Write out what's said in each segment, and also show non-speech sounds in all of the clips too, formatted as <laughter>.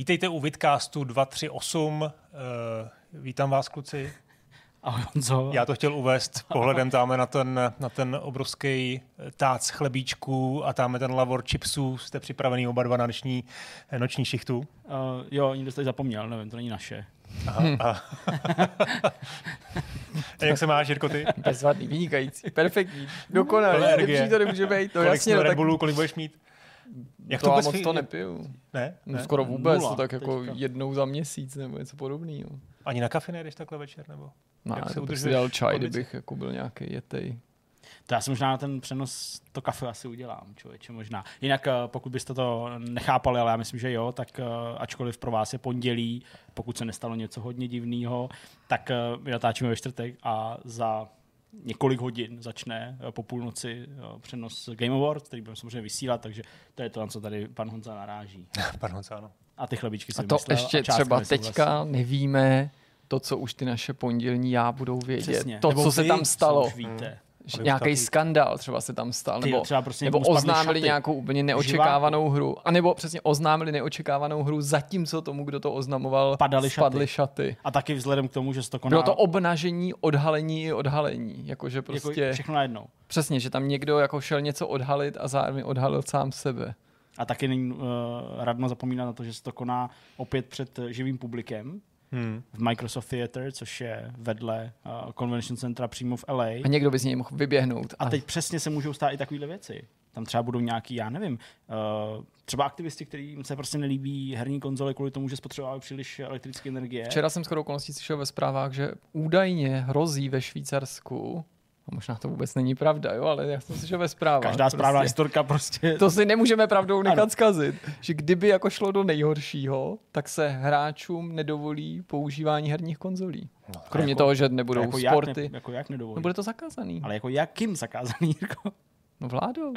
Vítejte u Vidcastu 238. Uh, vítám vás, kluci. Ahoj, Honzo. Já to chtěl uvést pohledem tam na ten, na ten obrovský tác chlebíčků a tam ten lavor chipsů. Jste připravený oba dva na dnešní noční šichtu? Uh, jo, někdo jste zapomněl, nevím, to není naše. Aha, aha. <laughs> Jak se máš, Jirko, ty? Bezvadný, vynikající, perfektní, dokonalý, lepší to nemůže být. No, kolik jasně, no, Red Bullu, kolik budeš mít? Jak to, to moc to nepiju. Ne? No, ne? skoro vůbec, Nula, to tak jako teďka. jednou za měsíc nebo něco podobného. Ani na kafe nejdeš takhle večer, nebo? No, Jak se bych si dal čaj, kdybych jako byl nějaký jetej. To já si možná na ten přenos to kafe asi udělám, člověče, možná. Jinak, eh, pokud byste to nechápali, ale já myslím, že jo, tak eh, ačkoliv pro vás je pondělí, pokud se nestalo něco hodně divného, tak eh, my natáčíme ve čtvrtek a za několik hodin začne po půlnoci přenos Game Awards, který budeme samozřejmě vysílat, takže to je to, na co tady pan Honza naráží. <laughs> pan Honza, ano. A ty chlebičky si A to vymyslel, ještě a třeba teďka nevíme to, co už ty naše pondělní já budou vědět. Přesně. To, Nebo co se tam stalo. Co už víte. Že nějaký skandál třeba se tam stal, nebo, třeba prostě nebo oznámili šaty. nějakou úplně neočekávanou Živáku. hru. A nebo přesně oznámili neočekávanou hru, zatímco tomu, kdo to oznamoval, Padali spadly šaty. šaty. A taky vzhledem k tomu, že se to koná... Bylo to obnažení, odhalení i odhalení. Jakože jako prostě... Jako všechno najednou. Přesně, že tam někdo jako šel něco odhalit a zároveň odhalil sám sebe. A taky není uh, radno zapomínat na to, že se to koná opět před živým publikem, hmm. v Microsoft Theater, což je vedle uh, Convention Centra přímo v LA. A někdo by z něj mohl vyběhnout. A, a teď přesně se můžou stát i takovéhle věci. Tam třeba budou nějaký, já nevím, uh, třeba aktivisti, kterým se prostě nelíbí herní konzole kvůli tomu, že spotřebovávají příliš elektrické energie. Včera jsem skoro okolností slyšel ve zprávách, že údajně hrozí ve Švýcarsku a možná to vůbec není pravda, jo, ale já jsem si ve zprávách. Každá prostě, správná historka prostě. To si nemůžeme pravdou nechat ano. zkazit. Že kdyby jako šlo do nejhoršího, tak se hráčům nedovolí používání herních konzolí. No, Kromě jako, toho, že nebudou jako sporty. Jak ne, jako jak nedovolí? No bude to zakázaný. Ale jako jakým zakázaný, <laughs> Jirko? No vládou.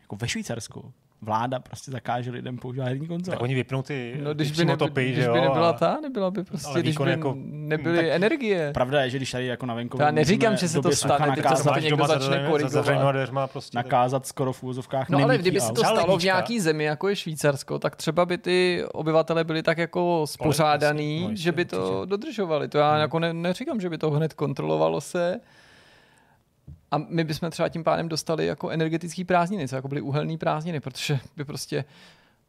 Jako ve Švýcarsku vláda prostě zakáže lidem používat herní konzole. Tak oni vypnou ty, no, když ty by, nebyl, topy, když by nebyla ta, nebyla by prostě, když by jako, nebyly tak energie. Pravda je, že když tady jako na venku... Já neříkám, že se to stane, teď to někdo začne korigovat. Prostě nakázat skoro v úzovkách No ale kdyby se to stalo v nějaký zemi, jako je Švýcarsko, tak třeba by ty obyvatele byli tak jako spořádaný, že by to dodržovali. To já hmm. jako neříkám, že by to hned kontrolovalo se, a my bychom třeba tím pádem dostali jako energetický prázdniny, co jako byly uhelný prázdniny, protože by prostě,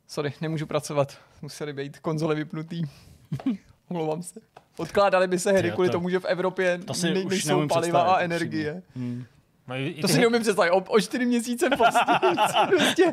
sorry, nemůžu pracovat, museli být konzole vypnutý. <laughs> Omlouvám se. Odkládali by se hry kvůli tomu, že v Evropě to nejsou paliva a energie. Hmm. No, i, to si neumím představit. O, o čtyři měsíce prostě, prostě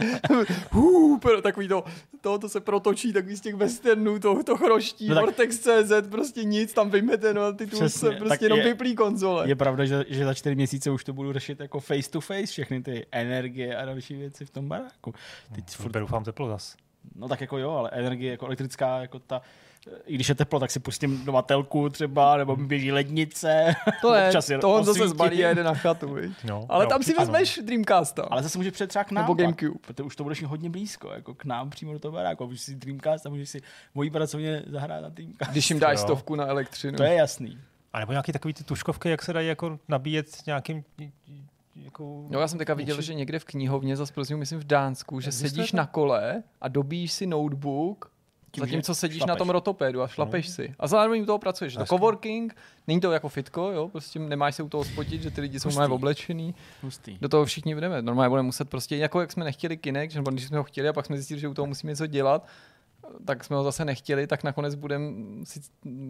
hů, takový to, to, to se protočí takový z těch westernů, to, to chroští, no Vortex CZ, prostě nic, tam vyjmete, no ty tu se prostě jenom vyplý konzole. Je pravda, že, že za čtyři měsíce už to budu řešit jako face to face, všechny ty energie a další věci v tom baráku. Teď no, furt... doufám teplo zas. No tak jako jo, ale energie jako elektrická, jako ta, i když je teplo, tak si pustím dovatelku třeba, nebo mi běží lednice. To je, Občas je to on zase zbalí a jede na chatu, no, Ale no, tam si vezmeš ano. Dreamcasta. Ale zase může přijet třeba k nám. Nebo Gamecube. Protože už to budeš hodně blízko, jako k nám přímo do toho baráku. Můžeš si Dreamcast a můžeš si mojí pracovně zahrát na Dreamcast. Když jim dáš stovku na elektřinu. To je jasný. A nebo nějaký takový ty tuškovky, jak se dají jako nabíjet nějakým jako... No já jsem teďka viděl, že někde v knihovně, zase prosím, myslím v Dánsku, že sedíš na kole a dobíš si notebook tím, Zatímco sedíš šlapeš. na tom rotopédu a šlapeš no. si. A zároveň u toho pracuješ. To coworking, není to jako fitko, jo, prostě nemáš se u toho spotit, že ty lidi jsou normálně oblečený. Hustý. Do toho všichni jdeme. Normálně budeme muset prostě, jako jak jsme nechtěli kinek, že když jsme ho chtěli a pak jsme zjistili, že u toho musíme něco dělat, tak jsme ho zase nechtěli, tak nakonec budeme si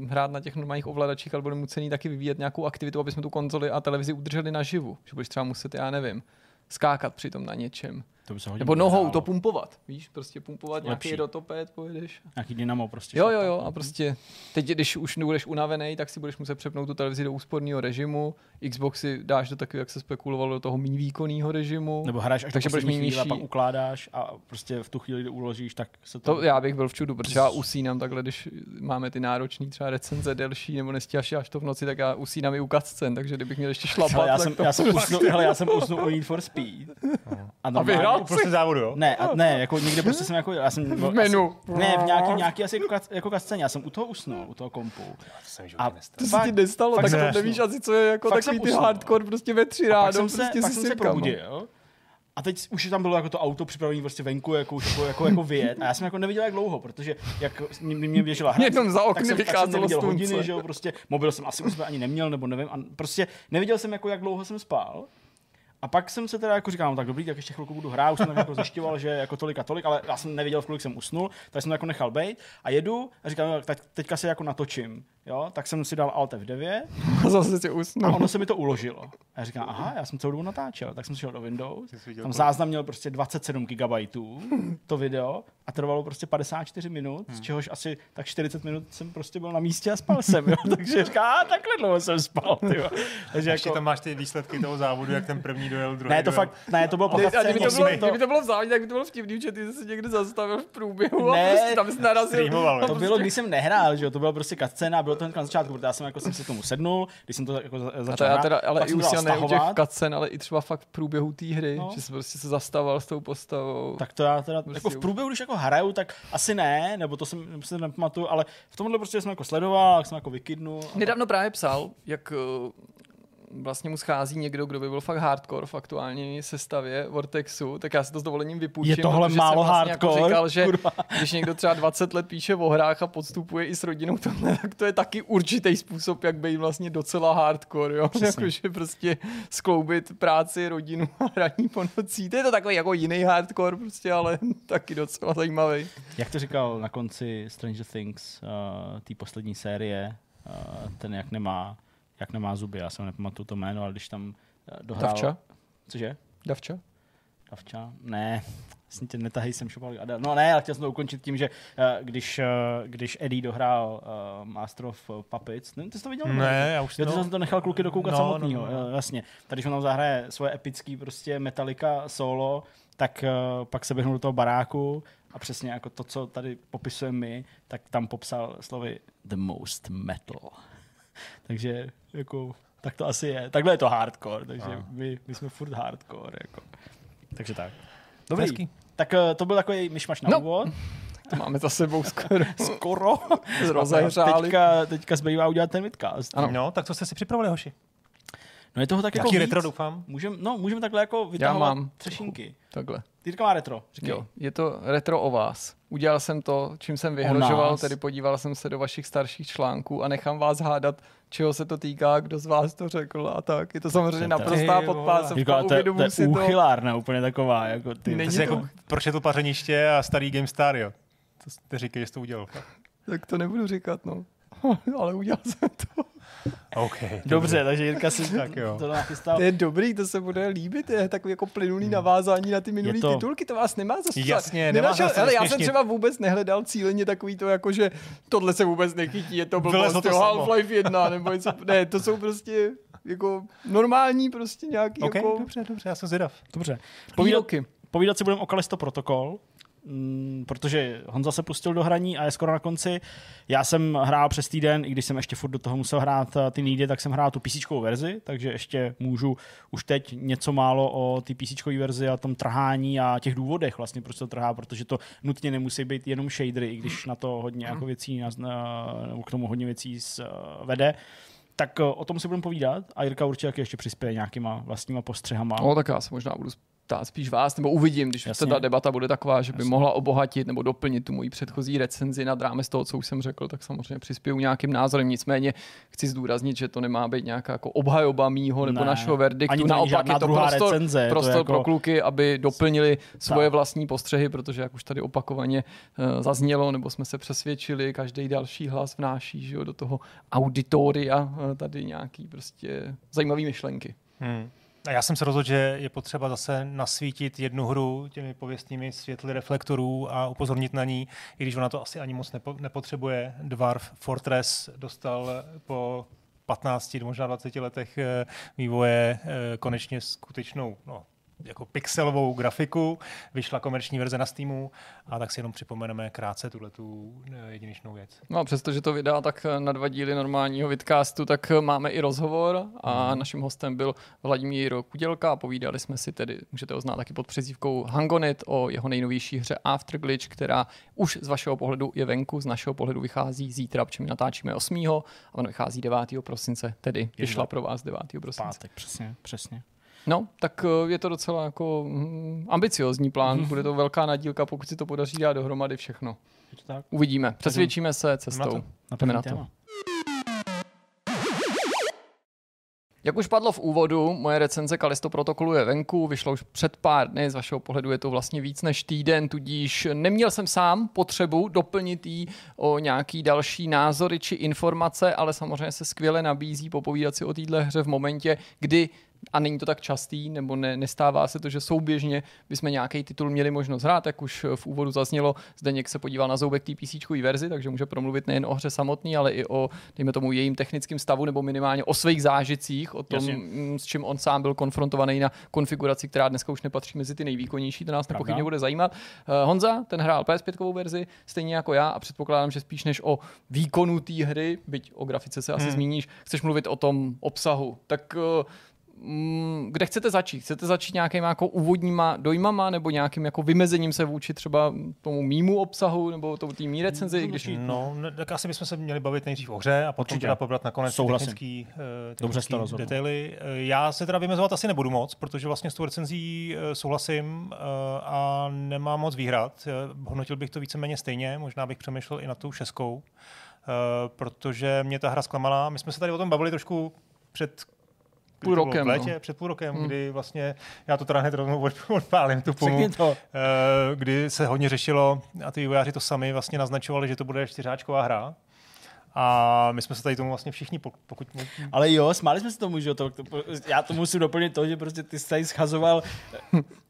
hrát na těch normálních ovladačích, ale budeme mucený taky vyvíjet nějakou aktivitu, aby jsme tu konzoli a televizi udrželi naživu. Že budeš třeba muset, já nevím, skákat přitom na něčem. To by se Nebo nohou to pumpovat, víš, prostě pumpovat Lepší. nějaký rotoped, pojedeš. Nějaký dynamo prostě. Jo, jo, jo, a prostě teď, když už nebudeš unavený, tak si budeš muset přepnout tu televizi do úsporného režimu, Xboxy dáš do takového, jak se spekulovalo, do toho méně výkonného režimu. Nebo hraješ až takže budeš mít nižší... a pak ukládáš a prostě v tu chvíli, kdy uložíš, tak se to... to já bych byl v čudu, protože já usínám takhle, když máme ty náročné třeba recenze delší nebo nestíháš až to v noci, tak já usínám i u cutscen, takže kdybych měl ještě šlapat, já, jsem, já, jsem usnul, hele, já jsem usnul u Need for Speed. <laughs> A, a vyhrál prostě závodu, jo? Ne, a, ne, jako někde prostě jsem jako, já jsem... V menu. Asi, ne, v nějaký, nějaký asi jako, jako kasceně, já jsem u toho usnul, u toho kompu. A to se ti nestalo, tak to nevíš asi, co je jako takový ty hardcore prostě ve tři ráno. Pak jsem se, prostě jsem se probudil A teď už tam bylo jako to auto připravené prostě venku, jako, už jako, jako, jako vyjet. A já jsem jako neviděl, jak dlouho, protože jak mě, mě běžela hra, Jenom za okny tak jsem, tak jsem vycházelo neviděl hodiny, že jo, prostě mobil jsem asi už ani neměl, nebo nevím. A prostě neviděl jsem, jako, jak dlouho jsem spal. A pak jsem se teda jako říkal, no tak dobrý, tak ještě chvilku budu hrát, už jsem tak jako zjišťoval, že jako tolik a tolik, ale já jsem nevěděl, v kolik jsem usnul, tak jsem to jako nechal být a jedu a říkám, no, tak teďka se jako natočím, jo, tak jsem si dal Alt F9 <laughs> A zase si a usnul. ono se mi to uložilo. A já říkám, aha, já jsem celou dobu natáčel, tak jsem šel do Windows, tam záznam měl prostě 27 GB to video a trvalo prostě 54 minut, Hmm. z čehož asi tak 40 minut jsem prostě byl na místě a spal jsem, jo. <laughs> takže říkám, a takhle dlouho jsem spal, tyjo. Takže Ještě jako, tam máš ty výsledky toho závodu, jak ten první dojel, druhý ne, to dojel. fakt, ne, to bylo po Ne, a kdyby to, bylo, mi kdyby to bylo v závodě, tak by to bylo vtipný, že ty jsi se někde zastavil v průběhu a Ne, prostě tam jsi narazil. To bylo, když jsem nehrál, že jo, to bylo prostě cutscéna a bylo to hned na začátku, protože já jsem jako jsem se tomu sednul, když jsem to jako za- A to začal já teda, ale i jsem už ne u těch cutscén, ale i třeba fakt v průběhu té hry, No. že jsi prostě se zastával s tou postavou. Tak to já teda, Prostě jako v průběhu, když jako hraju, tak asi ne, nebo to jsem nebo si nepamatuju, ale v tomhle prostě jsem jako sledoval, jak jsem jako vykydnul. a- Nedávno právě psal, jak eh, vlastně mu schází někdo, kdo by byl fakt hardcore v aktuální sestavě Vortexu, tak já si to s dovolením vypůjčím. Je tohle málo vlastně Jako hardcore? říkal, že Kurva. <laughs> když někdo třeba 20 let píše o hrách a podstupuje i s rodinou tohle, tak to je taky určitý způsob, jak být vlastně docela hardcore, jo? Jakože prostě skloubit práci, rodinu a hraní po nocí. To je to takový jako jiný hardcore prostě, ale <laughs> taky docela zajímavý. Jak to říkal na konci Stranger Things, uh, té poslední série, uh, ten jak nemá, jak nemá zuby, já jsem nepamatuju to jméno, ale když tam uh, dohrál... Davča? Cože? Davča? Davča? Ne, vlastně tě netahej sem šopal. No ne, ale chtěl jsem to ukončit tím, že uh, když, uh, když Eddie dohrál uh, Master of Puppets, ne, ty jsi to viděl? Ne, já už Jo, ty to... jsem to nechal kluky dokoukat No, samotnýho, no, no, no. no. jasně. Tady, když on tam zahraje svoje epický prostě Metallica solo, tak uh, pak se běhnul do toho baráku a přesně jako to, co tady popisujeme my, tak tam popsal slovy the most metal. <laughs> takže jako, tak to asi je. Takhle je to hardcore, takže Aha. my, my jsme furt hardcore. Jako. Takže tak. Dobrý. Hezký. Tak uh, to byl takový myšmaš na No. úvod. <laughs> To máme za sebou skoro. <laughs> Skoro. Rozehřáli. Teďka, teďka zbývá udělat ten vidcast. Ano. No, tak co jste si připravili, hoši? No je toho tak jako Jaký víc. retro, doufám? Můžeme no, můžeme takhle jako vytahovat mám třešinky. Takhle. Ty teďka má retro, říkej. Jo, je to retro o vás. Udělal jsem to, čím jsem vyhrožoval, tedy podíval jsem se do vašich starších článků a nechám vás hádat, čeho se to týká, kdo z vás to řekl a tak. Je to samozřejmě naprostá podpásovka, Říká, to, je- to uvědomuji je si to. úplně taková. Jako ty. Není jsi to- jako pročetl pařeniště a starý GameStar, jo? To jste říkali, že jsi to udělal. Tak to nebudu říkat, no. <laughs> Ale udělal jsem to. OK. Dobře, takže Jirka si <laughs> Tak jo. to nachystal. To je dobrý, to se bude líbit, je takový jako plynulý navázání na ty minulý Je to- titulky, to vás nemá zase. Jasně, nemá Nenašel, zase ale já jsem třeba vůbec nehledal cíleně takový to, jako že tohle se vůbec nechytí, je to blbost. Half-Life 1, nebo něco, <laughs> ne, to jsou prostě jako normální prostě nějaký OK, jako dobře, dobře, já jsem zvědav. Dobře. Povídat, povídat si budeme o Kalisto protokol, mm, protože Honza se pustil do hraní a je skoro na konci. Já jsem hrál přes týden, i když jsem ještě furt do toho musel hrát eh, ty nejde, tak jsem hrál tu PC verzi, takže ještě můžu už teď něco málo o ty PC verzi a tom trhání a těch důvodech vlastně, proč to trhá, protože to nutně nemusí být jenom shadery, i když na to hodně jako věcí, nebo k tomu hodně věcí eh, vede. Tak eh, o tom si budeme povídat a Jirka určitě ještě přispěje nějakýma vlastníma postřehama. No, tak já se možná budu ptát spíš vás, nebo uvidím, když Jasně. ta debata bude taková, že by Jasně. mohla obohatit nebo doplnit tu moji předchozí recenzi nad rámec toho, co už jsem řekl, tak samozřejmě přispěju nějakým názorem. Nicméně chci zdůraznit, že to nemá být nějaká jako obhajoba mýho nebo Ne. našeho verdiktu. Ani to Naopak je to druhá prostor, recenze, to je prostor jako- pro kluky, aby doplnili svoje Tak. vlastní postřehy, protože jak už tady opakovaně uh, zaznělo, nebo jsme se přesvědčili, každý další hlas vnáší že jo, do toho auditoria uh, tady nějaký prostě zajímavý myšlenky. Hmm. A já jsem se rozhodl, že je potřeba zase nasvítit jednu hru těmi pověstnými světly reflektorů a upozornit na ní, i když ona to asi ani moc nepo, nepotřebuje. Dwarf Fortress dostal po 15, možná 20 letech eh, vývoje eh, konečně skutečnou no, jako pixelovou grafiku, vyšla komerční verze na Steamu a tak si jenom připomeneme krátce tuhle tu jedinečnou věc. No a přestože to vydá tak na dva díly normálního vidcastu, tak máme i rozhovor a naším hostem byl Vladimír Kudělka a povídali jsme si tedy, můžete ho znát taky pod přezdívkou Hangonit o jeho nejnovější hře Afterglitch, která už z vašeho pohledu je venku, z našeho pohledu vychází zítra, protože my natáčíme 8. a ono vychází 9. prosince, tedy vyšla pro vás 9. prosince. Pátek, přesně, přesně. No, tak je to docela jako mm, ambiciozní plán. Bude to velká nadílka, pokud si to podaří dát dohromady všechno. Uvidíme. Přesvědčíme se cestou. Na na to. Jak už padlo v úvodu, moje recenze Kalisto protokolu je venku, vyšlo už před pár dny, z vašeho pohledu je to vlastně víc než týden, tudíž neměl jsem sám potřebu doplnit jí o nějaký další názory či informace, ale samozřejmě se skvěle nabízí popovídat si o téhle hře v momentě, kdy a není to tak častý, nebo ne, nestává se to, že souběžně bychom nějaký titul měli možnost hrát, jak už v úvodu zaznělo, Zdeněk se podíval na zoubek té PC verzi, takže může promluvit nejen o hře samotný, ale i o, dejme tomu, jejím technickým stavu, nebo minimálně o svých zážitcích, o tom, Jasně. Mm, s čím on sám byl konfrontovaný na konfiguraci, která dneska už nepatří mezi ty nejvýkonnější, to nás Pravda. nepochybně bude zajímat. Uh, Honza, ten hrál PS5 verzi, stejně jako já, a předpokládám, že spíš než o výkonu té hry, byť o grafice se asi hmm. zmíníš, chceš mluvit o tom obsahu. Tak Mm, kde chcete začít? Chcete začít nějakýma jako úvodníma dojmama nebo nějakým jako vymezením se vůči třeba tomu mýmu obsahu nebo tomu té mý recenzi? Když... No, tak asi bychom se měli bavit nejdřív o hře a potom teda pobrat nakonec Souhlasím. technický, uh, technický Dobře detaily. Uh, já se teda vymezovat asi nebudu moc, protože vlastně s tou recenzí uh, souhlasím uh, a nemám moc výhrad. Hodnotil bych to víceméně stejně, možná bych přemýšlel i na tou šeskou, protože mě ta hra zklamala. My jsme se tady o tom bavili trošku před půl rokem. V létě, no. před půl rokem, hmm. kdy vlastně, já to teda hned rovnou odpálím tu pumu, to. Eh, kdy se hodně řešilo a ty vývojáři to sami vlastně naznačovali, že to bude čtyřáčková hra. A my jsme se tady tomu vlastně všichni, pokud... Ale jo, smáli jsme se tomu, že to, já to musím doplnit to, že prostě ty jsi tady schazoval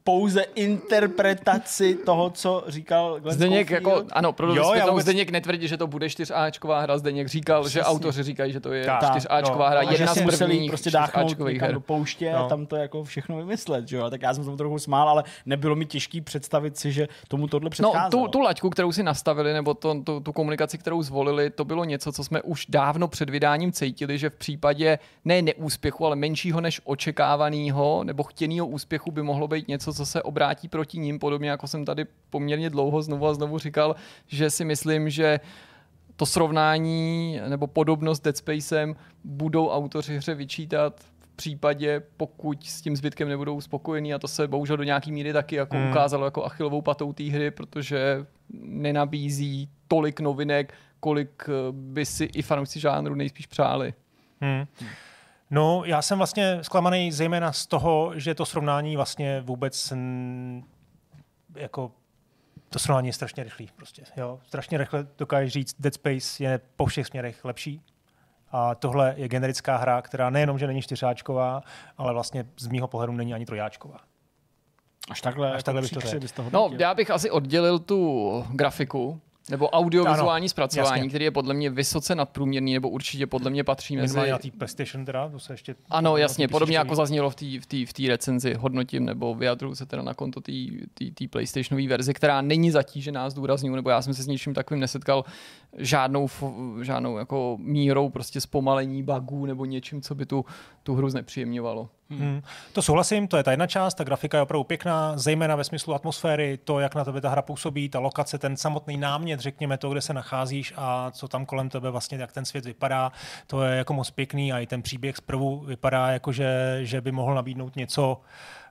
pouze interpretaci toho, co říkal Glenn Zdeněk, jako, ano, pro jo, já vůbec... Zdeněk netvrdí, že to bude 4Ačková hra, Zdeněk říkal, Přesně. že autoři říkají, že to je 4Ačková no, hra, jedna z prvních prostě dáchnout her. do pouště no. a tam to jako všechno vymyslet, že jo? Tak já jsem tomu trochu smál, ale nebylo mi těžký představit si, že tomu tohle předcházelo. No, tu, tu laťku, kterou si nastavili, nebo to, tu, tu komunikaci, kterou zvolili, to bylo něco, co jsme už dávno před vydáním cítili, že v případě ne neúspěchu, ale menšího než očekávaného nebo chtěného úspěchu by mohlo být něco, co se obrátí proti ním, podobně jako jsem tady poměrně dlouho znovu a znovu říkal, že si myslím, že to srovnání nebo podobnost Dead Spacem budou autoři hře vyčítat v případě, pokud s tím zbytkem nebudou spokojení a to se bohužel do nějaký míry taky jako hmm. ukázalo jako achilovou patou té hry, protože nenabízí tolik novinek, kolik eh, by si i fanoušci žánru nejspíš přáli. Hmm. No, já jsem vlastně zklamaný zejména z toho, že to srovnání vlastně vůbec jako to srovnání je strašně rychlý. Prostě, jo. Strašně rychle dokážeš říct, Dead Space je po všech směrech lepší. A tohle je generická hra, která nejenom, že není čtyřáčková, ale vlastně z mýho pohledu není ani trojáčková. Až takhle, Až takhle bych to řekl. No, já bych asi oddělil tu grafiku, nebo audiovizuální ano, zpracování, jasně. který je podle mě vysoce nadprůměrný, nebo určitě podle mě patří mezi... na té PlayStation teda, to se ještě... Ano, jasně, podobně jako zaznělo v té v v recenzi, hodnotím nebo vyjadruju se teda na konto té PlayStationové verze, která není zatížená zdůrazňuji, nebo já jsem se s ničím takovým nesetkal žádnou, žádnou jako mírou prostě zpomalení bugů nebo něčím, co by tu, tu hru znepříjemňovalo. Hmm. To souhlasím, to je ta jedna část, ta grafika je opravdu pěkná, zejména ve smyslu atmosféry, to, jak na tebe ta hra působí, ta lokace, ten samotný námět, řekněme to, kde se nacházíš a co tam kolem tebe vlastně, jak ten svět vypadá, to je jako moc pěkný a i ten příběh zprvu vypadá jako, že, že by mohl nabídnout něco,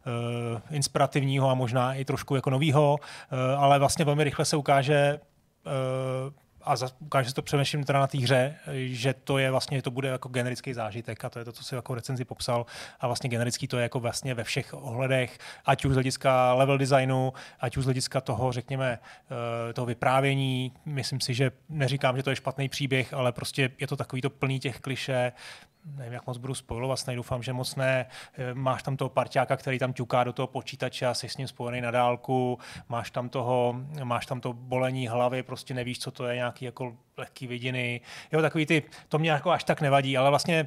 uh, inspirativního a možná i trošku jako novýho, uh, ale vlastně velmi rychle se ukáže, uh, a ukáže se to přemýšlím teda na té hře, že to je vlastně, že to bude jako generický zážitek a to je to, co si jako recenzi popsal. A vlastně generický to je jako vlastně ve všech ohledech, ať už z hlediska level designu, ať už z hlediska toho, řekněme, eh, toho vyprávění, myslím si, že neříkám, že to je špatný příběh, ale prostě je to takový to plný těch kliše, nevím, jak moc budu spojovat, snad doufám, že moc ne. Eh, máš tam toho parťáka, který tam ťuká do toho počítače a jsi s ním spojený na dálku, máš tam toho, máš tam to bolení hlavy, prostě nevíš, co to je, nějaký jako lehký vidiny. Jo, takový ty, to mě jako až tak nevadí, ale vlastně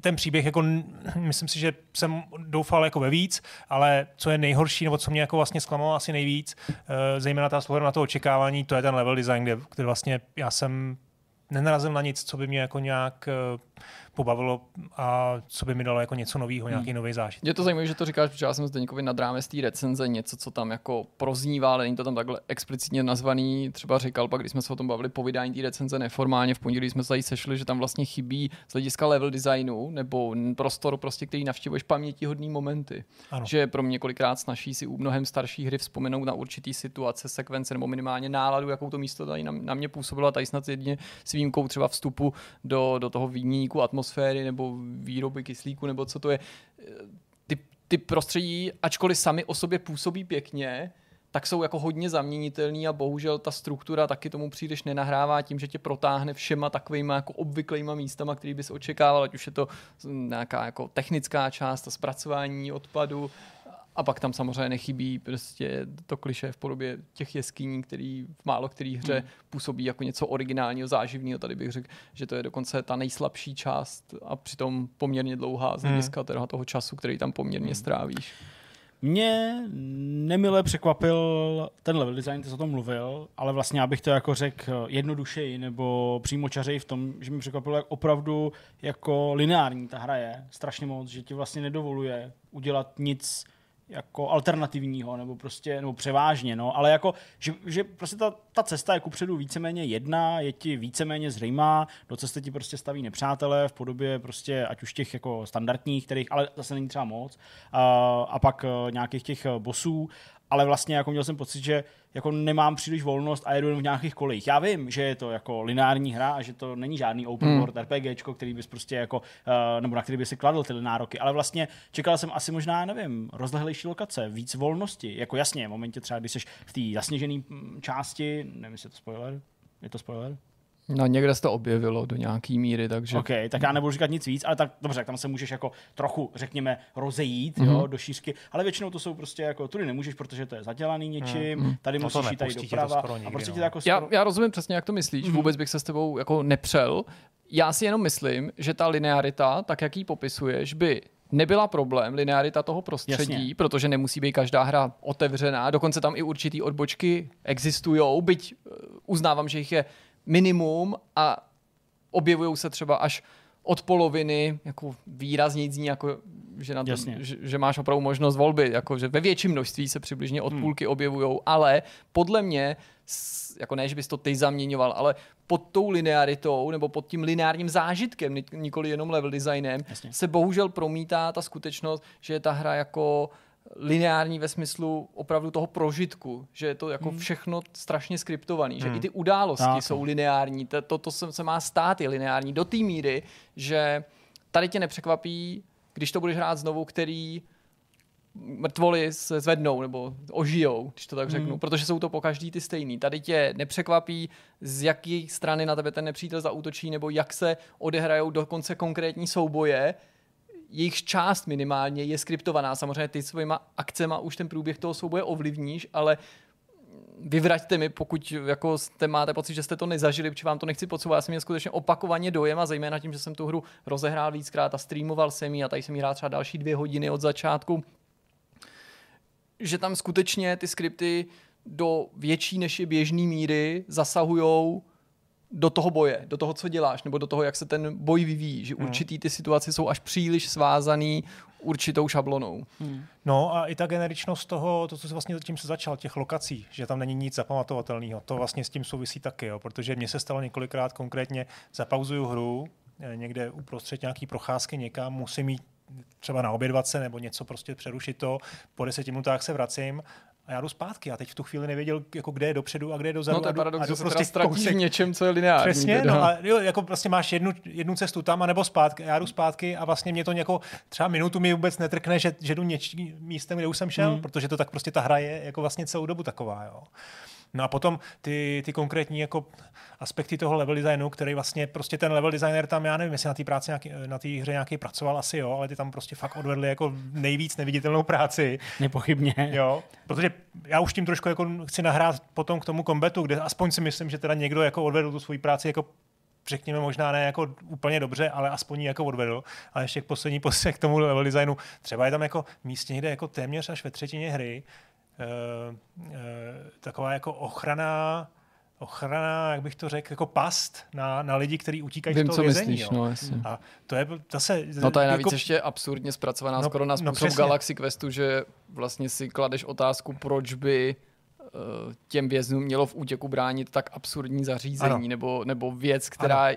ten příběh, jako, <clears throat> myslím si, že jsem doufal jako ve víc, ale co je nejhorší, nebo co mě jako vlastně zklamalo asi nejvíc, eh, zejména ta na to očekávání, to je ten level design, kde, kde vlastně já jsem nenarazil na nic, co by mě jako nějak eh, pobavilo a co by mi dalo jako něco nového, nějaký hmm. nový zážitek. Je to zajímavé, že to říkáš, protože já jsem Zdeňkovi nad rámec té recenze něco, co tam jako proznívá, ale není to tam takhle explicitně nazvaný. Třeba říkal pak, když jsme se o tom bavili po vydání té recenze neformálně, v pondělí jsme se tady sešli, že tam vlastně chybí z hlediska level designu nebo prostor, prostě, který navštěvuješ pamětihodný momenty. Ano. Že pro mě kolikrát snaží si u mnohem starší hry vzpomenout na určitý situace, sekvence nebo minimálně náladu, jakou to místo tady na, na mě působilo. A tady snad jedině s výjimkou třeba vstupu do, do toho výměníku atmosféry nebo výroby kyslíku, nebo co to je. Ty, ty prostředí, ačkoliv sami o sobě působí pěkně, tak jsou jako hodně zaměnitelný a bohužel ta struktura taky tomu příliš nenahrává tím, že tě protáhne všema takovýma jako obvyklýma místama, který bys očekával, ať už je to nějaká jako technická část, zpracování odpadu, a pak tam samozřejmě nechybí prostě to kliše v podobě těch jeskyní, který v málo který hře hmm. působí jako něco originálního, záživného. Tady bych řekl, že to je dokonce ta nejslabší část a přitom poměrně dlouhá z hmm. hlediska hmm. toho času, který tam poměrně hmm. strávíš. Mě nemile překvapil ten level design, ty jsi o tom mluvil, ale vlastně abych to jako řekl jednodušeji nebo přímo čařej v tom, že mi překvapilo, jak opravdu jako lineární ta hra je strašně moc, že ti vlastně nedovoluje udělat nic jako alternativního, nebo prostě, nebo převážně, no, ale jako, že, že prostě ta, ta cesta je kupředu víceméně jedna, je ti víceméně zřejmá, do cesty ti prostě staví nepřátelé v podobě prostě, ať už těch jako standardních, kterých, ale zase není třeba moc, a, a pak uh, nějakých těch bosů ale vlastně jako měl jsem pocit, že jako nemám příliš volnost a jedu jen v nějakých kolejích. Já vím, že je to jako lineární hra a že to není žádný open hmm. world RPGčko, který bys prostě jako, uh, nebo na který by si kladl ty nároky, ale vlastně čekal jsem asi možná, nevím, rozlehlejší lokace, víc volnosti. Jako jasně, v momentě třeba, když jsi v té zasněžené mm, části, nevím, jestli je to spoiler, je to spoiler? No někde se to objevilo do nějaký míry, takže... OK, tak já nebudu říkat nic víc, ale tak dobře, tam se můžeš jako trochu, řekněme, rozejít, mm-hmm. jo, mhm. do šířky, ale většinou to jsou prostě jako, tudy nemůžeš, protože to je zadělaný něčím, mm-hmm. tady no musíš jít tady doprava a prostě no. jako skoro... já, já rozumím přesně, jak to myslíš, mm-hmm. vůbec bych se s tebou jako nepřel. Já si jenom myslím, že ta linearita, tak jak ji popisuješ, by nebyla problém, linearita toho prostředí, Jasně. protože nemusí být každá hra otevřená, dokonce tam i určitý odbočky existují, byť eh, uznávám, že jich je minimum a objevují se třeba až od poloviny, jako výrazně zní, jako, že, na to, že, že, máš opravdu možnost volby, jako, že ve větším množství se přibližně od hmm. půlky objevují, ale podle mě, jako ne, že bys to ty zaměňoval, ale pod tou linearitou nebo pod tím lineárním zážitkem, nikoli jenom level designem, Jasně. se bohužel promítá ta skutečnost, že je ta hra jako uh, lineární ve smyslu opravdu toho prožitku, že je to jako hmm. všechno strašně skriptovaný, že hmm. i ty události tak. jsou lineární, to, to, to se má stát je lineární do té míry, že tady tě nepřekvapí, když to budeš hrát znovu, který mrtvoly se zvednou nebo ožijou, když to tak řeknu, hmm. protože jsou to po každý ty stejný. Tady tě nepřekvapí, z jaké strany na tebe ten nepřítel zaútočí, nebo jak se odehrajou dokonce konkrétní souboje, jejich část minimálně je skriptovaná. Samozřejmě ty svýma akcema už ten průběh toho souboje ovlivníš, ale vyvraťte mi, pokud jako jste, máte pocit, že jste to nezažili, protože vám to nechci podsouvat. Já jsem měl skutečně opakovaně dojem a zejména tím, že jsem tu hru rozehrál víckrát a streamoval jsem ji a tady jsem ji hrál třeba další dvě hodiny od začátku, že tam skutečně ty skripty do větší než je běžný míry zasahujou do toho boje, do toho, co děláš, nebo do toho, jak se ten boj vyvíjí, že hmm. určitý ty situace jsou až příliš svázaný určitou šablonou. Hmm. No a i ta generičnost toho, to, co se vlastně tím se začal, těch lokací, že tam není nic zapamatovatelného, to vlastně s tím souvisí taky, jo, protože mně se stalo několikrát konkrétně, zapauzuju hru, eh, někde uprostřed nějaký procházky někam, musím jít třeba na obědvace nebo něco prostě přerušit to, po deseti minutách se vracím a já jdu zpátky. A teď v tu chvíli nevěděl, jako kde je dopředu a kde je dozadu. No to je paradox, že prostě se v něčem, co je lineární. Přesně, no a jo, jako prostě máš jednu, jednu cestu tam, a nebo zpátky. Já jdu zpátky a vlastně mě to nějakou třeba minutu mi vůbec netrkne, že, že jdu něčím místem, kde už jsem šel, hmm. protože to tak prostě ta hra je jako vlastně celou dobu taková. Jo. No a potom ty, ty konkrétní jako aspekty toho level designu, který vlastně prostě ten level designer tam, já nevím, jestli na té práci nějaký, na té hře nějaký pracoval asi, jo, ale ty tam prostě fakt odvedli jako nejvíc neviditelnou práci. Nepochybně. Jo, protože já už tím trošku jako chci nahrát potom k tomu kombetu, kde aspoň si myslím, že teda někdo jako odvedl tu svoji práci jako řekněme možná ne jako úplně dobře, ale aspoň jako odvedl. A ještě k poslední poslední k tomu level designu. Třeba je tam jako místně někde jako téměř až ve třetině hry, taková jako ochrana ochrana, jak bych to řekl, jako past na, na lidi, kteří utíkají Vím, z toho co vězení. myslíš, jo. no, jasně. A to je zase... No to je navíc jako, ještě absurdně zpracovaná No, skoro na no způsob přesně. Galaxy Questu, že vlastně si kladeš otázku, proč by eh, těm věznům mělo v útěku bránit tak absurdní zařízení Ano. nebo, nebo věc, která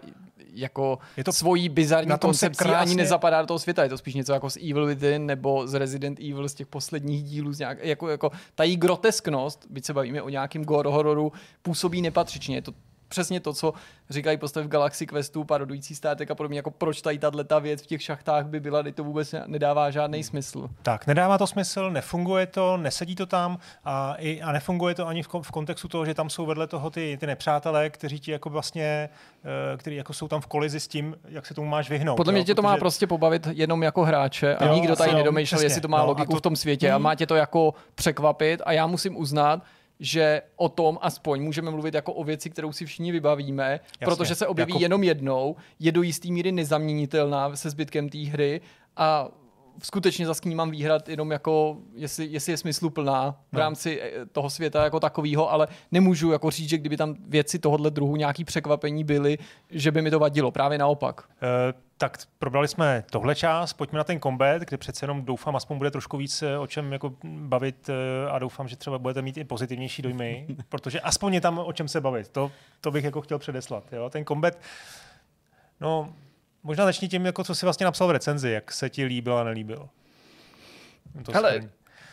jako Je to- svojí bizarní koncepcí ani krásně- nezapadá do toho světa. Je to spíš něco jako z Evil Within nebo z Resident Evil z těch posledních dílů. Z nějak, jako, jako, ta její grotesknost, byť se bavíme o nějakém gore hororu, působí nepatřičně. Je to přesně to, co říkají postavy v Galaxy Questu, parodující státek a podobně, jako proč tady tato věc v těch šachtách by byla, kdy to vůbec nedává žádný smysl. Tak, nedává to smysl, nefunguje to, nesedí to tam a, i, a nefunguje to ani v, v kontextu toho, že tam jsou vedle toho ty, ty nepřátelé, kteří ti jako vlastně, eh, kteří jako jsou tam v kolizi s tím, jak se tomu máš vyhnout. Podle mě jo, tě to má protože- prostě pobavit jenom jako hráče a Jo, nikdo tady jo, nedomýšlel, přesně. jestli to má No, logiku to- v tom světě a Hmm. má tě to jako překvapit a já musím uznat, že o tom aspoň můžeme mluvit jako o věci, kterou si všichni vybavíme, Jasně, protože se objeví jako- jenom jednou, je do jistý míry nezaměnitelná se zbytkem té hry a skutečně za ní mám výhrad jenom jako, jestli, jestli je smysluplná v No. rámci eh, toho světa jako takového, ale nemůžu jako říct, že kdyby tam věci tohohle druhu nějaký překvapení byly, že by mi to vadilo. Právě naopak. Eh, tak probrali jsme tohle část, pojďme na ten combat, kde přece jenom doufám, aspoň bude trošku víc eh, o čem jako bavit a doufám, že třeba budete mít i pozitivnější dojmy, <laughs> protože aspoň je tam o čem se bavit. To, to bych jako chtěl předeslat. Jo? Ten combat, no možná začni tím, jako co jsi vlastně napsal v recenzi, jak se ti líbil a nelíbil. To Hele,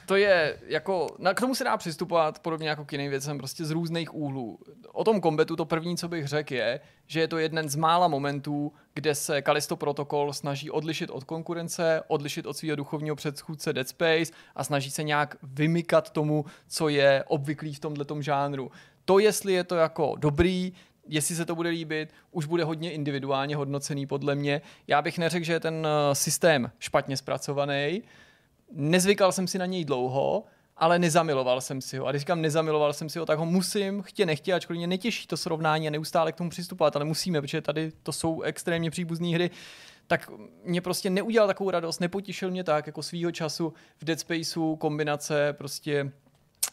to je jako, na, k tomu se dá přistupovat podobně jako k jiným věcem, prostě z různých úhlů. O tom kombetu to první, co bych řekl, je, že je to jeden z mála momentů, kde se Kalisto Protocol snaží odlišit od konkurence, odlišit od svého duchovního předchůdce Dead Space a snaží se nějak vymykat tomu, co je obvyklý v tomhle žánru. To, jestli je to jako dobrý, jestli se to bude líbit, už bude hodně individuálně hodnocený podle mě. Já bych neřekl, že je ten eh, systém špatně zpracovaný, nezvykal jsem si na něj dlouho, ale nezamiloval jsem si ho. A když říkám nezamiloval jsem si ho, tak ho musím, chtě nechtě, ačkoliv mě netěší to srovnání a neustále k tomu přistupovat, ale musíme, protože tady to jsou extrémně příbuzné hry, tak mě prostě neudělal takovou radost, nepotěšil mě tak, jako svýho času v Dead Spaceu kombinace prostě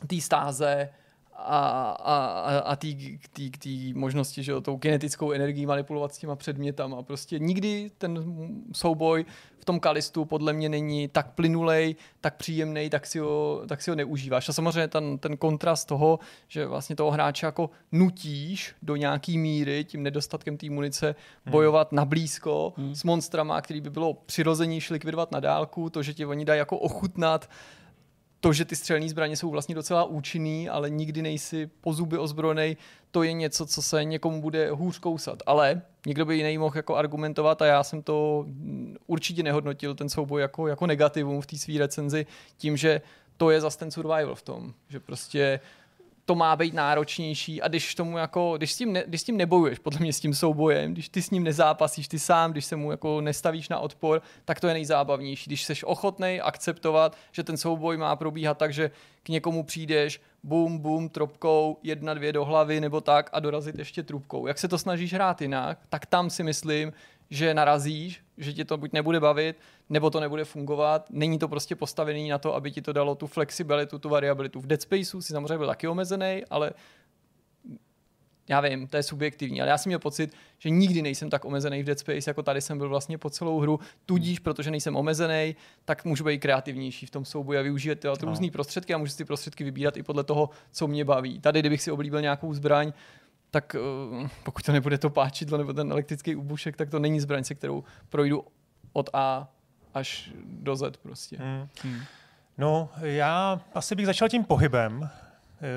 té stáze a, a, a, a té možnosti, že jo, tou kinetickou energií manipulovat s těma předmětama. Prostě nikdy ten souboj v tom kalistu podle mě není tak plynulej, tak příjemný, tak si ho, tak si ho neužíváš. A samozřejmě ten, ten kontrast toho, že vlastně toho hráče jako nutíš do nějaký míry tím nedostatkem té munice bojovat na blízko hmm. s monstrama, který by bylo přirozenější likvidovat na dálku, to, že ti oni dají jako ochutnat to, že ty střelné zbraně jsou vlastně docela účinný, ale nikdy nejsi po zuby ozbrojený, to je něco, co se někomu bude hůř kousat. Ale někdo by jiný mohl jako argumentovat a já jsem to určitě nehodnotil, ten souboj jako, jako negativum v té své recenzi, tím, že to je zase ten survival v tom, že prostě to má být náročnější a když tomu jako, když s, tím ne, když s tím nebojuješ, podle mě s tím soubojem, když ty s ním nezápasíš ty sám, když se mu jako nestavíš na odpor, tak to je nejzábavnější. Když jsi ochotný akceptovat, že ten souboj má probíhat tak, že k někomu přijdeš, bum, bum, tropkou, jedna, dvě do hlavy nebo tak a dorazit ještě trubkou. Jak se to snažíš hrát jinak, tak tam si myslím, že narazíš, že ti to buď nebude bavit, nebo to nebude fungovat. Není to prostě postavený na to, aby ti to dalo tu flexibilitu, tu variabilitu. V Dead Spaceu si samozřejmě byl taky omezený, ale já vím, to je subjektivní, ale já jsem měl pocit, že nikdy nejsem tak omezený v Dead Space, jako tady jsem byl vlastně po celou hru. Tudíž, protože nejsem omezený, tak můžu být kreativnější v tom souboji a využít ty no. různé prostředky a můžu si ty prostředky vybírat i podle toho, co mě baví. Tady, kdybych si oblíbil nějakou zbraň, tak uh, pokud to nebude to páčidlo nebo ten elektrický úbušek, tak to není zbraň, se kterou projdu od A až do Z prostě. Hmm. Hmm. No, já asi bych začal tím pohybem,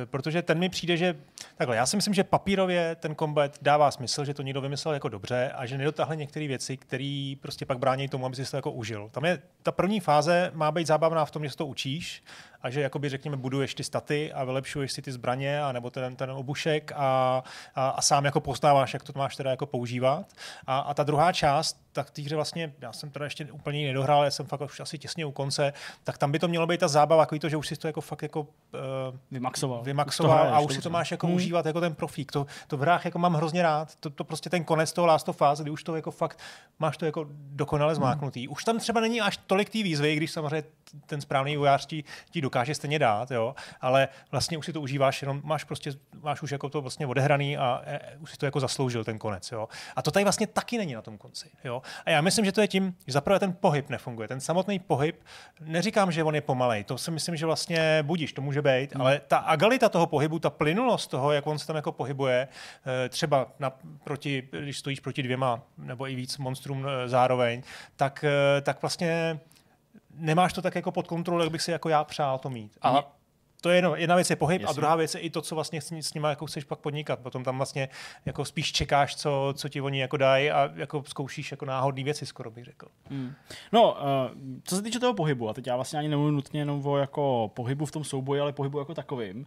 protože ten mi přijde, že takhle, já si myslím, že papírově ten kombat dává smysl, že to někdo vymyslel jako dobře a že nedotáhli některé věci, které prostě pak brání tomu, aby si to jako užil. Tam je ta první fáze má být zábavná v tom, že si to učíš a že jakoby řekněme buduješ ty staty a vylepšuješ si ty zbraně a nebo ten, ten obušek a, a, a, sám jako poznáváš, jak to máš teda jako používat. A, a ta druhá část, tak té hře vlastně, já jsem teda ještě úplně nedohrál, já jsem fakt už asi těsně u konce, tak tam by to mělo být ta zábava, jako to, že už si to jako fakt jako uh, vymaxoval, vymaxoval už a už si to máš jako hmm. užívat jako ten profík. To, to v hrách jako mám hrozně rád. To, to prostě ten konec toho Last of Us, kdy už to jako fakt máš to jako dokonale zmáknutý. Hmm. Už tam třeba není až tolik té výzvy, když samozřejmě ten správný vojář ti, ti dokáže dokáže stejně dát, jo, ale vlastně už si to užíváš, jenom máš prostě, máš už jako to vlastně odehraný a e, už si to jako zasloužil ten konec, jo. A to tady vlastně taky není na tom konci, jo. A já myslím, že to je tím, že zaprvé ten pohyb nefunguje, ten samotný pohyb, neříkám, že on je pomalej, to si myslím, že vlastně budíš, to může být, hmm. ale ta agalita toho pohybu, ta plynulost toho, jak on se tam jako pohybuje, e, třeba na, proti, když stojíš proti dvěma nebo i víc monstrům e, zároveň, tak, tak vlastně nemáš to tak jako pod kontrolou, jak bych si jako já přál to mít. A to je jedno, jedna věc je pohyb Jasně. a druhá věc je i to, co vlastně s, s nimi jako chceš pak podnikat. Potom tam vlastně jako spíš čekáš, co, co ti oni jako dají a jako zkoušíš jako náhodné věci, skoro bych řekl. Hmm. No, uh, co se týče toho pohybu, a teď já vlastně ani nemluvím nutně jenom o jako pohybu v tom souboji, ale pohybu jako takovým, uh,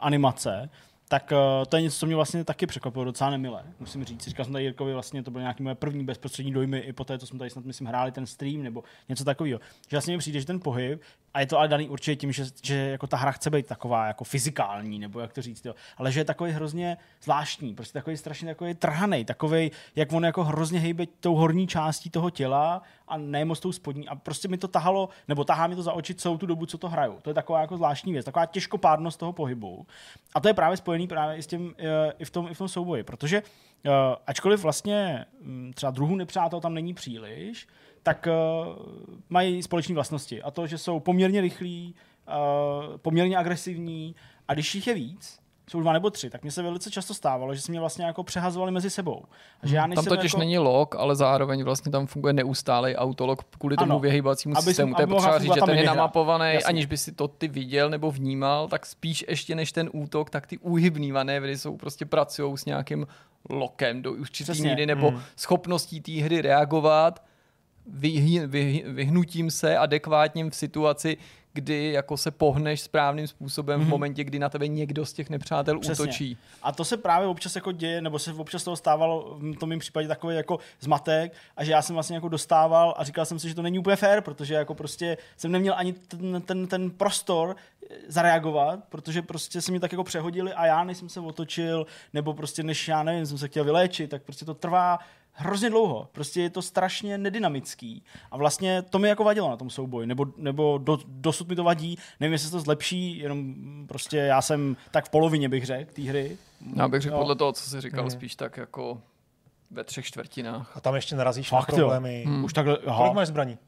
animace, tak uh, to je něco, co mě vlastně taky překvapilo docela nemile, musím říct. Říkal jsem tady Jirkovi, vlastně to byly nějaké moje první bezprostřední dojmy i po té, co jsme tady snad, myslím, hráli ten stream nebo něco takového. Že vlastně mi přijde, že ten pohyb, a je to ale daný určitě tím, že, že jako ta hra chce být taková jako fyzikální, nebo jak to říct, jo. ale že je takový hrozně zvláštní, prostě takový strašně takový trhaný, takový, jak on jako hrozně hejbe tou horní částí toho těla a ne moc tou spodní. A prostě mi to tahalo, nebo tahá mi to za oči celou tu dobu, co to hraju. To je taková jako zvláštní věc, taková těžkopádnost toho pohybu. A to je právě spojený právě i s tím, eh, i v tom, i v tom souboji, protože uh, ačkoliv vlastně um, třeba druhů nepřátel tam není příliš, tak uh, mají společné vlastnosti. A to, že jsou poměrně rychlí, uh, poměrně agresivní a když jich je víc, jsou dva nebo tři, tak mi se velice často stávalo, že se mě vlastně jako přehazovali mezi sebou. A že já tam totiž jako... není log, ale zároveň vlastně tam funguje neustálý autolog kvůli tomu ano, vyhýbacímu systému. To je potřeba říct, že ten je namapovaný, Jasně. aniž by si to ty viděl nebo vnímal, tak spíš ještě než ten útok, tak ty úhybný manévry jsou prostě pracují s nějakým lokem do určitý míry nebo hmm. schopností té hry reagovat vyhy, vyhnutím se adekvátním v situaci, kdy jako se pohneš správným způsobem mm-hmm. v mhm. momentě, kdy na tebe někdo z těch nepřátel Přesně. útočí. A to se právě občas jako děje, nebo se občas toho stávalo v tom mém případě takový jako zmatek a že já jsem vlastně jako dostával a říkal jsem si, že to není úplně fair, protože jako prostě jsem neměl ani ten, ten, ten prostor eh, zareagovat, protože prostě se mi tak jako přehodili a já než jsem se otočil, nebo prostě než já nevím, jsem se chtěl vyléčit, tak prostě to trvá hrozně dlouho. Prostě je to strašně nedynamický. A vlastně to mi jako vadilo na tom souboji, nebo, nebo do, dosud mi to vadí. Nevím, jestli se to zlepší, jenom prostě já jsem tak v polovině bych řekl té hry. Já bych řekl podle toho, co jsi říkal, mm. spíš tak jako ve třech čtvrtinách. A tam ještě narazíš Fakt, na problémy. Hmm. Už takhle, aha. Kolik máš zbraní?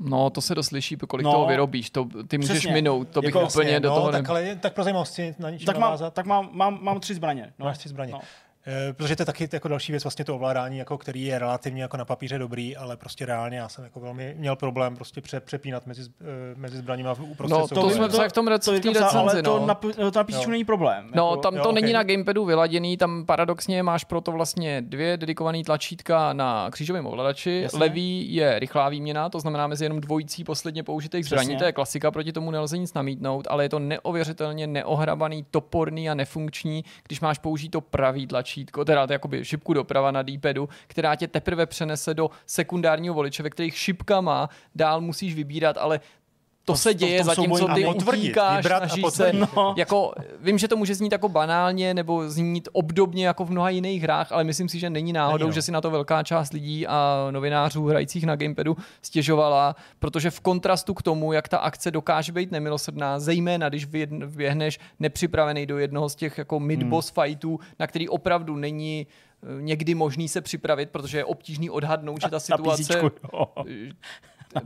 No, to se doslyší, kolik no, toho vyrobíš. To, ty můžeš Přesně. minout, to bych jako úplně jasně, do no, toho... Tak, ale, tak pro zajímavosti na tak mám, tak mám, mám, mám tři zbraně. No. Máš tři zbraně. No. Eh, protože to je taky jako další věc, vlastně to ovládání, jako, který je relativně jako na papíře dobrý, ale prostě reálně já jsem jako velmi měl problém prostě pře, přepínat mezi, uh, mezi zbraněmi a uprostřed. No, to jsme to, v tom rec- to, v recenzi, ale to no. na, to na není problém. No, jako, tam to jo, není okay. na gamepadu vyladěný, tam paradoxně máš proto vlastně dvě dedikované tlačítka na křížovém ovladači. Jasně. Levý je rychlá výměna, to znamená mezi jenom dvojicí posledně použitých zbraní, to je klasika, proti tomu nelze nic namítnout, ale je to neověřitelně neohrabaný, toporný a nefunkční, když máš použít to pravý tlačítko, teda jako jakoby šipku doprava na D-padu, která tě teprve přenese do sekundárního voliče, ve kterých šipkama dál musíš vybírat, ale to, se děje, zatímco ty utíkáš, snažíš se, no. jako, vím, že to může znít jako banálně, nebo znít obdobně jako v mnoha jiných hrách, ale myslím si, že není náhodou, není, no. že si na to velká část lidí a novinářů hrajících na gamepadu stěžovala, protože v kontrastu k tomu, jak ta akce dokáže být nemilosrdná, zejména když vběhneš nepřipravený do jednoho z těch jako mid-boss hmm. fightů, na který opravdu není eh, někdy možný se připravit, protože je obtížný odhadnout, že ta situace... Písíčku,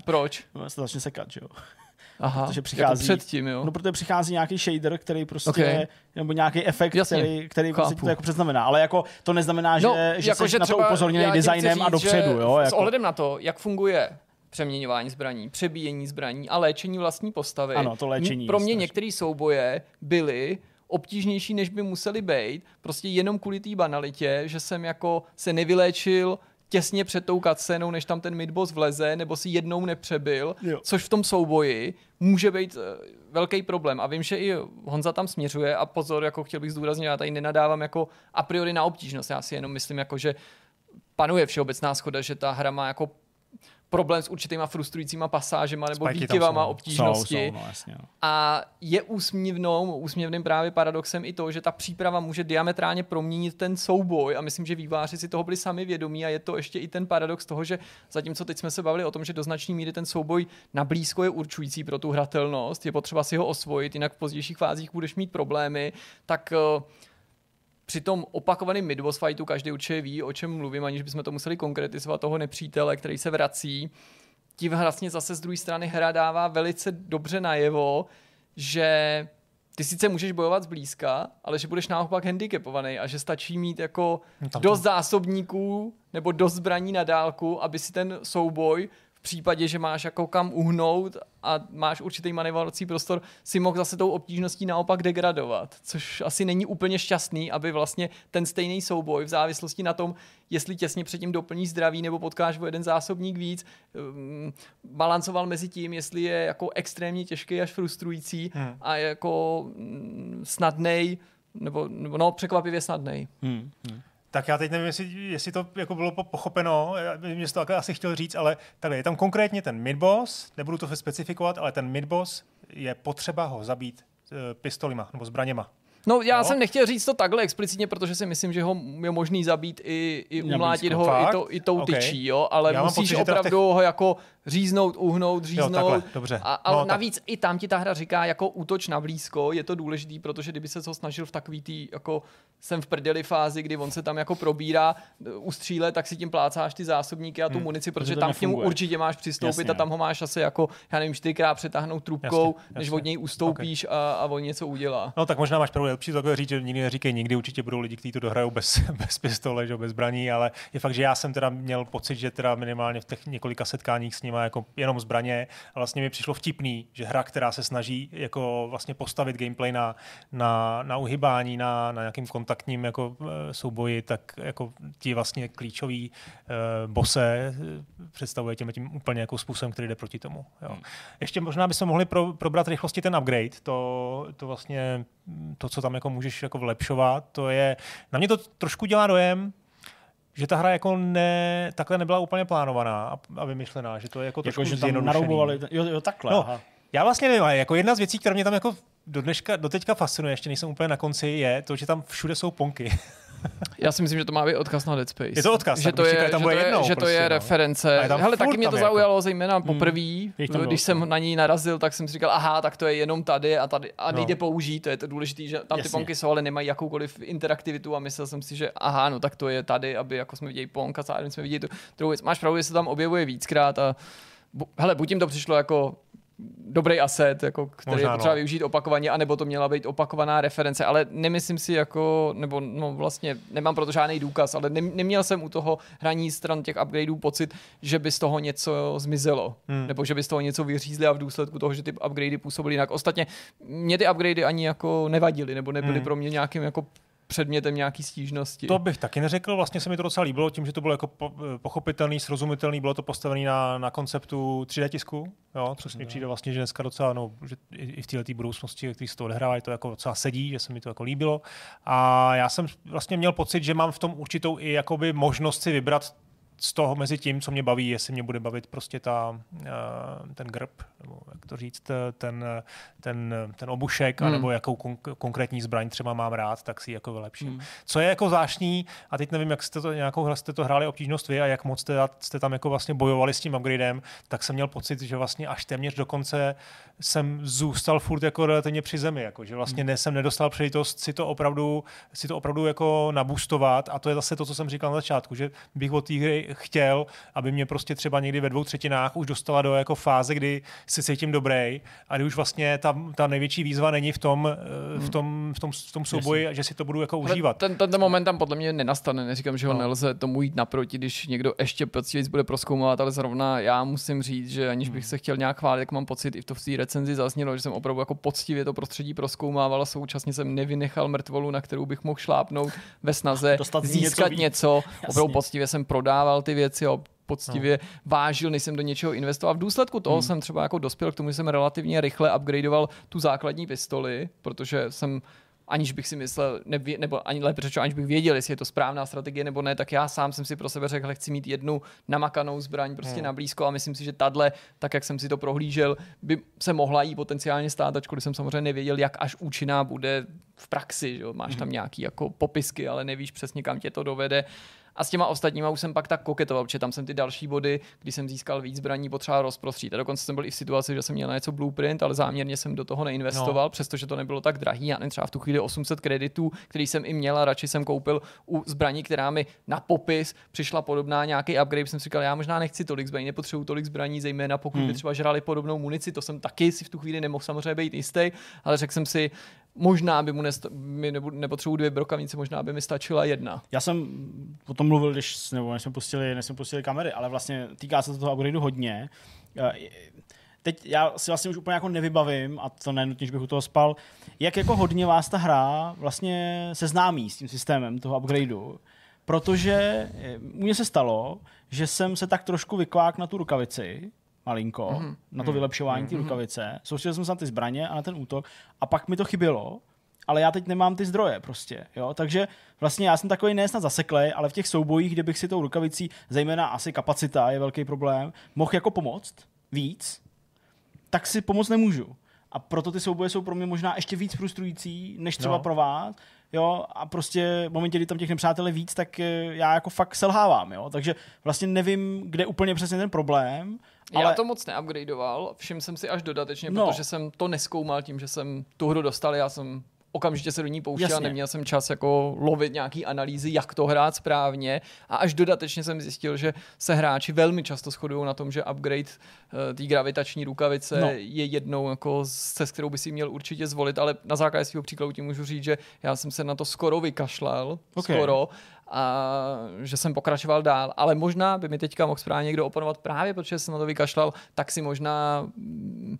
Proč? No, se začne sekat, že jo. Aha, protože přichází, je to předtím, jo? No, protože přichází nějaký shader, který prostě, okay. nebo nějaký efekt, Jasně, který, který prostě to jako předznamená. Ale jako to neznamená, že, no, že jako, jsi že na to upozorněný designem říct, a dopředu. Jo, jako. S ohledem na to, jak funguje přeměňování zbraní, přebíjení zbraní a léčení vlastní postavy. Ano, to léčení. Pro mě některé souboje byly obtížnější, než by museli být, prostě jenom kvůli té banalitě, že jsem jako se nevyléčil těsně před tou cutscénou, než tam ten midboss vleze, nebo si jednou nepřebil, jo. což v tom souboji může být uh, velký problém. A vím, že i Honza tam směřuje a pozor, jako chtěl bych zdůraznit, já tady nenadávám jako a priori na obtížnost, já si jenom myslím, jako, že panuje všeobecná schoda, že ta hra má jako problém s určitýma frustrujícíma pasážema nebo výkyvama no. obtížnosti. Jsou, jsou, no, jasně, no. A je úsměvnou, úsměvným právě paradoxem i to, že ta příprava může diametrálně proměnit ten souboj a myslím, že výváři si toho byli sami vědomí a je to ještě i ten paradox toho, že zatímco teď jsme se bavili o tom, že do značné míry ten souboj na blízko je určující pro tu hratelnost, je potřeba si ho osvojit, jinak v pozdějších fázích budeš mít problémy, tak uh, při tom opakovaném midboss fightu každý určitě ví, o čem mluvím, aniž bychom to museli konkretizovat toho nepřítele, který se vrací. Tím vlastně zase z druhé strany hra dává velice dobře najevo, že ty sice můžeš bojovat zblízka, ale že budeš naopak handicapovaný a že stačí mít jako no dost zásobníků nebo dost zbraní na dálku, aby si ten souboj případě, že máš jako kam uhnout a máš určitý manevrovací prostor, si mohl zase tou obtížností naopak degradovat, což asi není úplně šťastný, aby vlastně ten stejný souboj v závislosti na tom, jestli těsně předtím doplní zdraví nebo potkáš o jeden zásobník víc, um, balancoval mezi tím, jestli je jako extrémně těžký až frustrující hmm. a jako um, snadnej, nebo, nebo no překvapivě snadnej. Hmm. Hmm. Tak já teď nevím, jestli, jestli to jako bylo pochopeno, mě to asi chtěl říct, ale tady je tam konkrétně ten midboss, nebudu to specifikovat, ale ten midboss je potřeba ho zabít e, pistolima nebo zbraněma. No, já no. jsem nechtěl říct to takhle explicitně, protože si myslím, že ho je možný zabít i, i umlátit ho i, to, i tou okay. tyčí, jo, ale já musíš pocit, opravdu těch... ho jako říznout, uhnout, říznout. Jo, takhle, dobře. A, ale no, navíc tak... i tam ti ta hra říká jako útoč na blízko, je to důležitý, protože kdyby se to snažil v takový tý jako jsem v prdeli fázi, kdy on se tam jako probírá ustříle, tak si tím plácáš ty zásobníky a tu hmm. munici, protože tam k němu určitě máš přistoupit jasně, a tam ho máš asi jako, já nevím, čtyřikrát přetáhnout trubkou, jasně, jasně. než od něj ustoupíš okay. a, a on něco udělá. No tak možná máš pravdu, lepší to říct, že nikdy neříkej nikdy, určitě budou lidi, kteří to dohrajou bez, <laughs> bez pistole, že, bez zbraní, ale je fakt, že já jsem teda měl pocit, že teda minimálně v těch několika setkáních s nimi jako jenom zbraně a vlastně mi přišlo vtipný, že hra, která se snaží jako vlastně postavit gameplay na, na, na uhybání, na, na nějakým kontaktním jako eh, souboji, tak jako ti vlastně klíčoví uh, bose představuje tím, tím úplně jako způsobem, který jde proti tomu. Jo. Hmm. Ještě možná bychom mohli pro, probrat rychlosti ten upgrade, to, to vlastně to, co tam jako můžeš jako vlepšovat, to je, na mě to trošku dělá dojem, že ta hra jako ne, takhle nebyla úplně plánovaná a vymyšlená, že to je jako, jako že tam naroubovali, jo, jo, takhle, no, aha. Já vlastně nevím, ale jako jedna z věcí, která mě tam jako do dneška, do teďka fascinuje, ještě nejsem úplně na konci, je to, že tam všude jsou ponky. <laughs> Já si myslím, že to má být odkaz na Dead Space. Je to odkaz, že to je, tam že to je, jednou, že to prostě, je no. reference. Hele, taky mě to jako- zaujalo jako... zejména poprvé, hmm. když jsem na ní narazil, tak jsem si říkal, aha, tak to je jenom tady a tady a nejde no. použít, to je to důležité, že tam Jasně. ty ponky jsou, ale nemají jakoukoliv interaktivitu a myslel jsem si, že aha, no tak to je tady, aby jako jsme viděli ponka, a zároveň jsme viděli tu druhou věc. Máš pravdu, že se tam objevuje víckrát a hele, buď jim to přišlo jako dobrý asset, jako, který Možná, je potřeba no. využít opakovaně, anebo to měla být opakovaná reference, ale nemyslím si jako, nebo no vlastně nemám proto žádný důkaz, ale ne, neměl jsem u toho hraní stran těch upgradeů pocit, že by z toho něco zmizelo, hmm. nebo že by z toho něco vyřízli a v důsledku toho, že ty upgradey působily jinak. Ostatně mě ty upgradey ani jako nevadily, nebo nebyly hmm. pro mě nějakým jako předmětem nějaký stížnosti. To bych taky neřekl, vlastně se mi to docela líbilo tím, že to bylo jako pochopitelný, srozumitelný, bylo to postavené na, na konceptu 3D tisku, jo, což mi přijde vlastně, že dneska docela, no, že i v této budoucnosti, který se to odehrává, to jako docela sedí, že se mi to jako líbilo. A já jsem vlastně měl pocit, že mám v tom určitou i jakoby možnost si vybrat z toho mezi tím, co mě baví, jestli mě bude bavit prostě ta, eh, ten grb, nebo jak to říct, ten, ten, ten obušek, hmm. anebo jakou kon- konkrétní zbraň třeba mám rád, tak si ji jako vylepším. Hmm. Co je jako zvláštní, a teď nevím, jak jste to nějakou jste to hráli obtížnost vy a jak moc jste, jste tam jako vlastně bojovali s tím upgradem, tak jsem měl pocit, že vlastně až téměř do konce jsem zůstal furt jako relativně při zemi, jako, že vlastně hmm. ne, jsem nedostal příležitost si to opravdu, si to opravdu jako nabustovat a to je zase to, co jsem říkal na začátku, že bych od té hry chtěl, aby mě prostě třeba někdy ve dvou třetinách už dostala do jako fáze, kdy se cítím dobrý a kdy už vlastně ta, ta největší výzva není v tom, eh, v tom, v tom, v tom souboji, Jasně. že si to budu jako užívat. Ten, ten, ten moment tam podle mě nenastane, neříkám, že ho no. nelze tomu jít naproti, když někdo ještě poctivě bude proskoumat, ale zrovna já musím říct, že aniž bych hmm. se chtěl nějak chválit, jak mám pocit, i v to v té recenzi zaznělo, že jsem opravdu jako poctivě to prostředí proskoumával a současně jsem nevynechal mrtvolu, na kterou bych mohl šlápnout ve snaze získat něco. něco. Opravdu poctivě jsem prodával ty věci a poctivě no. vážil, než jsem do něčeho investoval. V důsledku toho hmm. jsem třeba jako dospěl k tomu, že jsem relativně rychle upgradeoval tu základní pistoli, protože jsem aniž bych si myslel, nevě, nebo ani lépe řečeno, aniž bych věděl, jestli je to správná strategie nebo ne, tak já sám jsem si pro sebe řekl, že chci mít jednu namakanou zbraň prostě hmm. na blízko a myslím si, že tahle, tak jak jsem si to prohlížel, by se mohla jí potenciálně stát, ačkoliv jsem samozřejmě nevěděl, jak až účinná bude v praxi. Že? Máš tam hmm. nějaký jako popisky, ale nevíš přesně, kam tě to dovede. A s těma ostatníma už jsem pak tak koketoval, protože tam jsem ty další body, když jsem získal víc zbraní, potřeboval rozprostřít. A dokonce jsem byl i v situaci, že jsem měl na něco blueprint, ale záměrně jsem do toho neinvestoval, no. přestože to nebylo tak drahý. Já třeba v tu chvíli 800 kreditů, který jsem i měl a radši jsem koupil u zbraní, která mi na popis přišla podobná nějaký upgrade. Jsem si říkal, já možná nechci tolik zbraní, nepotřebuji tolik zbraní, zejména pokud hmm. by třeba žrali podobnou munici. To jsem taky si v tu chvíli nemohl samozřejmě být jistý, ale řekl jsem si, možná by mu nest- mi nepotřebuji dvě brokavnice, možná by mi stačila jedna. Já jsem o tom mluvil, když, nebo než jsme pustili, než jsme pustili kamery, ale vlastně týká se to toho upgradeu hodně. Teď já si vlastně už úplně jako nevybavím, a to nenutně, že bych u toho spal, jak jako hodně vás ta hra vlastně seznámí s tím systémem toho upgradeu. Protože u mě se stalo, že jsem se tak trošku vykvák na tu rukavici, malinko, mm-hmm. na to mhm. vylepšování mm-hmm. té rukavice. Soustředil jsem se na ty zbraně a na ten útok a pak mi to chybělo, ale já teď nemám ty zdroje prostě, jo, takže vlastně já jsem takový nesnad zaseklej, ale v těch soubojích, kde bych si tou rukavicí, zejména asi kapacita je velký problém, mohl jako pomoct víc, tak si pomoct nemůžu. A proto ty souboje jsou pro mě možná ještě víc frustrující, než třeba no. pro vás, jo, a prostě v momentě, kdy tam těch nepřátel je víc, tak eh, já jako fakt selhávám, jo, takže vlastně nevím, kde úplně přesně ten problém, ale... Já to moc neupgradeoval, všim jsem si až dodatečně, no. protože jsem to neskoumal tím, že jsem tu hru dostal, já jsem okamžitě se do ní pouštěl Jasně. a neměl jsem čas jako lovit nějaký analýzy, jak to hrát správně a až dodatečně jsem zjistil, že se hráči velmi často shodují na tom, že upgrade uh, té gravitační rukavice no. je jednou jako se, s kterou by si měl určitě zvolit, ale na základě svého příkladu ti můžu říct, že já jsem se na to skoro vykašlal, okay. skoro a že jsem pokračoval dál. Ale možná by mi teďka mohl správně někdo oponovat právě, protože jsem na to vykašlal, tak si možná mm,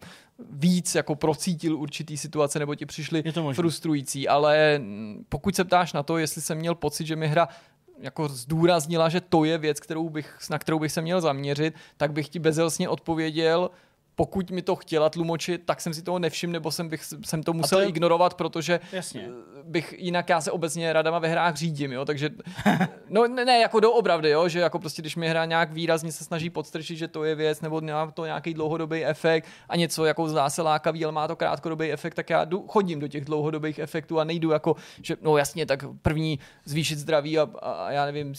víc jako procítil určitý situace, nebo ti přišly frustrující. Ale mm, pokud se ptáš na to, jestli jsem měl pocit, že mi hra jako zdůraznila, že to je věc, kterou bych, na kterou bych se měl zaměřit, tak bych ti bezelsně odpověděl, pokud mi to chtěla tlumočit, tak jsem si toho nevšiml, nebo jsem, bych, jsem to musel to je... ignorovat, protože Jasně. bych jinak já se obecně radama ve hrách řídím, jo, takže <laughs> no ne, ne jako doopravdy, jo, že jako prostě když mi hra nějak výrazně se snaží podstrčit, že to je věc, nebo má to nějaký dlouhodobý efekt a něco jako zdá se lákavý, ale má to krátkodobý efekt, tak já jdu, chodím do těch dlouhodobých efektů a nejdu jako, že no jasně, tak první zvýšit zdraví a, a já nevím,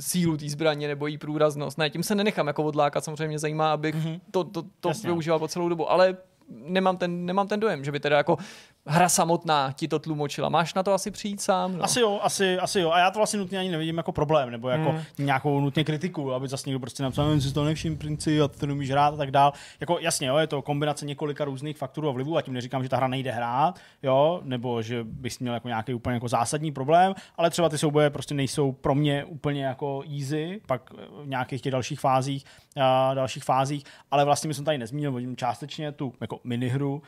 sílu té zbraně nebo jí průraznost. Ne, tím se nenechám jako odlákat, samozřejmě mě zajímá, abych mm-hmm. to, to, to využíval po celou dobu, ale nemám ten, nemám ten dojem, že by teda jako hra samotná ti to tlumočila. Máš na to asi přijít sám? No? Asi jo, asi, asi jo. A já to vlastně nutně ani nevidím jako problém, nebo jako hmm. nějakou nutně kritiku, aby zase někdo prostě napsal, že si to nevšim princi a ty nemůžeš hrát a tak dál. Jako jasně, jo, je to kombinace několika různých faktorů a vlivů a tím neříkám, že ta hra nejde hrát, jo, nebo že bys měl jako nějaký úplně jako zásadní problém, ale třeba ty souboje prostě nejsou pro mě úplně jako easy, pak v nějakých těch dalších fázích, a dalších fázích, ale vlastně my jsme tady nezmínil, částečně tu jako minihru,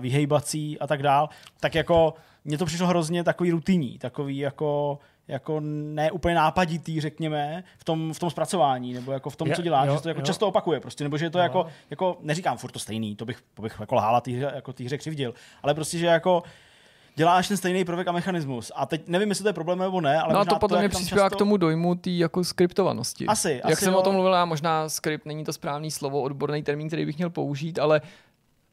vyhejbací a tak dál tak jako mně to přišlo hrozně takový rutinní, takový jako jako ne úplně nápaditý, řekněme, v tom, v tom zpracování, nebo jako v tom, co děláš, jo, že to jako jo. často opakuje prostě, nebo že je to jako, jako, neříkám furt to stejný, to bych, to bych jako lhála tý, jako tý hře křivdil, ale prostě, že jako děláš ten stejný prvek a mechanismus. A teď nevím, jestli to je problém nebo ne, ale no a to potom mě přispívá často... k tomu dojmu té jako skriptovanosti. Asi, Jak asi jsem jo. o tom mluvil, já možná skript není to správný slovo, odborný termín, který bych měl použít, ale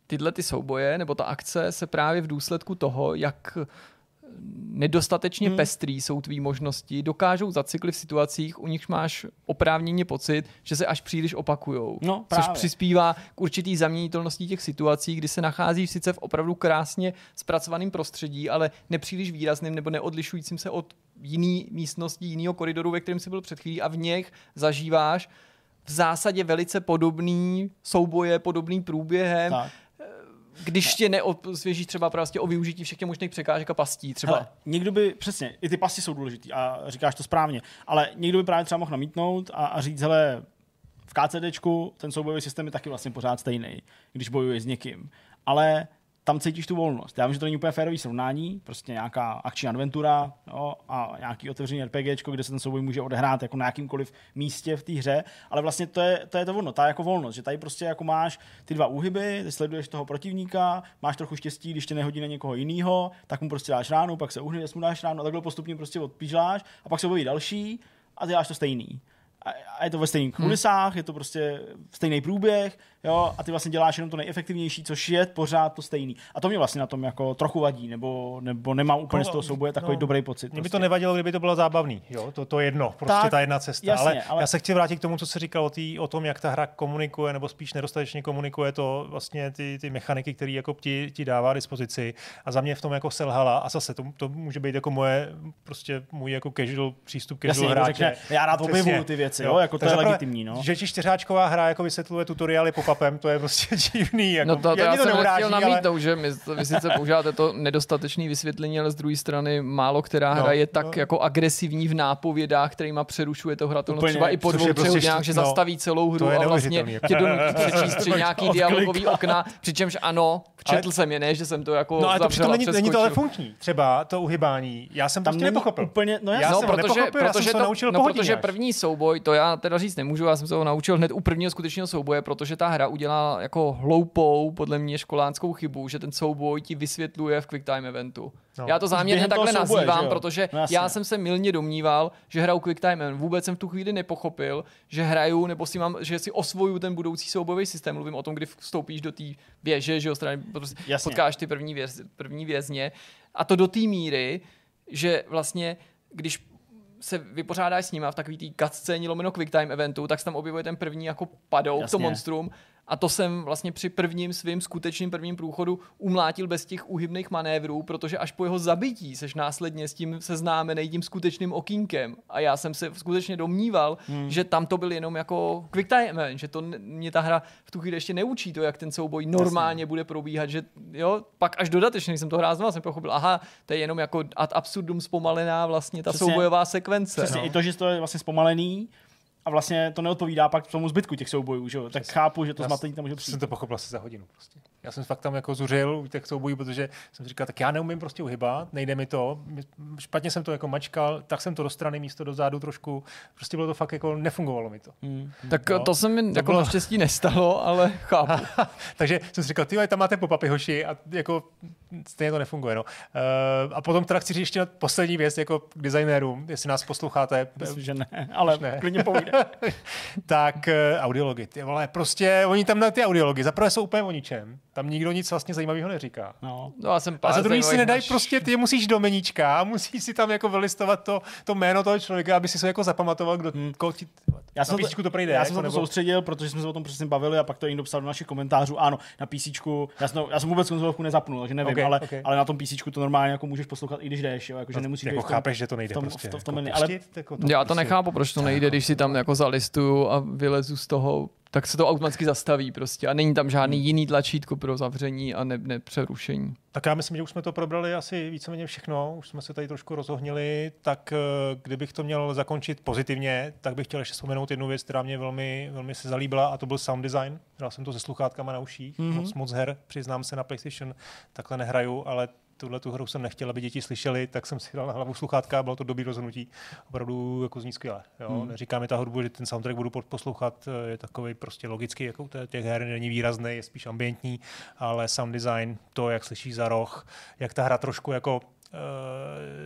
tyhle ty souboje nebo ta akce se právě v důsledku toho, jak nedostatečně hmm. pestrý jsou tvý možnosti, dokážou zacyklit v situacích, u nichž máš oprávněně pocit, že se až příliš opakujou. No, což přispívá k určitý zaměnitelnosti těch situací, kdy se nacházíš sice v opravdu krásně zpracovaném prostředí, ale nepříliš výrazným nebo neodlišujícím se od jiný místnosti, jiného koridoru, ve kterém jsi byl před chvílí a v něch zažíváš v zásadě velice podobný souboje, podobný průběhem. Tak když tě neosvěžíš třeba prostě o využití všech těch možných překážek a pastí třeba. Hele, někdo by, přesně, i ty pasti jsou důležitý a říkáš to správně, ale někdo by právě třeba mohl namítnout a, a říct, hele, v KCDčku ten soubojový systém je taky vlastně pořád stejný, když bojuješ s někým. Ale tam cítíš tu volnost. Já vím, že to není úplně férový srovnání, prostě nějaká akční adventura jo, a nějaký otevřený RPG, kde se ten souboj může odehrát jako na jakýmkoliv místě v té hře, ale vlastně to je, to je to ono, ta jako volnost, že tady prostě jako máš ty dva úhyby, ty sleduješ toho protivníka, máš trochu štěstí, když tě nehodí na někoho jiného, tak mu prostě dáš ránu, pak se uhneš, mu dáš ránu a takhle postupně prostě odpížláš a pak se objeví další a dáš to stejný a je to ve stejných hmm. kulisách, je to prostě stejný průběh, jo, a ty vlastně děláš jenom to nejefektivnější, což je pořád to stejný. A to mě vlastně na tom jako trochu vadí, nebo, nebo nemám úplně no, z toho souboje takový no, dobrý pocit. Mě prostě. by to prostě. nevadilo, kdyby to bylo zábavný, jo, to, to jedno, prostě tak, ta jedna cesta. Jasně, ale, ale, já se chci vrátit k tomu, co se říkal o, tý, o tom, jak ta hra komunikuje, nebo spíš nedostatečně komunikuje to vlastně ty, ty mechaniky, které jako ti, ti dává dispozici. A za mě v tom jako selhala. A zase to, to může být jako moje, prostě můj jako casual přístup casual Jasně, hráče. Řekne, já rád objevuju ty věci, jo, jo jako to je legitimní. No. Že ti čtyřáčková hra jako vysvětluje tutoriály pop-upem, to je prostě <laughs> divný. Jako, no to, to já, já to jsem chtěl namítnout, ale... že my, vy sice <laughs> používáte to nedostatečné vysvětlení, ale z druhé strany málo která no, hra je tak no. jako agresivní v nápovědách, kterýma přerušuje to hratelnost třeba i po dvou, třech prostě, že no, zastaví celou hru a vlastně tě donutí <laughs> přečíst tři nějaký dialogový okna, přičemž ano, četl jsem je, ne, že jsem to jako No ale to přitom není, není to ale funkční, třeba to uhybání. Já jsem tam prostě nepochopil. Úplně, no já, no, jsem protože, protože, to, naučil no, protože první souboj, to já teda říct nemůžu, já jsem se ho naučil hned u prvního skutečného souboje, protože ta hra udělá jako hloupou, podle mě školánskou chybu, že ten souboj ti vysvětluje v quick time eventu. No. Já to záměrně takhle souboje, nazývám, protože no, já jsem se milně domníval, že hraju quick time event. Vůbec jsem v tu chvíli nepochopil, že hraju nebo si mám, že si osvoju ten budoucí soubojový systém. Mluvím o tom, kdy vstoupíš do té věže, že jo, strany, prostě potkáš ty první, věz, první vězně. A to do té míry, že vlastně když se vypořádáš s nima v takový té cutscéně lomeno quick time eventu, tak se tam objevuje ten první jako padou, to monstrum a to jsem vlastně při prvním svým skutečným prvním průchodu umlátil bez těch uhybných manévrů, protože až po jeho zabití seš následně s tím seznámený tím skutečným okýnkem. A já jsem se skutečně domníval, hmm. že tam to byl jenom jako quick time, že to mě ta hra v tu chvíli ještě neučí to, jak ten souboj normálně Jasně. bude probíhat, že jo, pak až dodatečně, jsem to hrál znovu, jsem pochopil, aha, to je jenom jako ad absurdum zpomalená vlastně ta Přesně. soubojová sekvence. Přesně, no. i to, že to je vlastně zpomalený, a vlastně to neodpovídá pak tomu zbytku těch soubojů, že? tak chápu, že to zmatení tam může přijít. Jsem to pochopil asi za hodinu prostě. Já jsem fakt tam jako zuřil u těch soubojů, protože jsem si říkal, tak já neumím prostě uhybat, nejde mi to, špatně jsem to jako mačkal, tak jsem to do strany místo do zádu trošku, prostě bylo to fakt jako, nefungovalo mi to. Hmm. Tak no, to se mi to jako bylo... naštěstí nestalo, ale <laughs> chápu. Takže jsem si říkal, ty tam máte popapy hoši a jako stejně to nefunguje. No. Uh, a potom teda chci říct ještě poslední věc jako k designérům, jestli nás posloucháte. Myslím, že ne, ale ne. klidně povíde. <laughs> tak uh, audiology, ty vole, prostě oni tam na ty audiology, zaprvé jsou úplně o ničem tam nikdo nic vlastně zajímavého neříká. No, no já jsem a za druhý si nedají prostě, ty musíš do meníčka a musíš si tam jako vylistovat to, to jméno toho člověka, aby si se jako zapamatoval, kdo hmm. koho ti, já jsem to, to projde. Já jsem se nebo... to soustředil, protože jsme se o tom přesně bavili a pak to někdo psal do našich komentářů. Ano, na PC, já jsem, já jsem vůbec konzolovku nezapnul, takže nevím, okay, ale, okay. ale na tom PC to normálně jako můžeš poslouchat, i když jdeš, jo, jako, že nemusíš jako chápeš, že to nejde v tom, prostě. V tom, v tom, jako ale, jako to já to prostě- nechápu, proč to nejde, když si tam jako zalistuju a vylezu z toho tak se to automaticky zastaví prostě a není tam žádný hmm. jiný tlačítko pro zavření a ne, nepřerušení. Tak já myslím, že už jsme to probrali asi víceméně všechno, už jsme se tady trošku rozohnili, tak eh, kdybych to měl zakončit pozitivně, tak bych chtěl ještě vzpomenout jednu věc, která mě velmi, velmi se zalíbila a to byl sound design. Hrál jsem to se sluchátkama na uších, mm-hmm. moc, moc her, přiznám se na PlayStation, takhle nehraju, ale tuhle tu hru jsem nechtěl, aby děti slyšeli, tak jsem si dal na hlavu sluchátka a bylo to dobrý rozhodnutí. Opravdu jako zní skvěle. Jo? Hmm. Neříká mi ta hudbu, že ten soundtrack budu poslouchat, je takový prostě logický, jako těch her není výrazný, je spíš ambientní, ale sound design, to, jak slyšíš za roh, jak ta hra trošku jako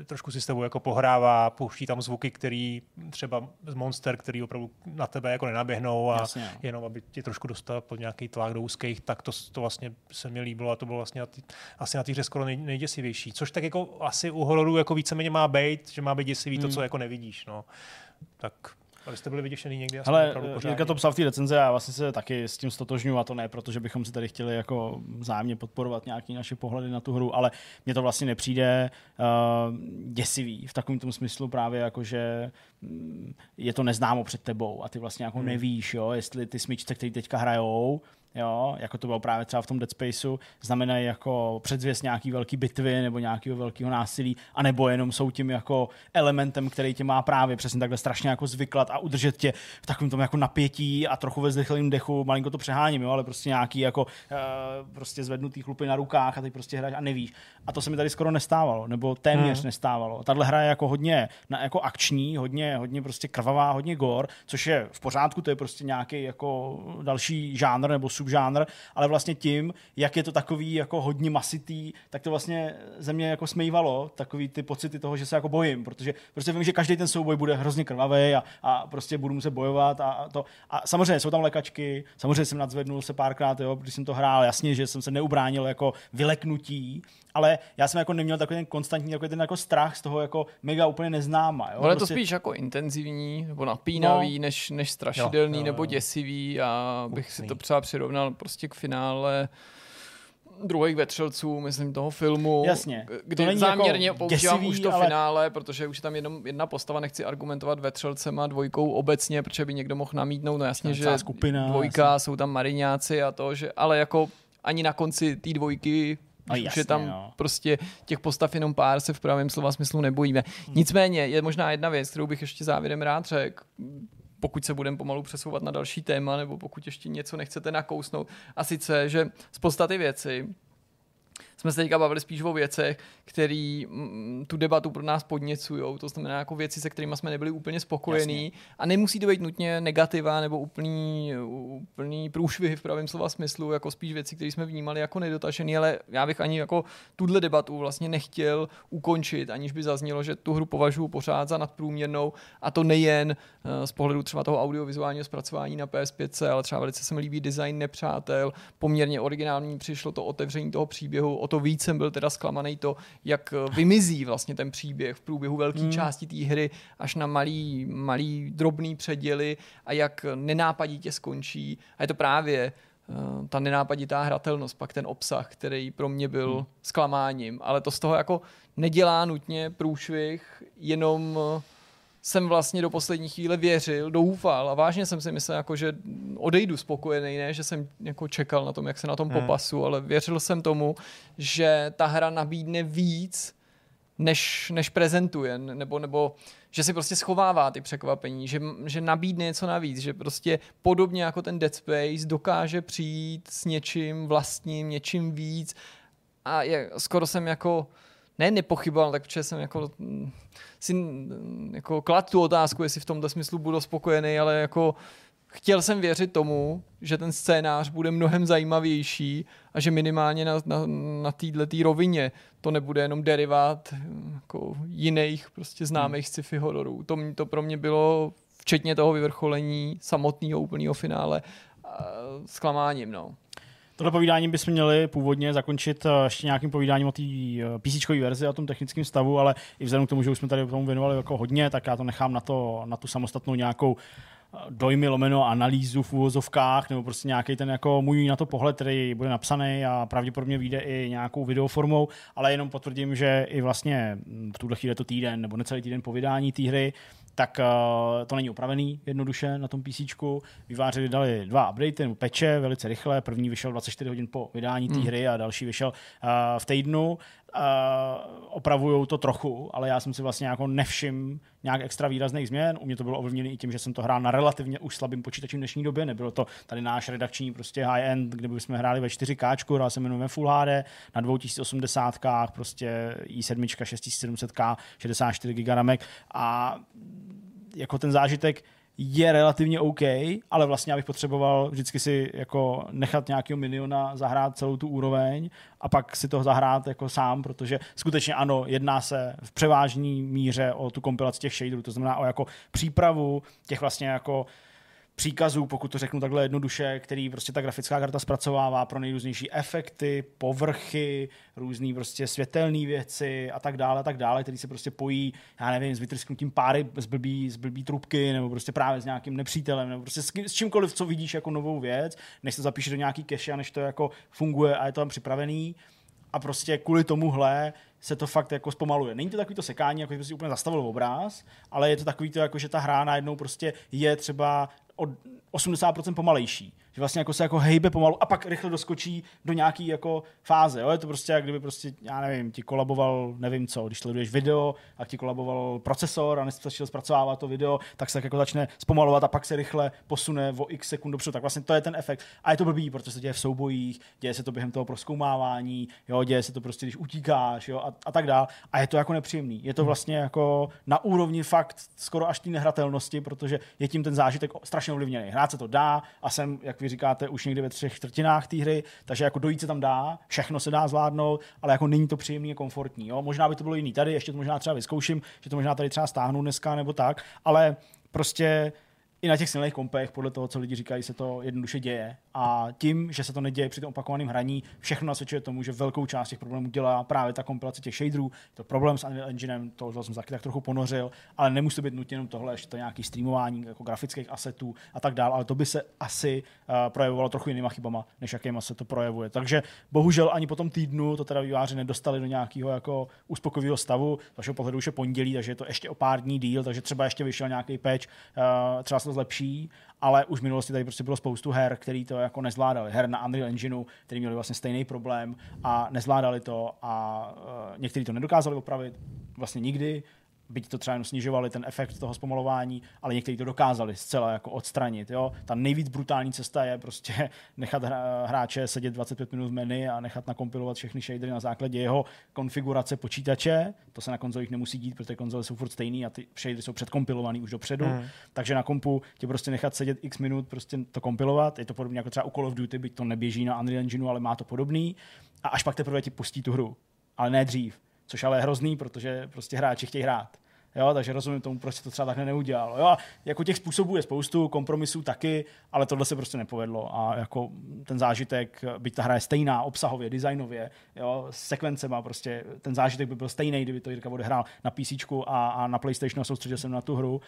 trošku si s tebou jako pohrává, pouští tam zvuky, který třeba z Monster, který opravdu na tebe jako nenaběhnou a Jasně. No. jenom aby tě trošku dostal pod nějaký tlak do úzkých, tak to, to vlastně se mi líbilo a to bylo vlastně na tý, asi na té hře skoro nej, nejděsivější. Což tak jako asi u hororu jako víceméně má být, že má být děsivý hmm. to, co jako nevidíš. No. Tak ale jste byli vyděšený někdy? Ale Jirka to psal v té recenze a vlastně se taky s tím stotožňuji a to ne, protože bychom si tady chtěli jako zájemně podporovat nějaké naše pohledy na tu hru, ale mně to vlastně nepřijde uh, děsivý v takovém tom smyslu právě jako, že mm, je to neznámo před tebou a ty vlastně jako hmm. nevíš, jo, jestli ty smyčce, které teďka hrajou, jo, jako to bylo právě třeba v tom Dead Spaceu, znamenají jako předzvěst nějaký velký bitvy nebo nějakého velkého násilí, anebo jenom jsou tím jako elementem, který tě má právě přesně takhle strašně jako zvyklat a udržet tě v takovém tom jako napětí a trochu ve zrychleném dechu, malinko to přeháním, jo, ale prostě nějaký jako uh, prostě zvednutý chlupy na rukách a ty prostě hraješ a nevíš. A to se mi tady skoro nestávalo, nebo téměř hmm. nestávalo. Tahle hra je jako hodně na, jako akční, hodně, hodně prostě krvavá, hodně gor, což je v pořádku, to je prostě nějaký jako další žánr nebo subžánr, ale vlastně tím, jak je to takový jako hodně masitý, tak to vlastně ze mě jako smejvalo, takový ty pocity toho, že se jako bojím, protože prostě vím, že každý ten souboj bude hrozně krvavý a, a prostě budu muset bojovat a, a to. A samozřejmě jsou tam lékačky, samozřejmě jsem nadzvednul se párkrát, jo, když jsem to hrál, jasně, že jsem se neubránil jako vyleknutí, ale já jsem jako neměl takový ten konstantní takový ten jako strach z toho jako mega úplně neznáma. Jo? Ale prostě... to spíš jako intenzivní nebo napínavý, no. než, než strašidelný jo, jo, jo. nebo děsivý a bych si to třeba přirovnal prostě k finále druhých vetřelců, myslím, toho filmu. Jasně. Kdy to záměrně jako používám děsivý, už to ale... finále, protože už je tam jenom jedna postava, nechci argumentovat vetřelcema dvojkou obecně, protože by někdo mohl namítnout, no jasně, že skupina, dvojka, jasně. jsou tam mariňáci a to, že, ale jako ani na konci té dvojky No jasně, že tam no. prostě těch postav jenom pár se v pravém slova smyslu nebojíme. Hmm. Nicméně je možná jedna věc, kterou bych ještě závěrem rád řekl, pokud se budeme pomalu přesouvat na další téma, nebo pokud ještě něco nechcete nakousnout. A sice, že z podstaty věci jsme se teďka bavili spíš o věcech, které mm, tu debatu pro nás podněcují. To znamená jako věci, se kterými jsme nebyli úplně spokojení. Jasně. A nemusí to být nutně negativa nebo úplný, úplný průšvihy v pravém slova smyslu, jako spíš věci, které jsme vnímali jako nedotažený, ale já bych ani jako tuhle debatu vlastně nechtěl ukončit, aniž by zaznělo, že tu hru považuji pořád za nadprůměrnou a to nejen eh, z pohledu třeba toho audiovizuálního zpracování na PS5, ale třeba velice se mi líbí design nepřátel, poměrně originální přišlo to otevření toho příběhu, o to víc jsem byl teda zklamaný to, jak eh, vymizí vlastně ten příběh v průběhu velké hmm. části té hry až na malý, malý drobný předěly a jak nenápaditě skončí. A je to právě uh, ta nenápaditá hratelnost, pak ten obsah, který pro mě byl hmm. zklamáním. Ale to z toho jako nedělá nutně průšvih, jenom uh, jsem vlastně do poslední chvíle věřil, doufal a vážně jsem si myslel, jako, že odejdu spokojený, ne, že jsem jako čekal na tom, jak se na tom hmm. popasu, ale věřil jsem tomu, že ta hra nabídne víc, než, než prezentuje, nebo, nebo že si prostě schovává ty překvapení, že, že nabídne něco navíc, že prostě podobně jako ten Dead Space dokáže přijít s něčím vlastním, něčím víc a je, skoro jsem jako ne nepochyboval, tak protože jsem jako si jako klad tu otázku, jestli v tomto smyslu budu spokojený, ale jako chtěl jsem věřit tomu, že ten scénář bude mnohem zajímavější a že minimálně na, na, na této rovině to nebude jenom derivát jako jiných prostě známých hmm. sci-fi hororů. To, to pro mě bylo, včetně toho vyvrcholení samotného úplného finále, zklamáním. No. Tohle povídání bychom měli původně zakončit eh, ještě nějakým povídáním o té eh, PC verzi, o tom technickém stavu, ale i vzhledem k tomu, že už jsme tady tomu věnovali jako hodně, tak já to nechám na, to, na tu samostatnou nějakou eh, dojmy lomeno analýzu v úvozovkách, nebo prostě nějaký ten jako můj na to pohled, který bude napsaný a pravděpodobně vyjde i nějakou videoformou, ale jenom potvrdím, že i vlastně v tuhle chvíli to týden nebo necelý týden po vydání té hry tak uh, to není upravený jednoduše na tom PC. Vyvářili dali dva updaty nebo peče velice rychle. První vyšel 24 hodin po vydání té hmm. hry a další vyšel uh, v týdnu. Uh, opravují to trochu, ale já jsem si vlastně jako nevšim nějak extra výrazných změn. U mě to bylo ovlivněné i tím, že jsem to hrál na relativně už slabým počítači v dnešní době. Nebylo to tady náš redakční prostě high-end, kde bychom hráli ve 4K, hrál jsem jenom ve Full HD, na 2080, prostě i7, 6700K, 64 GB a jako ten zážitek je relativně OK, ale vlastně já bych potřeboval vždycky si jako nechat nějakého miniona zahrát celou tu úroveň a pak si to zahrát jako sám, protože skutečně ano, jedná se v převážní míře o tu kompilaci těch shaderů, to znamená o jako přípravu těch vlastně jako příkazů, pokud to řeknu takhle jednoduše, který prostě ta grafická karta zpracovává pro nejrůznější efekty, povrchy, různé prostě světelné věci a tak dále, a tak dále, který se prostě pojí, já nevím, s vytrsknutím páry z blbý, z blbý trubky, nebo prostě právě s nějakým nepřítelem, nebo prostě s, kým, s čímkoliv, co vidíš jako novou věc, než to zapíše do nějaký cache a než to jako funguje a je to tam připravený. A prostě kvůli tomuhle se to fakt jako zpomaluje. Není to takový to sekání, jako by si úplně zastavil obráz, ale je to takový to, jako že ta hra najednou prostě je třeba o 80% pomalejší že vlastně jako se jako hejbe pomalu a pak rychle doskočí do nějaký jako fáze. Jo? Je to prostě jak kdyby prostě, já nevím, ti kolaboval, nevím co, když sleduješ video a ti kolaboval procesor a nestačil zpracovávat to video, tak se tak jako začne zpomalovat a pak se rychle posune o x sekund dopředu. Tak vlastně to je ten efekt. A je to blbý, protože se děje v soubojích, děje se to během toho proskoumávání, jo? děje se to prostě, když utíkáš jo? A, a, tak dál. A je to jako nepříjemný. Je to hmm. vlastně jako na úrovni fakt skoro až té nehratelnosti, protože je tím ten zážitek strašně ovlivněný. Hrát se to dá a jsem, jak vy říkáte, už někdy ve třech čtvrtinách té hry, takže jako dojít se tam dá, všechno se dá zvládnout, ale jako není to příjemný a komfortní. Jo? Možná by to bylo jiný tady, ještě to možná třeba vyzkouším, že to možná tady třeba stáhnu dneska nebo tak, ale prostě i na těch silných kompech, podle toho, co lidi říkají, se to jednoduše děje. A tím, že se to neděje při tom opakovaném hraní, všechno nasvědčuje tomu, že velkou část těch problémů dělá právě ta kompilace těch shaderů. To problém s Unreal Enginem, to jsem taky tak trochu ponořil, ale nemusí to být nutně jenom tohle, že to nějaký streamování jako grafických asetů a tak dále, ale to by se asi uh, projevovalo trochu jinýma chybama, než jakýma se to projevuje. Takže bohužel ani po tom týdnu to teda výváři nedostali do nějakého jako uspokojivého stavu. Z vašeho pohledu už je pondělí, takže je to ještě o pár dní díl, takže třeba ještě vyšel nějaký patch, uh, třeba se to zlepší, ale už v minulosti tady prostě bylo spoustu her, který to jako nezvládali. Her na Unreal Engineu, který měli vlastně stejný problém a nezvládali to a uh, někteří to nedokázali opravit vlastně nikdy byť to třeba snižovali ten efekt toho zpomalování, ale někteří to dokázali zcela jako odstranit. Jo? Ta nejvíc brutální cesta je prostě <laughs> nechat hráče sedět 25 minut v menu a nechat nakompilovat všechny shadery na základě jeho konfigurace počítače. To se na konzolích nemusí dít, protože konzole jsou furt stejný a ty shadery jsou předkompilovaný už dopředu. Mm. Takže na kompu tě prostě nechat sedět x minut, prostě to kompilovat. Je to podobně jako třeba u Call of Duty, byť to neběží na Unreal Engineu, ale má to podobný. A až pak teprve ti pustí tu hru. Ale ne dřív což ale je hrozný, protože prostě hráči chtějí hrát. Jo, takže rozumím tomu, proč se to třeba takhle neudělalo. Jo, jako těch způsobů je spoustu, kompromisů taky, ale tohle se prostě nepovedlo. A jako ten zážitek, byť ta hra je stejná obsahově, designově, jo, sekvencema, prostě ten zážitek by byl stejný, kdyby to Jirka odehrál na PC a, a na PlayStationu a soustředil jsem na tu hru,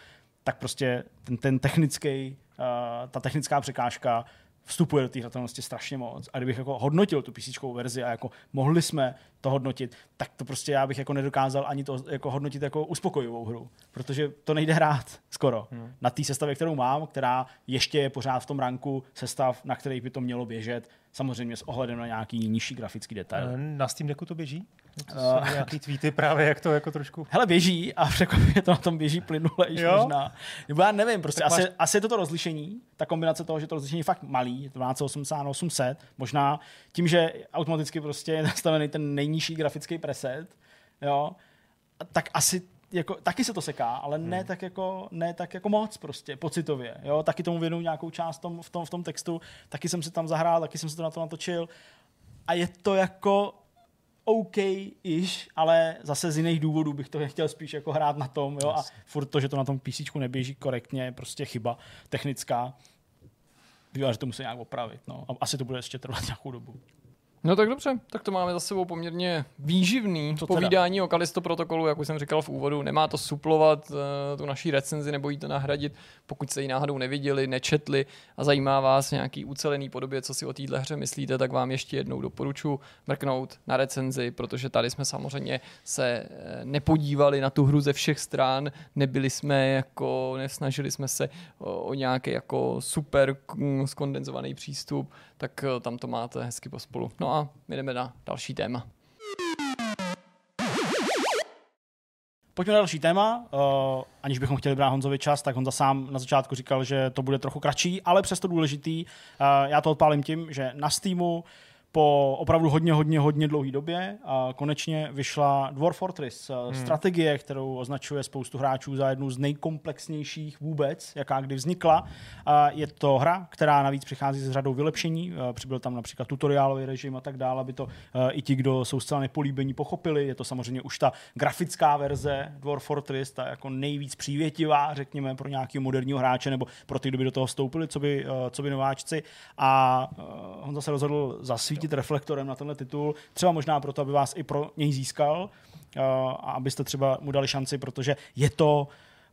tak prostě ten, ten technický, uh, ta technická překážka vstupuje do té hratelnosti strašně moc. A kdybych jako hodnotil tu PC verzi a jako mohli jsme to hodnotit, tak to prostě já bych jako nedokázal ani to jako hodnotit jako uspokojivou hru, protože to nejde hrát skoro. Hmm. Na té sestavě, kterou mám, která ještě je pořád v tom ranku sestav, na který by to mělo běžet, samozřejmě s ohledem na nějaký nižší grafický detail. Eh, na Steam Decku to běží? To uh, nějaký tweety právě, jak to jako trošku... Hele, běží a překvapivě to na tom běží plynule možná. Nebo já nevím, prostě asi, máš... asi, je to to rozlišení, ta kombinace toho, že to rozlišení je fakt malý, je to 1280 na 800, možná tím, že automaticky prostě je nastavený ten nejnižší grafický preset, jo, tak asi jako, taky se to seká, ale ne, hmm. tak jako, ne tak jako moc prostě, pocitově. Jo? Taky tomu věnu nějakou část tom, v, tom, v tom textu, taky jsem si tam zahrál, taky jsem se to na to natočil. A je to jako OK iž, ale zase z jiných důvodů bych to chtěl spíš jako hrát na tom, jo, a furt to, že to na tom PC neběží korektně, je prostě chyba technická. že to musí nějak opravit, no. A asi to bude ještě trvat nějakou dobu. No tak dobře, tak to máme za sebou poměrně výživný Co povídání teda? o Kalisto protokolu, jak už jsem říkal v úvodu. Nemá to suplovat uh, tu naší recenzi nebo jí to nahradit, pokud jste ji náhodou neviděli, nečetli a zajímá vás nějaký ucelený podobě, co si o téhle hře myslíte, tak vám ještě jednou doporučuji mrknout na recenzi, protože tady jsme samozřejmě se eh, nepodívali na tu hru ze všech stran, nebyli jsme jako, nesnažili jsme se o, o nějaký jako super skondenzovaný přístup, tak eh, tam to máte hezky pospolu. No a my jdeme na další téma. Pojďme na další téma. Uh, aniž bychom chtěli brát Honzovi čas, tak Honza sám na začátku říkal, že to bude trochu kratší, ale přesto důležitý. Uh, já to odpálím tím, že na Steamu po opravdu hodně, hodně, hodně dlouhé době a konečně vyšla Dwarf Fortress, eh, hmm. strategie, kterou označuje spoustu hráčů za jednu z nejkomplexnějších vůbec, jaká kdy vznikla. A je to hra, která navíc přichází s řadou vylepšení, eh, přibyl tam například tutoriálový režim a tak dále, aby to eh, i ti, kdo jsou zcela nepolíbení, pochopili. Je to samozřejmě už ta grafická verze Dwarf Fortress, ta jako nejvíc přívětivá, řekněme, pro nějakého moderního hráče nebo pro ty, kdo by do toho vstoupili, co by, co by nováčci. A on zase rozhodl zasvítit svítit reflektorem na tenhle titul, třeba možná proto, aby vás i pro něj získal uh, a abyste třeba mu dali šanci, protože je to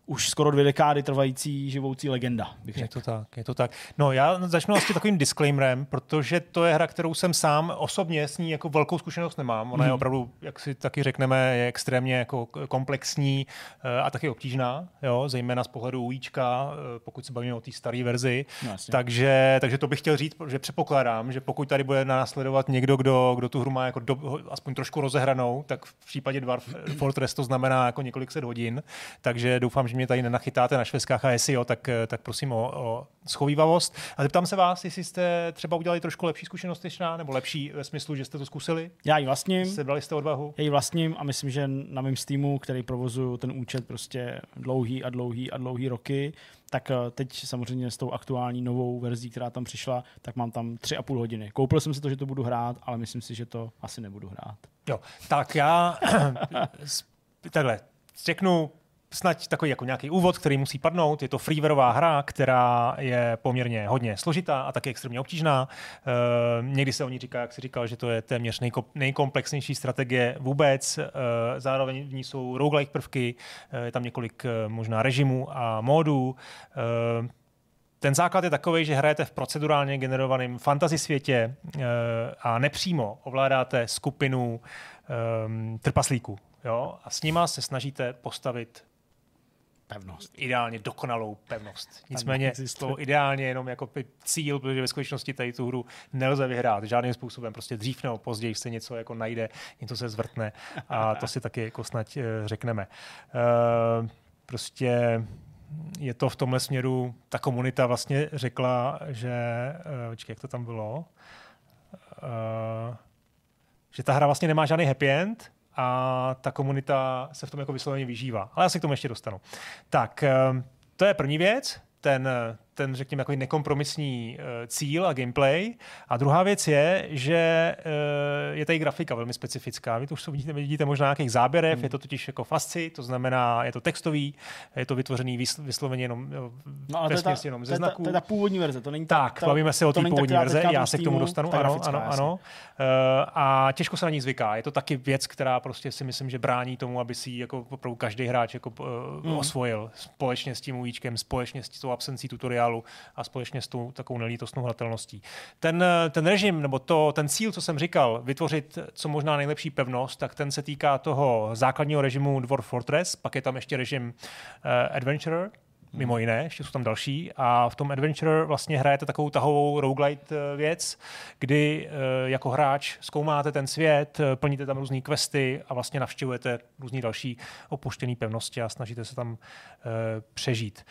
už skoro dvě dekády trvající živoucí legenda, bych řekl. Je to tak, je to tak. No já začnu vlastně takovým disclaimerem, protože to je hra, kterou jsem sám osobně s ní jako velkou zkušenost nemám. Ona je mhm. opravdu, jak si taky řekneme, je extrémně jako komplexní eh, a taky obtížná, jo, zejména z pohledu UIčka, eh, pokud se bavíme o té staré verzi. No, takže, takže to bych chtěl říct, že předpokládám, že pokud tady bude následovat někdo, kdo, kdo tu hru má jako do, aspoň trošku rozehranou, tak v případě Dwarf Fortress to znamená jako několik set hodin. Takže doufám, že mě tady nenachytáte na šveskách a jestli jo, tak, tak prosím o, o schovývavost. A zeptám se vás, jestli jste třeba udělali trošku lepší zkušenost než nebo lepší ve smyslu, že jste to zkusili? Já ji vlastním. Jste brali jste odvahu? Já ji vlastním a myslím, že na mém Steamu, který provozuju ten účet prostě dlouhý a dlouhý a dlouhý roky, tak eh, teď samozřejmě s tou aktuální novou verzí, která tam přišla, tak mám tam tři a půl hodiny. Koupil jsem si to, že to budu hrát, ale myslím si, že to asi nebudu hrát. Jo, tak já <clears throat> takhle řeknu snad takový jako nějaký úvod, který musí padnout. Je to freewareová hra, která je poměrně hodně složitá a taky extrémně obtížná. E, někdy se o ní říká, jak si říkal, že to je téměř nejko, nejkomplexnější strategie vůbec. E, zároveň v ní jsou roguelike prvky, e, je tam několik e, možná režimů a módů. E, ten základ je takový, že hrajete v procedurálně generovaném fantasy světě a nepřímo ovládáte skupinu e, trpaslíků. Jo? A s nima se snažíte postavit pevnost. Ideálně dokonalou pevnost. Nicméně to ideálně jenom jako cíl, protože ve skutečnosti tady tu hru nelze vyhrát žádným způsobem. Prostě dřív nebo později se něco jako najde, něco se zvrtne a to si taky jako snad eh, řekneme. Uh, prostě je to v tomhle směru, ta komunita vlastně řekla, že, uh, počkej, jak to tam bylo, že ta hra vlastně nemá žádný happy end, a ta komunita se v tom jako vysloveně vyžívá. Ale já se k tomu ještě dostanu. Tak, ehm, to je první věc ten, ten řekněme, jako nekompromisní uh, cíl a gameplay. A druhá věc je, že uh, je tady grafika velmi specifická. Vy to už to vidíte, vidíte možná nějakých záběrech, hmm. je to totiž jako fasci, to znamená, je to textový, je to vytvořený vysloveně jenom, no, ale to je ta, jenom ze znaků. To je ta původní verze, to není tak. Ta, bavíme se o té původní verze, já se k tomu dostanu, ano, ano, ano. Uh, a těžko se na ní zvyká. Je to taky věc, která prostě si myslím, že brání tomu, aby si jako opravdu každý hráč jako hmm. osvojil společně s tím újíčkem, společně s tou absencí tutoriálu a společně s tou takovou nelítostnou hratelností. Ten, ten režim, nebo to, ten cíl, co jsem říkal, vytvořit co možná nejlepší pevnost, tak ten se týká toho základního režimu Dwarf Fortress, pak je tam ještě režim uh, Adventurer, mimo jiné, ještě jsou tam další. A v tom Adventure vlastně hrajete takovou tahovou roguelite eh, věc, kdy eh, jako hráč zkoumáte ten svět, plníte tam různé questy a vlastně navštěvujete různé další opuštěné pevnosti a snažíte se tam přežít.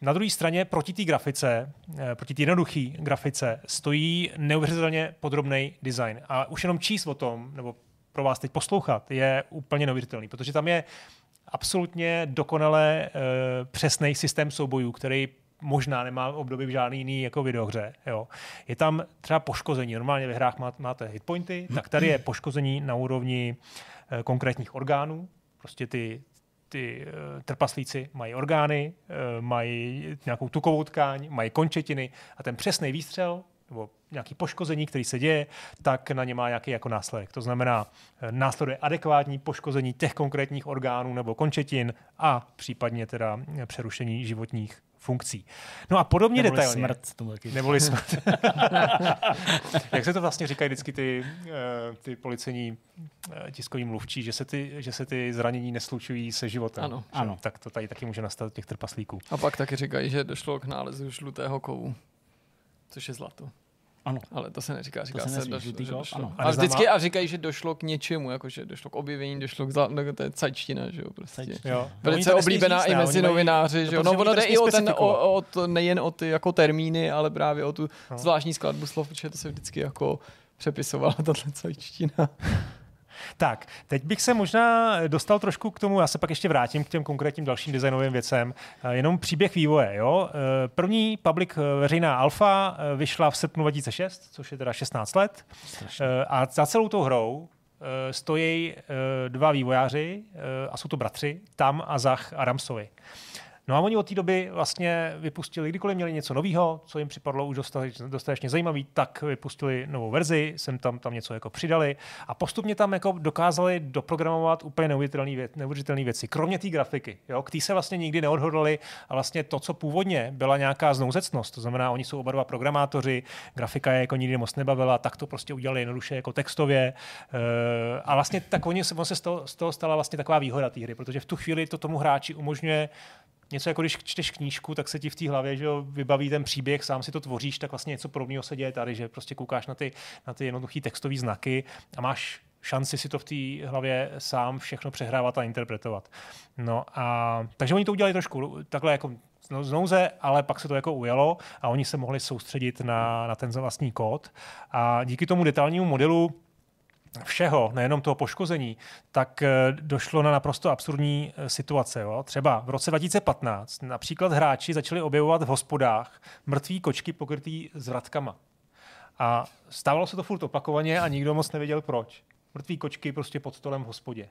Na druhé straně proti té grafice, eh, proti té jednoduché grafice, stojí neuvěřitelně podrobný design. A už jenom číst o tom, nebo pro vás teď poslouchat, je úplně neuvěřitelný, protože tam je absolutně dokonale e, přesný systém soubojů, který možná nemá období v žádný jiný jako videohře. Jo. Je tam třeba poškození. Normálně ve hrách máte hitpointy, tak tady je poškození na úrovni e, konkrétních orgánů. Prostě ty, ty uh, trpaslíci mají orgány, uh, mají nějakou tukovou tkáň, mají končetiny a ten přesný výstřel nebo nějaký poškození, který se děje, tak na ně má nějaký jako následek. To znamená, eh, následuje adekvátní poškození těch konkrétních orgánů nebo končetin a případně teda přerušení životních funkcí. No a podobně Neboli detailně. smrt. To Neboli smrt. <laughs> <laughs> Jak se to vlastně říkají vždycky ty, eh, ty policení eh, tiskový mluvčí, že se, ty, že se ty zranění neslučují se životem. Ano, že? ano. Tak to tady taky může nastat těch trpaslíků. A pak taky říkají, že došlo k nálezu žlutého kovu, což je zlato. Ano. Ale to se neříká, říká to se, se došlo, že došlo. Ano. A vždycky a říkají, že došlo k něčemu, jakože došlo k objevení, došlo k zla, no, to je cajčtina, že jo, prostě. Jo. Velice no, oblíbená i mezi novináři, že jo. No ono jde i o ten, o, o to, nejen o ty jako termíny, ale právě o tu no. zvláštní skladbu slov, protože to se vždycky jako přepisovala tato cajčtina. Tak, teď bych se možná dostal trošku k tomu, já se pak ještě vrátím k těm konkrétním dalším designovým věcem. Eh, jenom příběh vývoje. Jo? Eh, první public eh, veřejná alfa vyšla v srpnu 2006, což je teda 16 let. Strašně. A za celou tou hrou stojí dva vývojáři a jsou to bratři, Tam a Zach Adamsovi. No a oni od té doby vlastně vypustili, kdykoliv měli něco nového, co jim připadlo už dostatečně, zajímavý, tak vypustili novou verzi, jsem tam, tam něco jako přidali a postupně tam jako dokázali doprogramovat úplně neuvěřitelné věc, neuvěřitelné věci, kromě té grafiky, jo, k té se vlastně nikdy neodhodlali a vlastně to, co původně byla nějaká znouzecnost, to znamená, oni jsou oba dva programátoři, grafika je jako nikdy moc nebavila, tak to prostě udělali jednoduše jako textově e, a vlastně tak oni se, se z, toho, z toho stala vlastně taková výhoda té hry, protože v tu chvíli to tomu hráči umožňuje něco jako když čteš knížku, tak se ti v té hlavě že jo, vybaví ten příběh, sám si to tvoříš, tak vlastně něco podobného se děje tady, že prostě koukáš na ty, na ty jednoduché textové znaky a máš šanci si to v té hlavě sám všechno přehrávat a interpretovat. No a takže oni to udělali trošku takhle jako znouze, ale pak se to jako ujelo a oni se mohli soustředit na, na ten vlastní kód. A díky tomu detailnímu modelu všeho, nejenom toho poškození, tak eh, došlo na naprosto absurdní eh, situace. Jo? Třeba v roce 2015 například hráči začali objevovat v hospodách mrtvé kočky pokrytý zvratkama. A stávalo se to furt opakovaně a nikdo moc nevěděl proč mrtvý kočky prostě pod stolem v hospodě.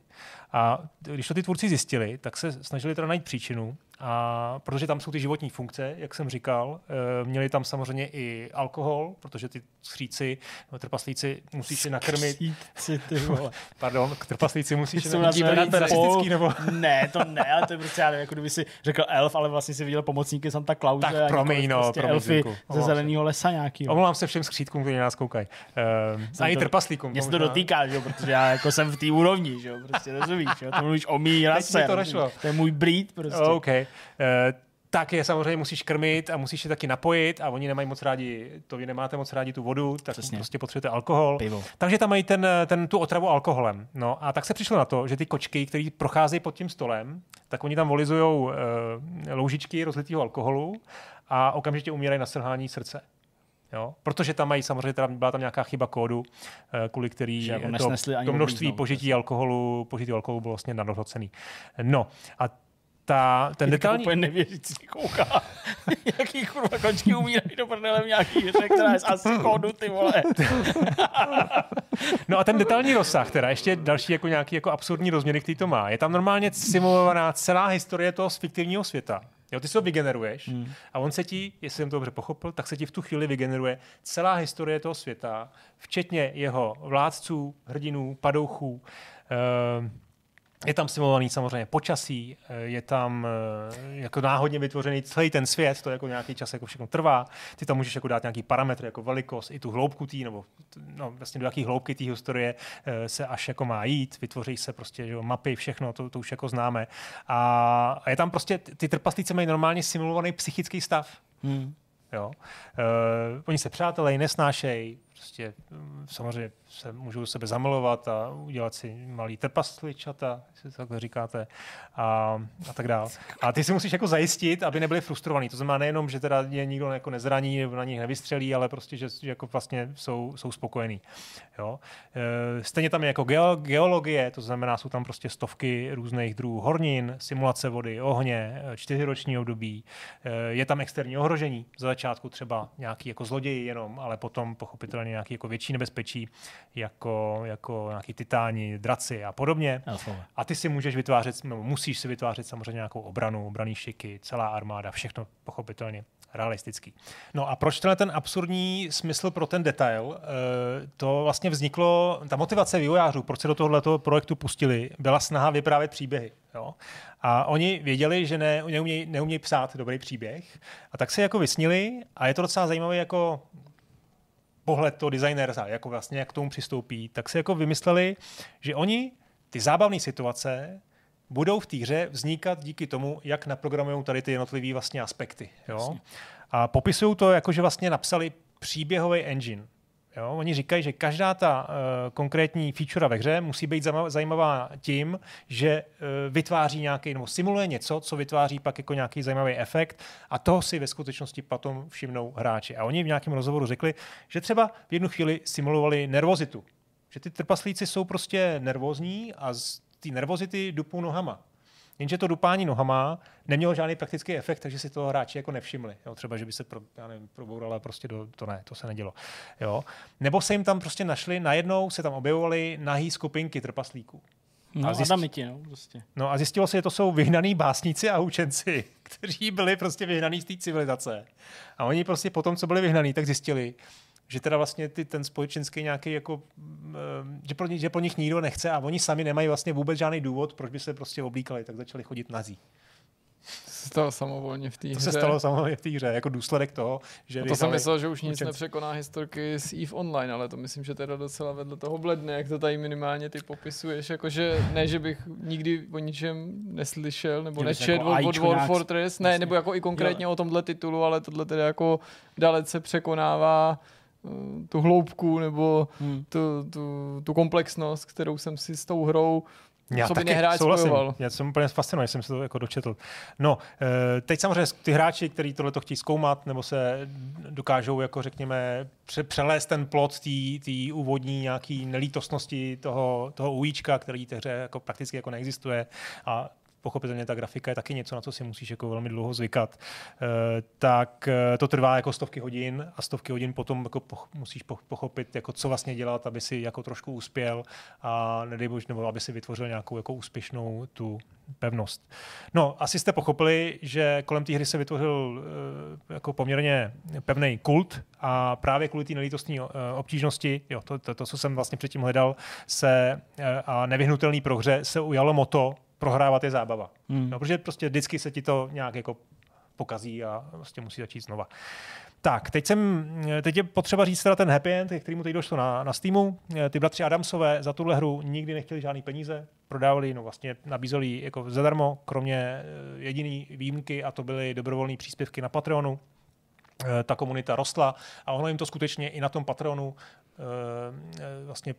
A když to ty tvůrci zjistili, tak se snažili teda najít příčinu a protože tam jsou ty životní funkce, jak jsem říkal, e, měli tam samozřejmě i alkohol, protože ty skříci, no, trpaslíci musíš je nakrmit. Skříci, ty <laughs> vole. Pardon, trpaslíci musíš je nakrmit. nebo... <laughs> Ne, to ne, ale to je prostě, já nevím, jako kdyby si řekl elf, ale vlastně si viděl pomocníky Santa Clause. Tak promiň, no, prostě promiň, elfy ze zeleného lesa nějaký. Omlouvám se všem skřítkům, kteří nás koukají. E, a i trpaslíkům. Mě se to dotýká, že? protože já jako jsem v té úrovni, že? prostě rozumíš, že? to mluvíš o mý rase. To, to je můj breed prostě. Okay. Uh, tak je samozřejmě musíš krmit a musíš je taky napojit a oni nemají moc rádi, to vy nemáte moc rádi tu vodu, tak Přesně. prostě potřebujete alkohol. Pivo. Takže tam mají ten, ten, tu otravu alkoholem. No a tak se přišlo na to, že ty kočky, které procházejí pod tím stolem, tak oni tam volizují uh, loužičky rozlitého alkoholu a okamžitě umírají na selhání srdce. Jo? Protože tam mají samozřejmě, teda byla tam nějaká chyba kódu, eh, kvůli který jako to, to množství požití alkoholu, požití alkoholu bylo vlastně nadhodnocený. No a ta, ten detailní... úplně nevěřící kouká, <laughs> jaký kurva kočky umírají do prdele v nějaký hře, <laughs> která je asi kódu, ty vole. <laughs> no a ten detailní rozsah, teda ještě další jako nějaký jako absurdní rozměry, který to má. Je tam normálně simulovaná celá historie toho z fiktivního světa. Jo, ty se ho vygeneruješ hmm. a on se ti, jestli jsem to dobře pochopil, tak se ti v tu chvíli vygeneruje celá historie toho světa, včetně jeho vládců, hrdinů, padouchů, uh, je tam simulovaný samozřejmě počasí, eh, je tam eh, jako náhodně vytvořený celý ten svět, to jako nějaký čas jako všechno trvá. Ty tam můžeš jako dát nějaký parametr, jako velikost, i tu hloubku tý, nebo no, vlastně do jaký hloubky té historie eh, se až jako má jít, vytvoří se prostě že, mapy, všechno, to, to už jako známe. A, a je tam prostě, ty trpaslíci mají normálně simulovaný psychický stav. Hmm. Jo? Uh, oni se přátelé, nesnášejí, prostě mm, samozřejmě se můžou sebe zamilovat a udělat si malý trpasličata, jestli to takhle říkáte, a, a tak dále. A ty si musíš jako zajistit, aby nebyli frustrovaní. To znamená nejenom, že teda je nikdo jako nezraní nebo na nich nevystřelí, ale prostě, že, že jako vlastně jsou, jsou spokojení. Jo? E, stejně tam je jako geologie, to znamená, jsou tam prostě stovky různých druhů hornin, simulace vody, ohně, čtyřiroční období. E, je tam externí ohrožení. Za začátku třeba nějaký jako zloději jenom, ale potom pochopitelně nějaký jako větší nebezpečí jako, jako nějaký titáni, draci a podobně. A ty si můžeš vytvářet, no, musíš si vytvářet samozřejmě nějakou obranu, obraný šiky, celá armáda, všechno pochopitelně realistický. No a proč tenhle ten absurdní smysl pro ten detail? Eh, to vlastně vzniklo, ta motivace vývojářů, proč se do tohoto projektu pustili, byla snaha vyprávět příběhy. Jo? A oni věděli, že ne, neumějí, neumějí psát dobrý příběh a tak se jako vysnili a je to docela zajímavé jako pohled toho designera, jako vlastně jak k tomu přistoupí, tak si jako vymysleli, že oni ty zábavné situace budou v té hře vznikat díky tomu, jak naprogramují tady ty jednotlivé vlastně aspekty. Jo? A popisují to jako, že vlastně napsali příběhový engine. Jo? Oni říkají, že každá ta uh, konkrétní feature ve hře musí být zajímavá tím, že uh, vytváří nějaký, nebo simuluje něco, co vytváří pak jako nějaký zajímavý efekt a toho si ve skutečnosti potom všimnou hráči. A oni v nějakém rozhovoru řekli, že třeba v jednu chvíli simulovali nervozitu. Že ty trpaslíci jsou prostě nervózní a z té nervozity dupou nohama. Jenže to dupání nohama nemělo žádný praktický efekt, takže si toho hráči jako nevšimli. Jo, třeba, že by se pro, já nevím, probourala prostě do, to ne, to se nedělo. Jo. Nebo se jim tam prostě našli, najednou se tam objevovaly nahý skupinky trpaslíků. No, a, zjist... Adamiti, no, prostě. no a zjistilo se, že to jsou vyhnaný básníci a učenci, <laughs> kteří byli prostě vyhnaný z té civilizace. A oni prostě potom, co byli vyhnaný, tak zjistili, že teda vlastně ty, ten společenský nějaký jako, že pro, že pro nich nikdo nechce a oni sami nemají vlastně vůbec žádný důvod, proč by se prostě oblíkali, tak začali chodit nazí se stalo samovolně v té hře. To se stalo samovolně v té hře, jako důsledek toho, že... No to jsem myslel, že už nic učenci. nepřekoná historky z EVE Online, ale to myslím, že teda docela vedle toho bledne, jak to tady minimálně ty popisuješ, jakože ne, že bych nikdy o ničem neslyšel, nebo nečet jako od World Fortress, ne, nebo jako i konkrétně jo. o tomhle titulu, ale tohle teda jako dalece překonává tu hloubku nebo hmm. tu, tu, tu komplexnost, kterou jsem si s tou hrou já co taky souhlasím. Spojoval. Já jsem úplně fascinovaný, jsem se to jako dočetl. No, eh, teď samozřejmě ty hráči, kteří tohle to chtějí zkoumat, nebo se dokážou, jako řekněme, přelézt ten plot té úvodní nějaký nelítostnosti toho, toho ujíčka, který té hře jako prakticky jako neexistuje a pochopitelně ta grafika je taky něco, na co si musíš jako velmi dlouho zvykat, eh, tak eh, to trvá jako stovky hodin a stovky hodin potom jako musíš pochopit, jako co vlastně dělat, aby si jako trošku uspěl a nedej bož, nebo aby si vytvořil nějakou jako úspěšnou tu pevnost. No, asi jste pochopili, že kolem té hry se vytvořil uh, jako poměrně pevný kult a právě kvůli té nelítostní obtížnosti, jo, to, to, to, co jsem vlastně předtím hledal, se a nevyhnutelný prohře se ujalo moto prohrávat je zábava. Hmm. No, protože prostě vždycky se ti to nějak jako pokazí a prostě musí začít znova. Tak, teď, jsem, teď je potřeba říct teda ten happy end, kterýmu teď došlo na, na Steamu. Ty bratři Adamsové za tuhle hru nikdy nechtěli žádný peníze, prodávali, no vlastně nabízeli jako zadarmo, kromě eh, jediný výjimky a to byly dobrovolné příspěvky na Patreonu. Eh, ta komunita rostla a ono jim to skutečně i na tom Patreonu eh, vlastně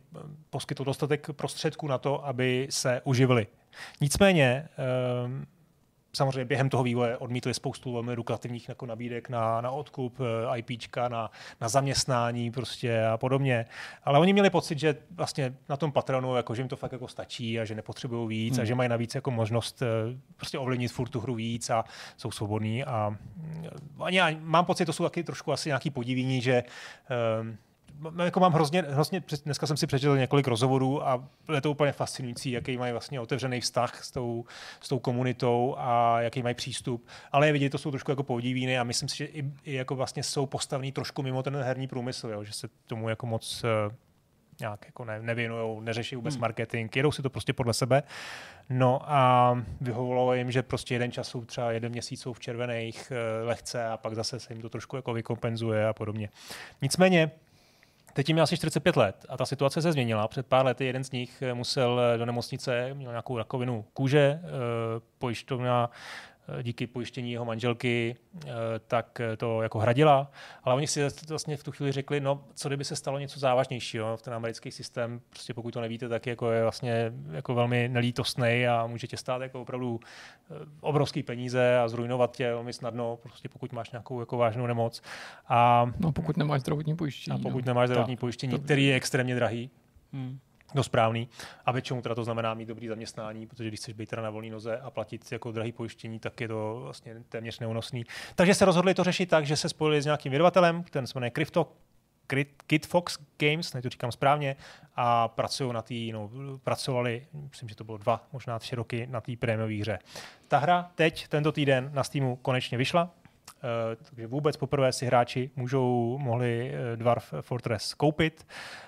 poskytlo dostatek prostředků na to, aby se uživili. Nicméně ehm, samozřejmě během toho vývoje odmítli spoustu velmi lukrativních jako nabídek na, na odkup eh, IPčka, na, na zaměstnání prostě a podobně. Ale oni měli pocit, že vlastně na tom patronu, jako, že jim to fakt jako stačí a že nepotřebují víc hmm. a že mají navíc jako možnost eh, prostě ovlivnit furt tu hru víc a jsou svobodní. A, a já mám pocit, to jsou taky trošku asi nějaký podivění, že um, jako mám hrozně, hrozně, dneska jsem si přečetl několik rozhovorů a je to úplně fascinující, jaký mají vlastně otevřený vztah s tou, s tou komunitou a jaký mají přístup. Ale je vidět, to jsou trošku jako podivíny a myslím si, že i, i jako vlastně jsou postavní trošku mimo ten herní průmysl, jo, že se tomu jako moc uh, nějak jako ne, nevěnují, neřeší vůbec hmm. marketing, jedou si to prostě podle sebe. No a vyhovovalo jim, že prostě jeden čas jsou třeba jeden měsíc jsou v červených uh, lehce a pak zase se jim to trošku jako vykompenzuje a podobně. Nicméně Teď jim je asi 45 let a ta situace se změnila. Před pár lety jeden z nich musel do nemocnice, měl nějakou rakovinu kůže, eh, pojišťovna Eh, díky pojištění jeho manželky, eh, tak to jako hradila. Ale oni si vlastně v tu chvíli řekli, no co kdyby se stalo něco závažnějšího v ten americký systém, prostě pokud to nevíte, tak jako je vlastně jako velmi nelítostný a může tě stát jako opravdu eh, obrovský peníze a zrujnovat tě velmi snadno, prostě pokud máš nějakou jako vážnou nemoc. A, no pokud nemáš zdravotní pojištění. A pokud no. nemáš zdravotní tak, pojištění, to... který je extrémně drahý. Hmm no správný. A většinou teda to znamená mít dobrý zaměstnání, protože když chceš být teda na volné noze a platit jako drahý pojištění, tak je to vlastně téměř neúnosný. Takže se rozhodli to řešit tak, že se spojili s nějakým vydavatelem, ten se jmenuje Crypto, Kid Fox Games, ne to říkám správně, a pracují na té, no, pracovali, myslím, že to bylo dva, možná tři roky na té prémiové hře. Ta hra teď, tento týden na Steamu konečně vyšla, Uh, takže vůbec poprvé si hráči můžou, mohli uh, Dwarf Fortress koupit. Eh,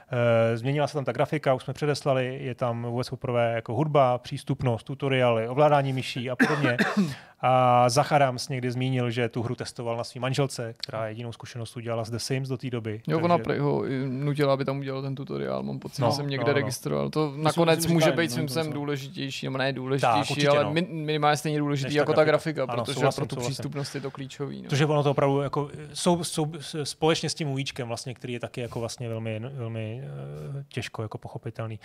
změnila se tam ta grafika, už jsme předeslali, je tam vůbec poprvé jako hudba, přístupnost, tutoriály, ovládání myší a podobně. <clears throat> A Zacharams někdy zmínil, že tu hru testoval na své manželce, která jedinou zkušenost udělala z The Sims do té doby. Jo, takže... ona prej ho nutila, aby tam udělal ten tutoriál. Mám pocit, no, že jsem někde no, no. registroval. To, to nakonec může být no, Simsem důležitější, nebo ne důležitější, tak, ale no. minimálně stejně důležitý jako ta grafika, ano, protože souhlasím, pro tu souhlasím. přístupnost je to klíčový. No. Protože ono to opravdu jako, jsou, jsou, společně s tím ujíčkem, vlastně, který je taky jako vlastně velmi, velmi těžko jako pochopitelný.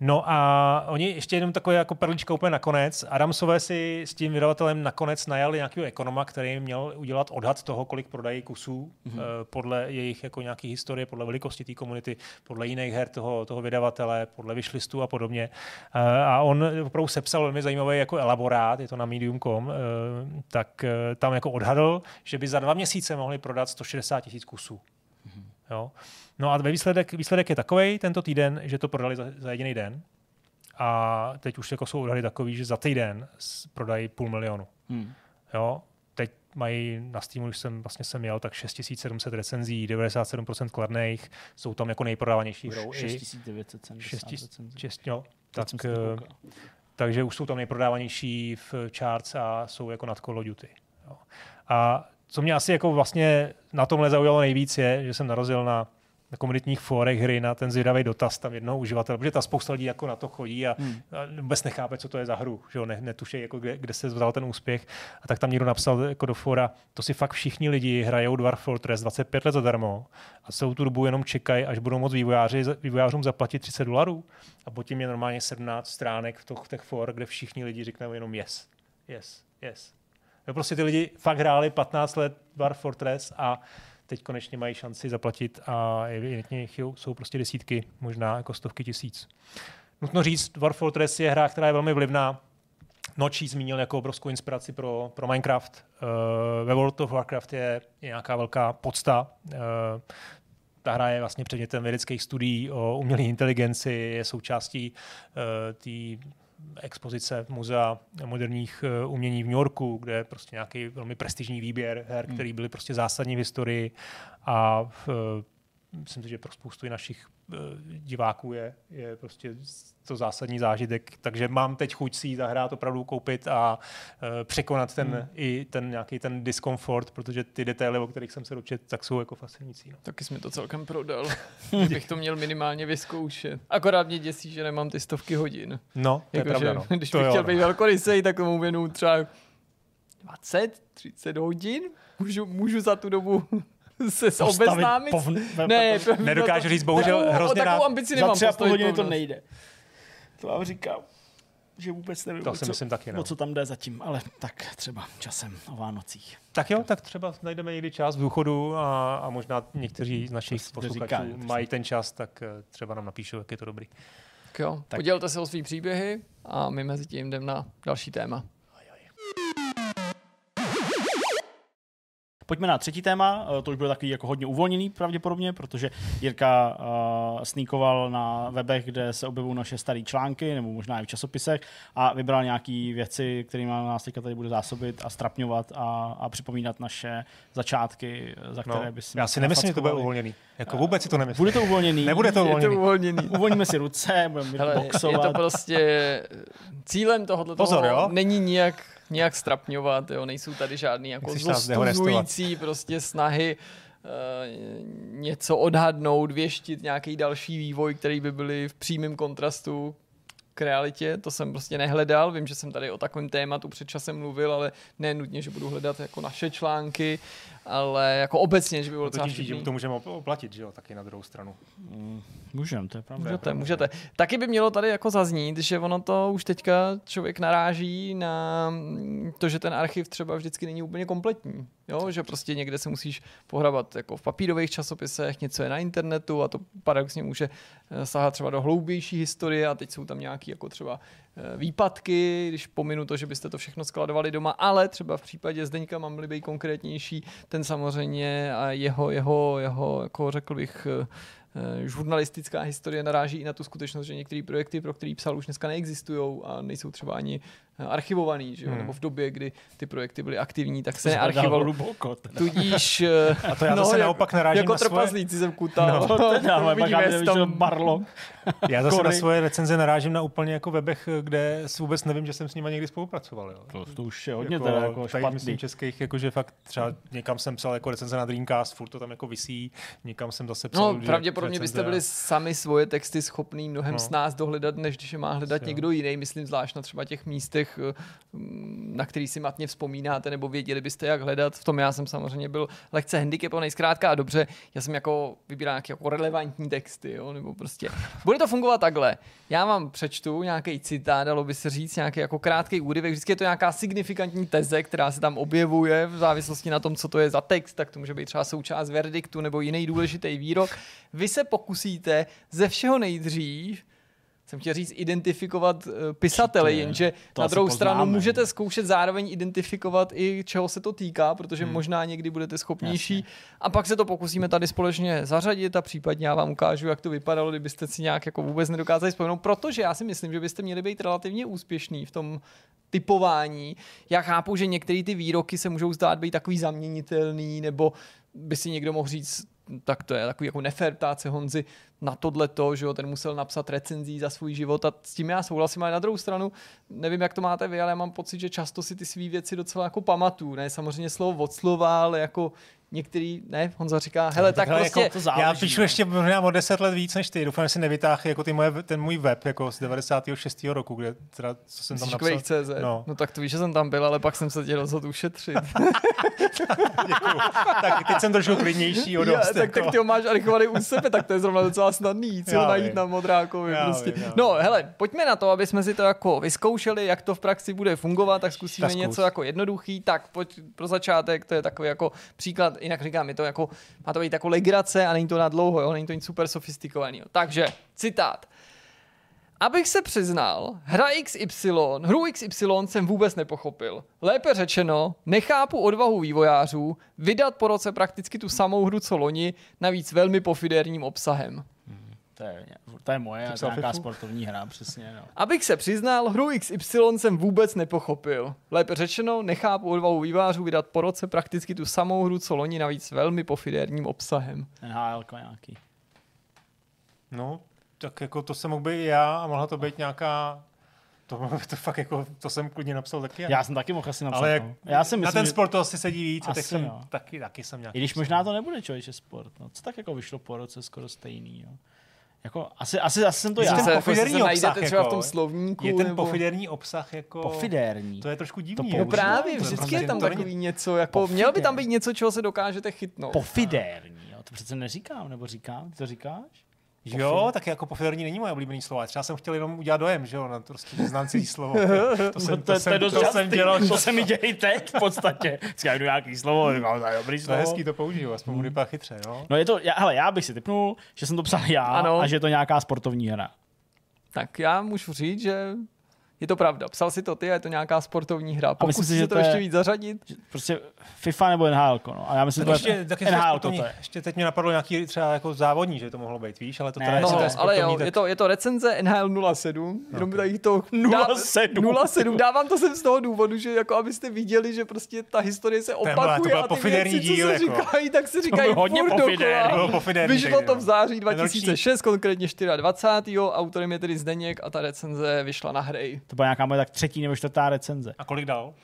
No a oni ještě jenom takové jako perlička úplně nakonec. Adamsové si s tím vydavatelem nakonec najali nějakého ekonoma, který měl udělat odhad toho, kolik prodají kusů mm-hmm. podle jejich jako nějaké historie, podle velikosti té komunity, podle jiných her toho, toho vydavatele, podle vyšlistů a podobně. Eh, a on opravdu sepsal velmi zajímavý jako elaborát, je to na medium.com, eh, tak tam jako odhadl, že by za dva měsíce mohli prodat 160 tisíc kusů. Mm-hmm. Jo? No a výsledek, výsledek je takový tento týden, že to prodali za, za jediný den a teď už jako jsou odhady takový, že za týden prodají půl milionu. Hmm. Jo, teď mají na Steamu, když jsem vlastně jsem jel, tak 6700 recenzí, 97% kladných, jsou tam jako nejprodávanější hrou. 6970 jo, tak, eh, takže už jsou tam nejprodávanější v charts a jsou jako nad Call of Duty. Jo. A co mě asi jako vlastně na tomhle zaujalo nejvíc je, že jsem narazil na na komunitních fórech hry na ten zvědavý dotaz tam jednoho uživatele, protože ta spousta lidí jako na to chodí a, hmm. a vůbec nechápe, co to je za hru, že jo, ne, netuší, jako kde, kde se vzal ten úspěch. A tak tam někdo napsal jako do fora, to si fakt všichni lidi hrajou Dwarf Fortress 25 let zadarmo a celou tu dobu jenom čekají, až budou moc vývojáři, vývojářům zaplatit 30 dolarů. A potom je normálně 17 stránek v, to, v těch for, kde všichni lidi řeknou jenom yes, yes, yes. Jo, prostě ty lidi fakt hráli 15 let Dwarf Fortress a teď konečně mají šanci zaplatit a evidentně jsou prostě desítky, možná jako stovky tisíc. Nutno říct, Dwarf Fortress je hra, která je velmi vlivná. Nočí zmínil jako obrovskou inspiraci pro, pro Minecraft. Uh, ve World of Warcraft je, je nějaká velká podsta. Uh, ta hra je vlastně předmětem vědeckých studií o umělé inteligenci, je součástí uh, té expozice Muzea moderních eh, umění v New Yorku, kde je prostě nějaký velmi prestižní výběr her, hmm. který byly prostě zásadní v historii a v, eh, myslím si, že pro spoustu našich uh, diváků je, je prostě to zásadní zážitek. Takže mám teď chuť si ji zahrát, opravdu koupit a uh, překonat ten hmm. i ten nějaký ten diskomfort, protože ty detaily, o kterých jsem se dočet, tak jsou jako fascinující. No. Taky jsi mi to celkem prodal. <laughs> Bych to měl minimálně vyzkoušet. Akorát mě děsí, že nemám ty stovky hodin. No, to jako, je pravda, no. Když to bych jo, chtěl no. být velkorysej, tak tomu věnu třeba 20, 30 hodin. Můžu, můžu za tu dobu <laughs> se obeznámit? Povn- ne, nedokážu říct, bohužel no, hrozně rád. ambici nemám. Za tři a půl hodiny to nejde. To vám říkám že vůbec nevím, to si co, myslím taky, no. o co tam jde zatím, ale tak třeba časem o Vánocích. Tak jo, tak třeba najdeme někdy čas v důchodu a, a možná někteří z našich to posluchačů říká, mají ten čas, tak eh, třeba nám napíšou, jak je to dobrý. Tak jo, tak. podělte se o svý příběhy a my mezi tím jdeme na další téma. Pojďme na třetí téma, eh, to už bylo takový jako hodně uvolněný pravděpodobně, protože Jirka uh, sníkoval na webech, kde se objevují naše staré články, nebo možná i v časopisech a vybral nějaké věci, kterými nás teďka tady bude zásobit a strapňovat a, a připomínat naše začátky, za které no, by si Já si nemyslím, že to bude uvolněný. Jako vůbec si to nemyslím. Bude to uvolněný. Nebude to uvolněný. Je to uvolněný. <laughs> Uvolníme si ruce, budeme boxovat. Je to prostě cílem tohoto Pozor, toho jo? není nijak nějak strapňovat, jo, nejsou tady žádný jako zlostuzující prostě snahy uh, něco odhadnout, věštit nějaký další vývoj, který by byly v přímém kontrastu k realitě, to jsem prostě nehledal. Vím, že jsem tady o takovém tématu před časem mluvil, ale ne nutně, že budu hledat jako naše články, ale jako obecně, že by bylo no docela že to můžeme oplatit, že jo, taky na druhou stranu. Mm, můžeme, to je pravda. Můžete, můžete. Taky by mělo tady jako zaznít, že ono to už teďka člověk naráží na to, že ten archiv třeba vždycky není úplně kompletní. Jo, že prostě někde se musíš pohrabat jako v papírových časopisech, něco je na internetu a to paradoxně může eh, sahat třeba do hloubější historie a teď jsou tam nějaký jako třeba výpadky, když pominu to, že byste to všechno skladovali doma, ale třeba v případě Zdeňka mám být konkrétnější, ten samozřejmě a jeho, jeho, jeho jako řekl bych, eh, žurnalistická historie naráží i na tu skutečnost, že některé projekty, pro které psal, už dneska neexistují a nejsou třeba ani archivovaný, že jo? Hmm. nebo v době, kdy ty projekty byly aktivní, tak se nearchivoval. Hluboko, Tudíž... <laughs> A to já <laughs> zase no, naopak narážím jako na svoje... trpazlíci jsem kutal. No, to <laughs> dáme, Vidíme tam barlo. Já zase Kory. na svoje recenze narážím na úplně jako webech, kde si vůbec nevím, že jsem s nimi někdy spolupracoval. Jo. To, to už je hodně jako, teda jako špatný. myslím českých, jakože fakt třeba někam jsem psal jako recenze na Dreamcast, furt to tam jako visí, někam jsem zase psal, No, pravděpodobně byste byli sami svoje texty schopný mnohem no. s nás dohledat, než když je má hledat někdo jiný. Myslím zvlášť na třeba těch místech, eh, na který si matně vzpomínáte, nebo věděli byste, jak hledat. V tom já jsem samozřejmě byl lehce handicapovaný. Zkrátka a dobře, já jsem jako vybíral nějaké jako relevantní texty, jo? nebo prostě. Bude to fungovat takhle. Já vám přečtu nějaký citát, dalo by se říct, nějaký jako krátký úryvek. Vždycky je to nějaká signifikantní teze, která se tam objevuje v závislosti na tom, co to je za text, tak to může být třeba součást verdiktu nebo jiný důležitý výrok. Vy se pokusíte ze všeho nejdřív jsem chtěl říct identifikovat uh, pisatele, jenže to na druhou stranu poznáme. můžete zkoušet zároveň identifikovat i čeho se to týká, protože hmm. možná někdy budete schopnější Jasně. a pak se to pokusíme tady společně zařadit a případně já vám ukážu, jak to vypadalo, kdybyste si nějak jako vůbec nedokázali vzpomenout, protože já si myslím, že byste měli být relativně úspěšný v tom typování. Já chápu, že některé ty výroky se můžou zdát být takový zaměnitelný, nebo by si někdo mohl říct, tak to je takový jako nefér ptát se Honzy na tohle to, že jo, ten musel napsat recenzí za svůj život a s tím já souhlasím, ale na druhou stranu, nevím, jak to máte vy, ale já mám pocit, že často si ty své věci docela jako pamatuju, ne samozřejmě slovo od slova, ale jako některý, ne, Honza říká, hele, tak, tak prostě... Jako, to záleží, já píšu no. ještě možná o deset let víc než ty, doufám, že si nevytáhl jako ty moje, ten můj web jako z 96. roku, kde teda, co jsem tam napsal. CZ. No. no. tak to víš, že jsem tam byl, ale pak jsem se tě rozhodl ušetřit. <laughs> tak teď jsem trošku klidnější o dost, já, tak, tak ty ho máš archivovaný u sebe, tak to je zrovna docela snadný, co najít vím. na Modrákovi. Já prostě. Vím, já no, hele, pojďme na to, aby jsme si to jako vyzkoušeli, jak to v praxi bude fungovat, tak zkusíme něco jako jednoduchý. Tak pojď pro začátek, to je takový jako příklad, jinak říkám, je to jako, má to být jako legrace a není to na dlouho, jo? není to nic super sofistikovaného. Takže, citát. Abych se přiznal, hra XY, hru XY jsem vůbec nepochopil. Lépe řečeno, nechápu odvahu vývojářů vydat po roce prakticky tu samou hru co loni, navíc velmi pofidérním obsahem. To je, to je moje, to je nějaká sportovní hra, přesně. No. Abych se přiznal, hru XY jsem vůbec nepochopil. Lépe řečeno, nechápu odvahu vývářů vydat po roce prakticky tu samou hru, co loni, navíc velmi pofidérním obsahem. NHL nějaký. No, tak jako to jsem mohl být já a mohla to být nějaká to, to fakt jako, to jsem klidně napsal taky. Já jsem taky mohl asi napsat. Ale jak, no. já jsem myslím, na ten sport to asi sedí víc, asi, tak jsem, taky, taky jsem nějaký. I když možná to nebude člověče sport. No. Co tak jako vyšlo po roce skoro stejný. Jo. Jako, asi, asi, asi jsem to já. Ten pofiderní obsah, třeba jako, v tom slovníku. Je ten nebo... pofiderní obsah jako... Pofidérní. To je trošku divný. To no právě, vždycky je tam takový něco, jako, měl by tam být něco, čeho se dokážete chytnout. Pofidérní, jo, to přece neříkám, nebo říkám, ty to říkáš? Jo, tak jako pofidorní není moje oblíbený slovo. Třeba jsem chtěl jenom udělat dojem, že jo, na to, prostě, znám celý slovo. <laughs> To jsem, no to, to, jsem, to, to jsem dělal, to se mi dělí teď v podstatě. Jdu nějaký slovo, říkám, to je dobrý slovo. To je hezký, to použiju, aspoň hmm. budu chytře, jo. No je to, já, hele, já bych si typnul, že jsem to psal já ano. a že je to nějaká sportovní hra. Tak já můžu říct, že je to pravda. Psal si to ty a je to nějaká sportovní hra. Pokus si, že to, to je, ještě víc zařadit. Prostě FIFA nebo NHL. No. A já myslím, že ještě, NHL. To je. Ještě teď mě napadlo nějaký třeba jako závodní, že to mohlo být, víš, ale to teda no, je ale jo, tak... je, to, je to recenze NHL 07. Okay. Jenom tady to 07. 07. Dávám to sem z toho důvodu, že jako abyste viděli, že prostě ta historie se opakuje to a ty věci, díl, co se jako. říkají, tak se říkají hodně Vyšlo to v září 2006, konkrétně 24. Autorem je tedy Zdeněk a ta recenze vyšla na hry. To byla nějaká moje tak třetí nebo čtvrtá recenze. A kolik dal?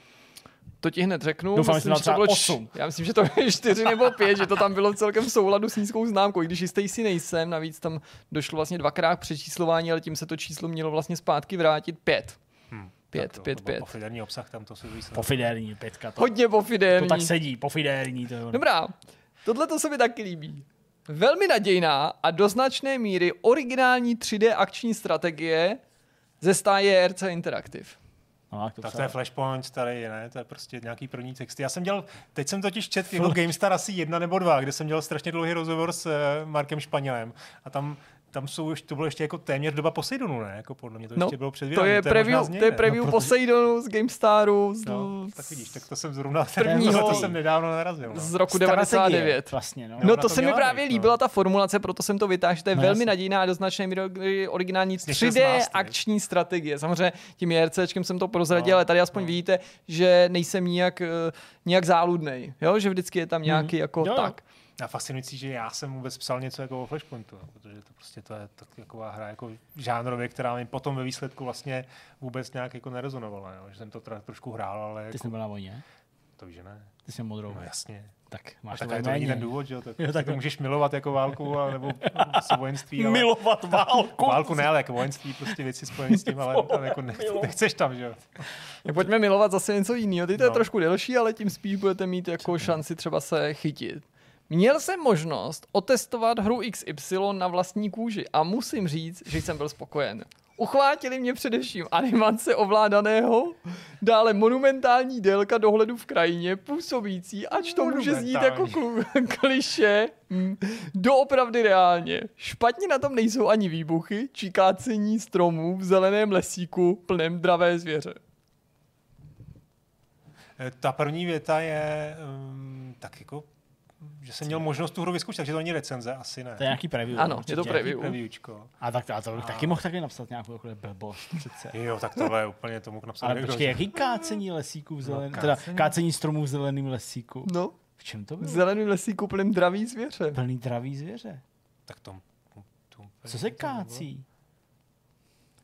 To ti hned řeknu. Doufám, myslím, že to bylo 8. Já myslím, že to je 4 nebo 5, že to tam bylo celkem v souladu s nízkou známkou, i když jistý si nejsem. Navíc tam došlo vlastně dvakrát přečíslování, ale tím se to číslo mělo vlastně zpátky vrátit 5. Hmm. Pět, to, pět, pět. Pofiderní obsah tam to se Pofiderní, pětka. To, Hodně pofiderní. To tak sedí, pofiderní. To Dobrá, tohle to se mi taky líbí. Velmi nadějná a do značné míry originální 3D akční strategie ze stáje RC Interactive. No, to tak to je Flashpoint starý, ne? To je prostě nějaký první texty. Já jsem dělal, teď jsem totiž čet jako GameStar asi jedna nebo dva, kde jsem dělal strašně dlouhý rozhovor s uh, Markem Španělem a tam tam jsou, to bylo ještě jako téměř doba Poseidonu, ne? Jako podle mě to no, ještě bylo před to je, to je preview, to je preview no, Poseidonu z GameStaru. Z, no, tak vidíš, tak to jsem zrovna prvního, <laughs> to jsem nedávno narazil. No. Z roku Strategie, 99. Vlastně, no. no to, to se mi právě být, líbila no. ta formulace, proto jsem to vytáhl, že to je no, velmi jasný. nadějná a do značné míry originální 3D akční strategie. Samozřejmě tím JRCčkem jsem to prozradil, no, ale tady aspoň no. vidíte, že nejsem nijak, uh, nijak záludnej, jo? že vždycky je tam mhm. nějaký mm. jako tak a fascinující, že já jsem vůbec psal něco jako o Flashpointu, no, protože to prostě to je taková hra jako žánrově, která mi potom ve výsledku vlastně vůbec nějak jako nerezonovala, jo? že jsem to teda trošku hrál, ale... Ty jako... jsi byl na vojně? To víš, že ne. Ty jsi modrou. No jasně. Tak máš a tak to není ten důvod, že jo? Tak, <laughs> jo, tak to můžeš milovat jako válku, a, nebo vojenství. Ale... Milovat válku? <laughs> Válku ne, ale jako vojenství, prostě věci spojené s tím, ale, ale jako nech, nechceš tam, že jo? Tak pojďme milovat zase něco jiného. Ty to no. je trošku delší, ale tím spíš budete mít jako šanci třeba se chytit. Měl jsem možnost otestovat hru XY na vlastní kůži a musím říct, že jsem byl spokojen. Uchvátili mě především animace ovládaného, dále monumentální délka dohledu v krajině, působící, ač to může znít jako klu- <laughs> kliše, mm, doopravdy reálně. Špatně na tom nejsou ani výbuchy, či kácení stromů v zeleném lesíku plném dravé zvěře. Eh, Ta první věta je um, tak jako, že jsem měl možnost tu hru vyzkoušet, takže to není recenze, asi ne. To je nějaký preview. Ano, určitě. je to preview. Previewčko. A tak a to bych taky mohl taky napsat nějakou takhle blbost přece. Jo, tak tohle je úplně tomu napsat. Ale někdo, počkej, jaký kácení lesíků v zelen... No, teda kácení. kácení stromů v zeleném lesíku? No, V čem to v bylo? zeleném lesíku plném draví zvěře. Plný dravý zvěře. Tak tom, tom, Co se kácí?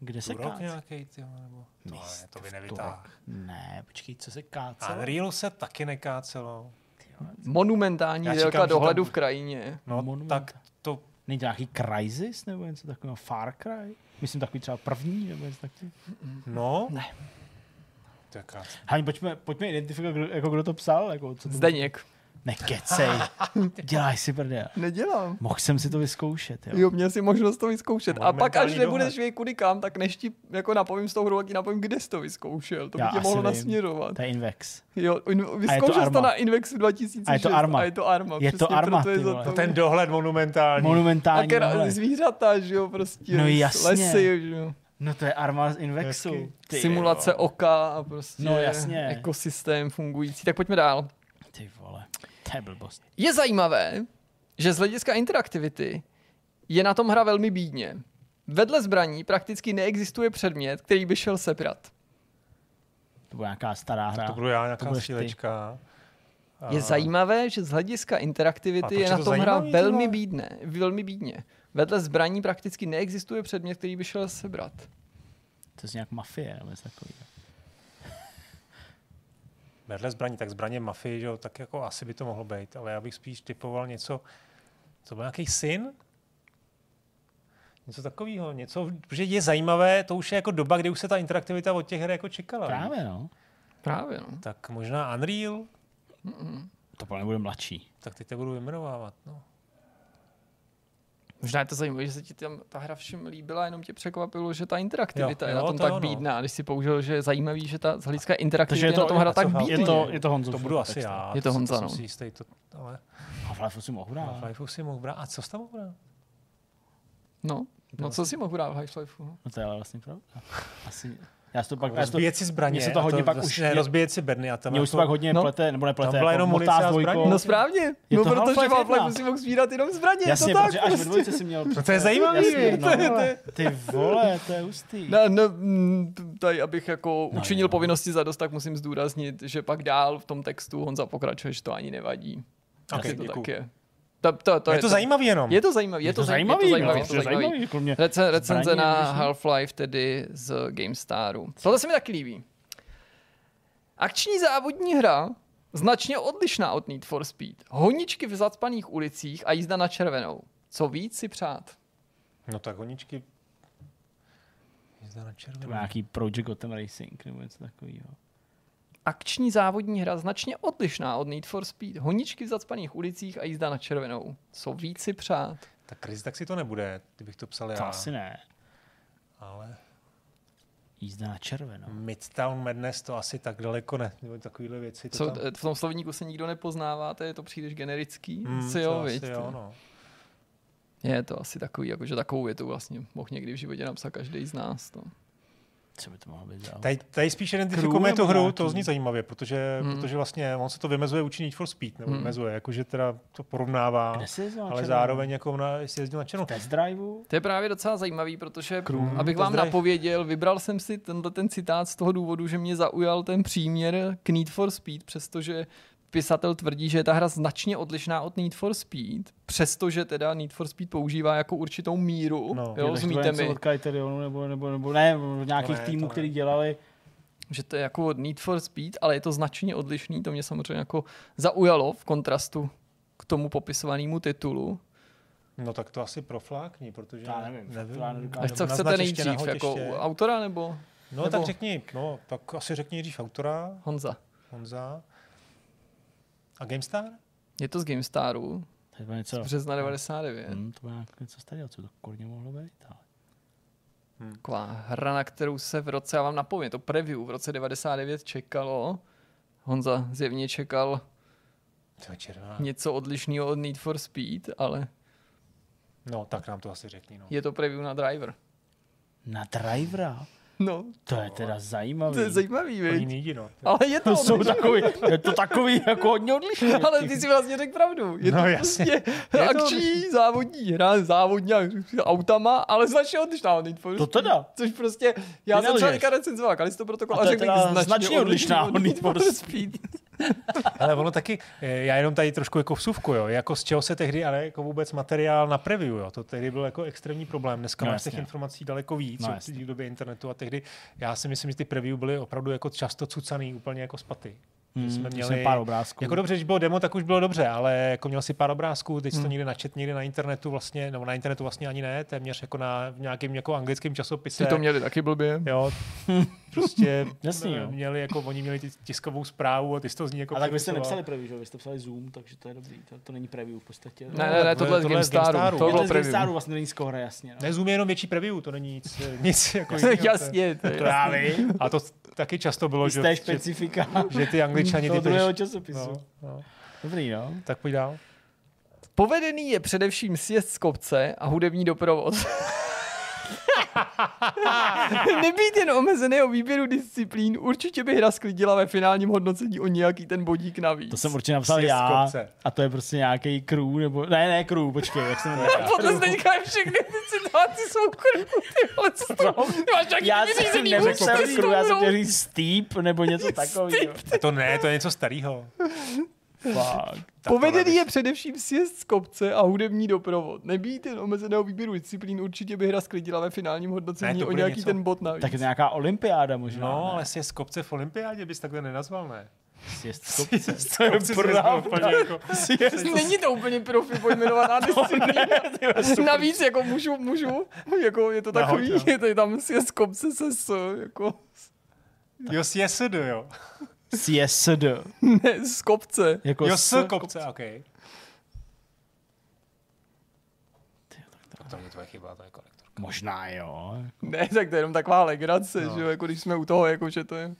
Kde se Turok kácí? nějaký, ty, nebo... To, ne, to by nevytáhl. Ne, počkej, co se kácelo? Unreal se taky nekácelo. Monumentální délka říkám, dohledu tam- v krajině. No, Monument. tak to Není to nějaký Crysis nebo něco takového? Far Cry? Myslím takový třeba první nebo něco takového. No. Ne. Hani, pojďme, pojďme identifikovat, kdo, jako kdo to psal. Jako, co to Zdeněk. Nekecej. <laughs> Děláš si prdel. Nedělám. Mohl jsem si to vyzkoušet, jo. Jo, měl si možnost to vyzkoušet. A pak, až nebudeš vědět kudy kam, tak než ti jako napovím s tou hrou, ti napovím, kde jsi to vyzkoušel. To by Já tě mohlo vím. nasměrovat. To je Invex. Jo, in, vyzkoušel jsi to Arma. na Invexu 2006. A je to Arma. A je to Arma. Je to Arma, proto je to- No ten dohled monumentální. Monumentální kera, dohled. zvířata, že jo, prostě. No jasně. Lesy, že jo. No to je arma z Invexu. Ty Simulace jo. oka a prostě No jasně. ekosystém fungující. Tak pojďme dál. Ty vole. To je blbost. Je zajímavé, že z hlediska interaktivity je na tom hra velmi bídně. Vedle zbraní prakticky neexistuje předmět, který by šel sebrat. To byla nějaká stará hra. To já, To nějaká budeš ty. střílečka. A- Je zajímavé, že z hlediska interaktivity je na to tom hra velmi bídné, velmi bídně. Vedle zbraní prakticky neexistuje předmět, který by šel sebrat. To je nějak mafie, nebo něco takového. Vedle zbraní, tak zbraně mafie, že jo, tak jako asi by to mohlo být, ale já bych spíš typoval něco, co byl nějaký syn? Něco takového, něco, protože je zajímavé, to už je jako doba, kdy už se ta interaktivita od těch her jako čekala. Právě, no. Právě, no. Tak možná Unreal, To podle mě bude mladší. tak teď to budu vyjmenovávat. No. Možná je to zajímavé, že se ti tam ta hra všem líbila, jenom tě překvapilo, že ta interaktivita Jo, je jo, na tom to tak jo, no. bídná. Když si použil, že je zajímavý, že ta z hlediska interaktivity je je to- na tom hra je tak to- bídně. Je to, je to Honzo. To budu asi já. Je to Honza, no. si jistý, to, ale Half-Life si mohl hrát. Half-Life si mohl brát. A co jsi tam mohl brát? No, no co si mohl hrát v Half-Life? No to je ale vlastně pravda. Asi, já si to pak, to, Rozbíjet si zbraně. mně se to hodně pak vlastně už- rozbíjet si bedny a tam mě už to pak hodně No. plete, nebo neplete, Tam byla jako jenom motá munice a zbraně. No správně, Je no to protože v Half-Life si mohl svírat jenom zbraně, Jasně, je to tak protože až ve dvojce si měl... <laughs> to je zajímavý, Jasně, to no, je- ty vole, to je hustý. No, no, tady, abych jako No, učinil jo. povinnosti za dost, tak musím zdůraznit, že pak dál v tom textu Honza pokračuje, že to ani nevadí. Ok, Asi to tak je. To, to, to je to zajímavý jenom. Je to zajímavý, je to zajímavý, je to zajímavý. no, je to zajímavý. jako mě. Rece, recenze Zbraní na. Half-Life tedy z GameStaru. Tohle se mi taky líbí. Akční závodní hra, značně odlišná od Need for Speed. Honičky v zacpaných ulicích a jízda na červenou. Co víc si přát? No tak honičky. Jízda na To červenou. byl nějaký Project Gotham Racing nebo něco takového. Akční závodní hra značně odlišná od Need for Speed. Honičky v zacpaných ulicích a jízda na červenou. Co víc si přát? Tak Chris, tak si to nebude, kdybych to psal To já. asi ne. Ale Jízda na červenou. Midtown Madness to asi tak daleko ne. Nebo takovýhle věci. To Co, tam... v tom slovníku se nikdo nepoznáváte, je to příliš generický. Hmm, si to jo, asi viď, jo, to- no. Je to asi takový, jakože takovou větu vlastně mohl někdy v životě napsat každý z nás. No. Co by to mohlo být za... Tady, tady spíš identifikujeme tu hru, nějaký? to zní zajímavě, protože, Hmm. protože vlastně on se to vymezuje učení Need for Speed, nebo Hmm. vymezuje, jakože teda to porovnává, ale zároveň jako na, jestli jezdil na černou. Test driveu? To je právě docela zajímavý, protože Crew. abych vám zdrav- napověděl, vybral jsem si tenhle ten citát z toho důvodu, že mě zaujal ten příměr k Need for Speed, přestože pisatel tvrdí, že je ta hra značně odlišná od Need for Speed, přestože teda Need for Speed používá jako určitou míru, No. jo, Je, tak to rozumíte mi, od Criterionu nebo, nebo, nebo ne, od nějakých ne, týmů, který dělali. že to je jako od Need for Speed, ale je to značně odlišný, to mě samozřejmě jako zaujalo v kontrastu k tomu popisovanému titulu. No tak to asi proflákni, protože Já nevím, nevím. to já nedokážu. A co chcete nejdřív, nahoď jako ještě. autora nebo No nebo- tak řekni, no tak asi řekni nejdřív autora, Honza? Honza. A GameStar? Je to z GameStaru, To bylo něco... z března 99. Hmm, to bylo nějak něco starého, co to kurně mohlo být. Ale... Hmm. Taková hra, na kterou se v roce, já vám napomínám, to preview v roce 99 čekalo. Honza zjevně čekal něco odlišného od Need for Speed, ale... No, tak nám to asi řekni. No. Je to preview na Driver. Na Drivera? No. To je teda zajímavý. To je zajímavý, viď? Nejdi, no. Ale je to, to jsou takový, je to takový jako hodně odlišný. Ale ty si vlastně řekl pravdu. Je no, to jasně. Prostě je akční to závodní hra, závodní autama, ale značně odlišná od Need for To teda. Což prostě, já ty jsem třeba teďka recenzoval Kalisto protokol a, a řekl značně, značně odlišná od Need for Speed. ale ono taky, eh, já jenom tady trošku jako vsuvku, jo, jako z čeho se tehdy, ale jako vůbec materiál na preview, jo, to tehdy byl jako extrémní problém. Dneska no, máš těch informací daleko víc no, v době internetu a tehdy já si myslím, že ty preview byly opravdu jako často cucaný úplně jako spaty. Hmm, jsme měli pár obrázků. Jako dobře, když bylo demo, tak už bylo dobře, ale jako měl si pár obrázků, teď hmm. to někde načet někde na internetu vlastně, nebo na internetu vlastně ani ne, téměř jako na v nějakém jako anglickém časopise. Ty to měli taky blbě. Jo, prostě <laughs> Jasný, jo. měli jako, oni měli tiskovou zprávu a ty jsi to z ní jako A tak vy jste nepsali preview, že? Vy jste psali Zoom, takže to je dobrý, to, to není preview v podstatě. Ne, ne, ne, tohle, tohle je z GameStaru. To bylo preview. Staru vlastně není skoro, jasně. No. Ne, Zoom je jenom větší preview, to není nic, <laughs> nic jako <laughs> Jasně, to je A to taky často bylo, že, specifika. že ty angličani ty druhého časopisu. No, no. Dobrý, no. Tak pojď dál. Povedený je především sjezd z kopce a hudební doprovod. <laughs> <laughs> Nebýt jen omezený o výběru disciplín, určitě by hra sklidila ve finálním hodnocení o nějaký ten bodík navíc. To jsem určitě napsal já. A to je prostě nějaký crew, nebo... Ne, ne, crew, počkej, jak se jmenuje. <laughs> Podle teďka všechny ty situace jsou crew, ty vole, co to? máš já jsem neřekl crew, já jsem chtěl říct steep, nebo něco <laughs> takového. To ne, to je něco starého. Fakt. <laughs> Povedený je především sjezd z kopce a hudební doprovod. Nebýt jen omezeného výběru disciplín, určitě by hra sklidila ve finálním hodnocení ne, o nějaký něco... ten bod navíc. Tak je to nějaká olympiáda možná. No, ne? ale sjezd z kopce v olympiádě bys takhle nenazval, ne? Sjezd z <laughs> kopce. to je pravda. Jako... <laughs> Není to úplně profi pojmenovaná disciplína. Navíc jako můžu, můžu, jako je to takový, Nahoď, je to tam sjezd z kopce se s, jako... Jo, sjezd, jo. CSD. Ne, z kopce. Jako jo, z kopce, kopce. ok. To je tvoje chyba, to je kolektorka. Možná jo. Ne, tak to je jenom taková legrace, no. že jako když jsme u toho, jako že to je...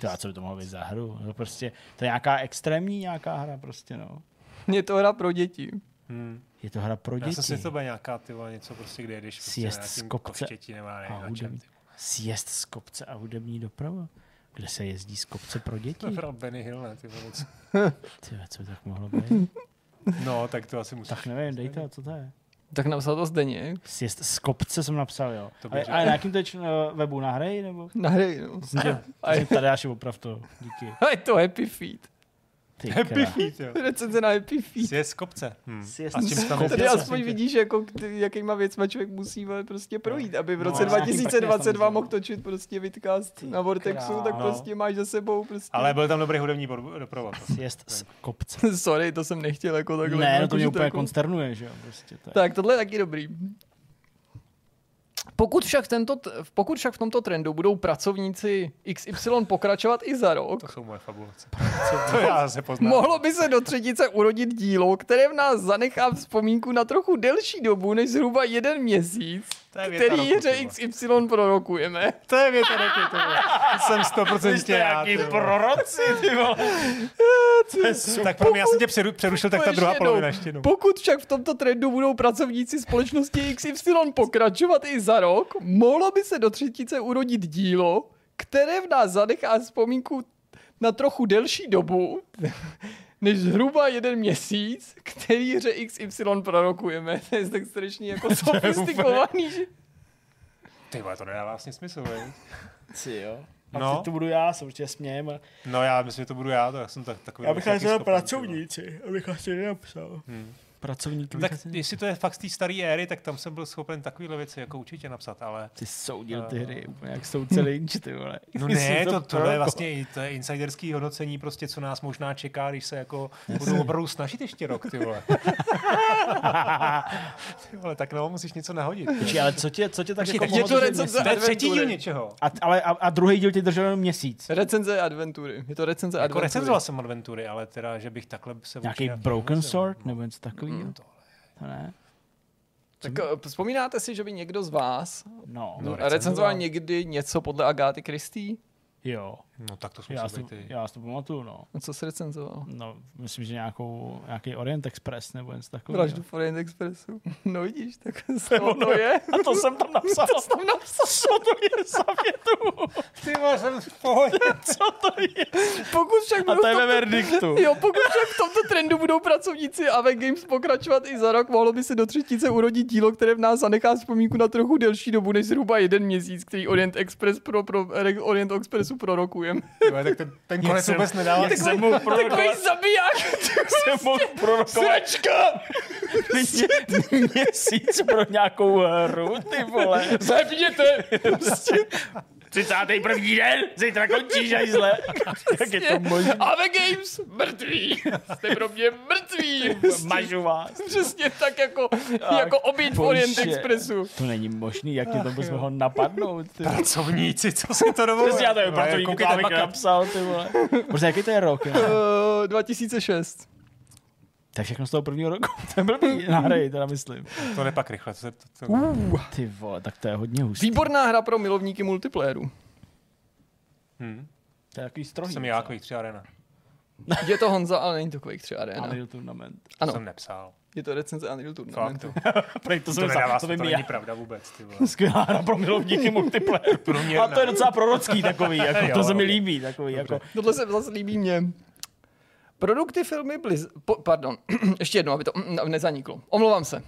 To co by to mohlo být za hru? To prostě, to je nějaká extrémní nějaká hra prostě, no. Je to hra pro děti. Hmm. Je to hra pro děti. Já jsem si to bude nějaká, ty vole, něco prostě, kde jdeš prostě Sjezd z kopce a hudební, Sjezd z kopce a hudební doprava kde se jezdí z kopce pro děti. <laughs> To je Benny Hill, ne? Ty, <laughs> ty co by tak mohlo být? No, tak to asi musíš. Tak nevím, dejte, co to je. Tak napsal to Zdeně. Sjezd z kopce jsem napsal, jo. To a, a na jakým teď uh, webu? Na hry? Nebo? Na hry, no. <laughs> Tady až oprav to. Díky. A je to Happy Feet. Ty Happy Feet, jo. Recenze na Happy Feet. Sjezd z kopce. Hmm. a s čím tam Tady aspoň vidíš, jako, jakýma věcma člověk musí prostě projít, aby v no, roce no, 2022 mohl točit prostě vidcast na Vortexu, král. tak no. prostě máš za sebou prostě. Ale byl tam dobrý hudební doprovod. Sjezd z kopce. <laughs> Sorry, to jsem nechtěl jako takhle. Ne, no to mě úplně jako... konsternuje, že jo. Prostě je. Tak tohle je taky dobrý. Pokud však, tento, pokud však v tomto trendu budou pracovníci XY pokračovat i za rok, to jsou moje fabulace. <laughs> to já se poznám. Mohlo by se do třetice urodit dílo, které v nás zanechá vzpomínku na trochu delší dobu než zhruba jeden měsíc, který hře XY prorokujeme. To je věta roku, to Jsem 100% já. Jste proroci, ty vole. <laughs> Tak pro mě, já jsem tě přeru, přerušil, tak ta druhá polovina ještě jednou. Pokud však v tomto trendu budou pracovníci společnosti XY pokračovat i za rok, mohlo by se do třetice urodit dílo, které v nás zanechá vzpomínku na trochu delší dobu, než zhruba jeden měsíc, který hře XY prorokujeme. <laughs> To je tak strašně jako <laughs> sofistikovaný. Že... Ty vole, to nedá vlastně smysl, vej. Si jo. A no. to budu já, se určitě smějem. No já myslím, že to budu já, to já jsem tak, takový... Já bych na pracovníci, abych asi nenapsal. Hmm pracovník. Tak jestli to je fakt z té staré éry, tak tam jsem byl schopen takovéhle věci jako určitě napsat, ale... Ty soudil ty hry úplně jak jsou celý <laughs> ty vole. No <laughs> ne, to, to, to je vlastně to je insiderský hodnocení prostě, co nás možná čeká, když se jako budou opravdu snažit ještě rok, ty vole. <laughs> ty vole, tak no, musíš něco nahodit. Počkej, ale co tě, co tě tak Počkej, jako je to recenze To je třetí díl něčeho. A, ale, a, a druhý díl tě držel jenom měsíc. Recenze adventury. Je to recenze jako adventury. recenzoval jsem adventury, ale teda, že bych takhle se... Nějaký Broken Sword nebo něco takového? Mm, to, to ne. Tak eh, vzpomínáte si, že by někdo z vás No, No, recenzoval recenzoval. někdy něco podle Agáty Christie? jo. No tak to Já musí si, ty. já si to pamatuju, no. No, Co se recenzoval? No, myslím, že nějakou, nějaký Orient Express nebo něco takového. Vraždu v Orient Expressu. <laughs> No vidíš, tak <laughs> to, to je. A to jsem tam napsal. <laughs> To jsem tam napsal. Co to je za větu? Ty vole, jsem v pohodě. Co to je? Pokud však A to je v ve tomto- verdiktu. Jo, pokud však v tomto trendu budou pracovníci AV Games pokračovat i za rok, mohlo by se do třetice urodit dílo, které v nás zanechá vzpomínku na trochu delší dobu než zhruba jeden měsíc, který Orient Express pro, pro Orient Expressu prorokujeme. Jo, tak ten, ten konec vůbec nedává. Jak jsem mohl Takový prorokovat, zabiják! jsem mohl prorokovat <laughs> Sračka! mě- měsíc pro nějakou hru, ty vole. Zabijete! 31. den, zítra končíš, žajzle. <laughs> Jak je to možné? AV Games, mrtví! Jste pro mě mrtví! Mažu vás. Přesně tak jako, jako oběť v Orient. Expressu. To není možný, jak ti to bys mohl napadnout, ty. Pracovníci, co si to dovoluje? Přesně, já to je No, pracovník, koukejte abych dvakrát. napsal, ty vole. <laughs> Možná, jaký to je rok? jo? Uh, 2006. To je všechno z toho prvního roku. <laughs> To je blbý na hry, teda myslím. To nepak rychle. To, se- to, to, Uh, Ty vole, tak to je hodně hustý. výborná hra pro milovníky multiplayeru. hm, To je takový to strohý. jsem já, Quake 3 Arena. Je to Honza, ale není to Quake 3 Arena. Unreal Tournament. To Ano, jsem nepsal. je to recenze Unreal Tournamentu. to. <laughs> Prej, to, To, jsem nedává, to to, by to mi není já. pravda vůbec. Ty vole. Skvělá hra pro milovníky multiplayer. Průměrná. A to je docela prorocký takový, jako, <laughs> Jo, to se mi dobře. líbí, takový, jako, Tohle se zase líbí mně. Produkty firmy Blizzard... Po, pardon, <clears throat> ještě jednou, aby to mm, nezaniklo. Omlouvám se.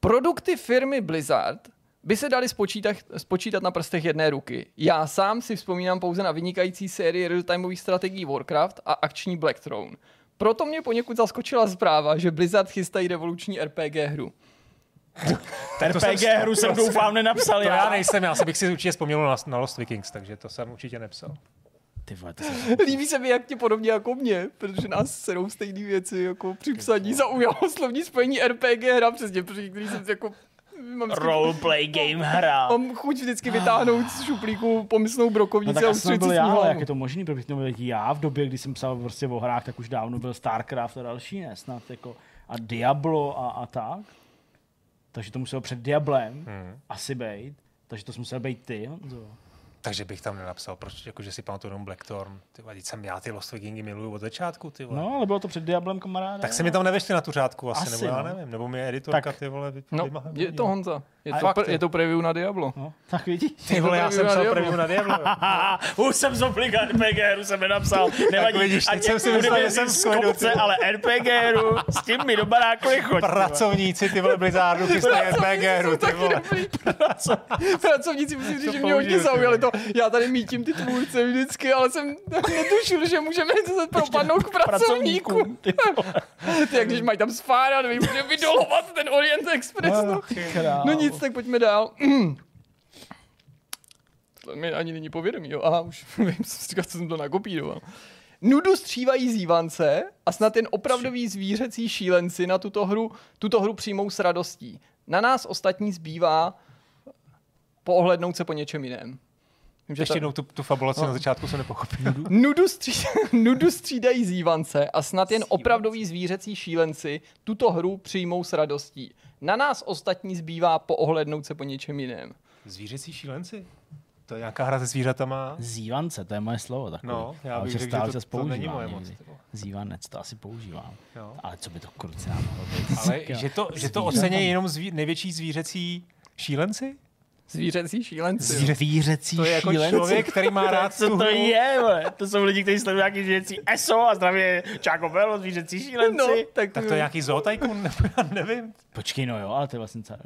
Produkty firmy Blizzard by se daly spočítat, spočítat na prstech jedné ruky. Já sám si vzpomínám pouze na vynikající sérii real-timeových strategií Warcraft a akční Black Throne. Proto mě poněkud zaskočila zpráva, že Blizzard chystají revoluční RPG hru. <laughs> RPG hru jsem doufám nenapsal To já já. nejsem, já si bych si určitě vzpomněl na, na Lost Vikings, takže to jsem určitě nepsal. Ty vole, to jsem... Líbí se mi, jak tě podobně jako mě, protože nás serou stejné věci, jako při psaní zaujalo slovní spojení RPG hra, přesně, protože který jsem si jako... Mám, vždycky- Roleplay game hra. mám chuť vždycky vytáhnout z šuplíku pomyslnou No brokovnici tak a ustřelit byl já, s ní ale jak je to možný, protože to byl já v době, kdy jsem psal prostě o hrách, tak už dávno byl StarCraft a další, ne, snad jako a Diablo a, a tak. Takže to muselo před Diablem Hmm. asi být. Takže to musel být ty, Honzo. Takže bych tam nenapsal, proč, jako, že si pamatuju jenom Blackthorn. Ty vole, vždyť jsem já ty Lost Vikingy miluju od začátku, ty vole. No, ale bylo to před Diablem, kamaráde. Tak se mi tam nevešli na tu řádku asi, Asi, nebo já no. nevím, nebo mi editorka Tak. ty vole vy, No, je to Honza. Je to, pr- je to preview na Diablo. No, tak vidíš. Ty vole, já jsem psal Diablo. preview na Diablo. <laughs> Už jsem z obliga RPG hru jsem nenapsal. <laughs> Nevadí, vidíš, teď ať jsem si myslel, že jsem z kopce, ty. ale RPG hru, s tím mi do baráku nechoď. ty vole. Pracovníci, ty vole, Blizzardu, chystají RPG hru, ty vole. Pracovníci musím říct, že mě hodně ty zaujali to. Já tady mítím ty tvůrce vždycky, ale jsem netušil, že můžeme se propadnout k pracovníku. Pracovníkům, ty. <laughs> Ty, jak když mají tam spárat, my můžeme vydolovat ten Orient Express. No. Král. Nic, tak pojďme dál. <clears throat> Tohle mi ani není povědomí, jo. Aha, už <laughs> vím, co jsem to nakopíroval. Nudu střívají zívance a snad jen opravdoví zvířecí šílenci na tuto hru, tuto hru přijmou s radostí. Na nás ostatní zbývá poohlednout se po něčem jiném. Vím, že Ještě ta- jednou tu, tu fabulaci na začátku jsem nepochopil. Nudu, stří... <laughs> Nudu střídají zívance a snad jen opravdoví zvířecí šílenci tuto hru přijmou s radostí. Na nás ostatní zbývá poohlednout se po něčem jiném. Zvířecí šílenci? To je nějaká hra se zvířatama? Zívance, to je moje slovo. Takový. No, já bych že řekl, stále že to- to není používám moje moc. Zívanec, to asi používám. Jo. Ale co by to kruce mohlo být? Ale že to, že to ocení jenom zví, největší zvířecí šílenci? Zvířecí šílenci. Zvířecí To je jako šílenci. člověk, který má <laughs> rád Co to je, vole? To jsou lidi, kteří sledují nějaký zvířecí ESO a zdraví Čáko Belo, zvířecí šílenci. No, tak, Tak to je nějaký zootajkun, <laughs> nebo já nevím. Počkej, no jo, ale to je vlastně celé,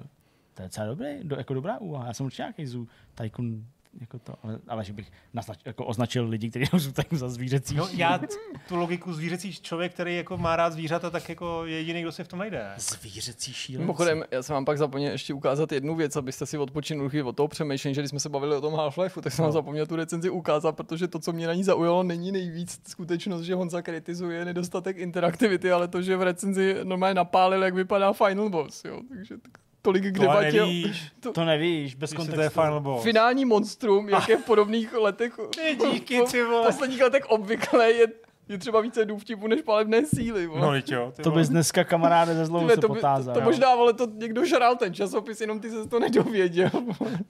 to je docela dobrý, do, jako dobrá úvaha. Já jsem určitě nějaký zoo tycoon, jako to, ale, ale že bych naznač, jako označil lidi, kteří jsou tycoon za zvířecí. No, já t- tu logiku zvířecí člověk, který jako má rád zvířata, tak jako je jediný, kdo se v tom najde. Zvířecí šílenci. Mimochodem, já jsem vám pak zapomněl ještě ukázat jednu věc, abyste si odpočinuli od toho přemýšlení, že když jsme se bavili o tom Half-Lifeu, tak jsem vám zapomněl tu recenzi ukázat, protože to, co mě na ní zaujalo, není nejvíc skutečnost, že Honza kritizuje nedostatek interaktivity, ale to, že v recenzi normálně napálil, jak vypadá Final Boss, jo. Takže tak tolik k To ale debatě. nevíš, To nevíš, bez kontextu. to je Final Boss. Finální monstrum, jak je v <laughs> podobných letech, Ty díky, ty v vole. posledních letech obvykle, je Je třeba více důvtipu než palebné síly. Vole. No, jo. To bys dneska kamaráde ze zlou se to, by, to, potázal. to jo. možná, vole, to někdo žral ten časopis, jenom ty se to nedověděl.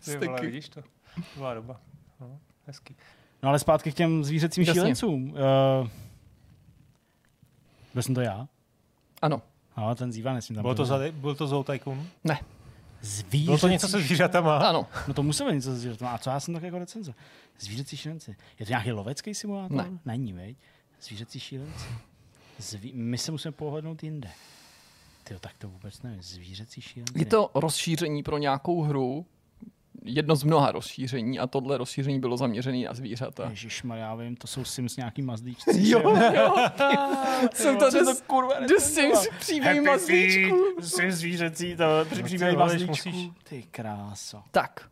Ty vole, vidíš to? To byla doba. No, hezký. No ale zpátky k těm zvířecím Jasně. šílencům. Uh, byl jsem to já? Ano. No, ten zíva nesmím tam Bylo to, za, byl to Zoo Tycoon? Ne. Zvířecí Bylo to něco se zvířatama? <laughs> Ano. No to muselo být něco se zvířatama. A co já jsem tak jako recenze? Zvířecí šílenci. Je to nějaký lovecký simulátor? Ne. Není, veď? Zvířecí šílenci. Zví... My se musíme pohlednout jinde. Tyjo, tak to vůbec nevím. Zvířecí šílenci. Je to rozšíření pro nějakou hru, jedno z mnoha rozšíření a tohle rozšíření bylo zaměřené na zvířata. Ježišmarja, já vím, to jsou Sims nějaký mazdíčci. <laughs> Jo, jo. <laughs> Jsou to to kurva The Sims příběh mazlíčku. Sims zvířecí, to ty příběh vole, mazlíčku. musíš- Ty kráso. Tak,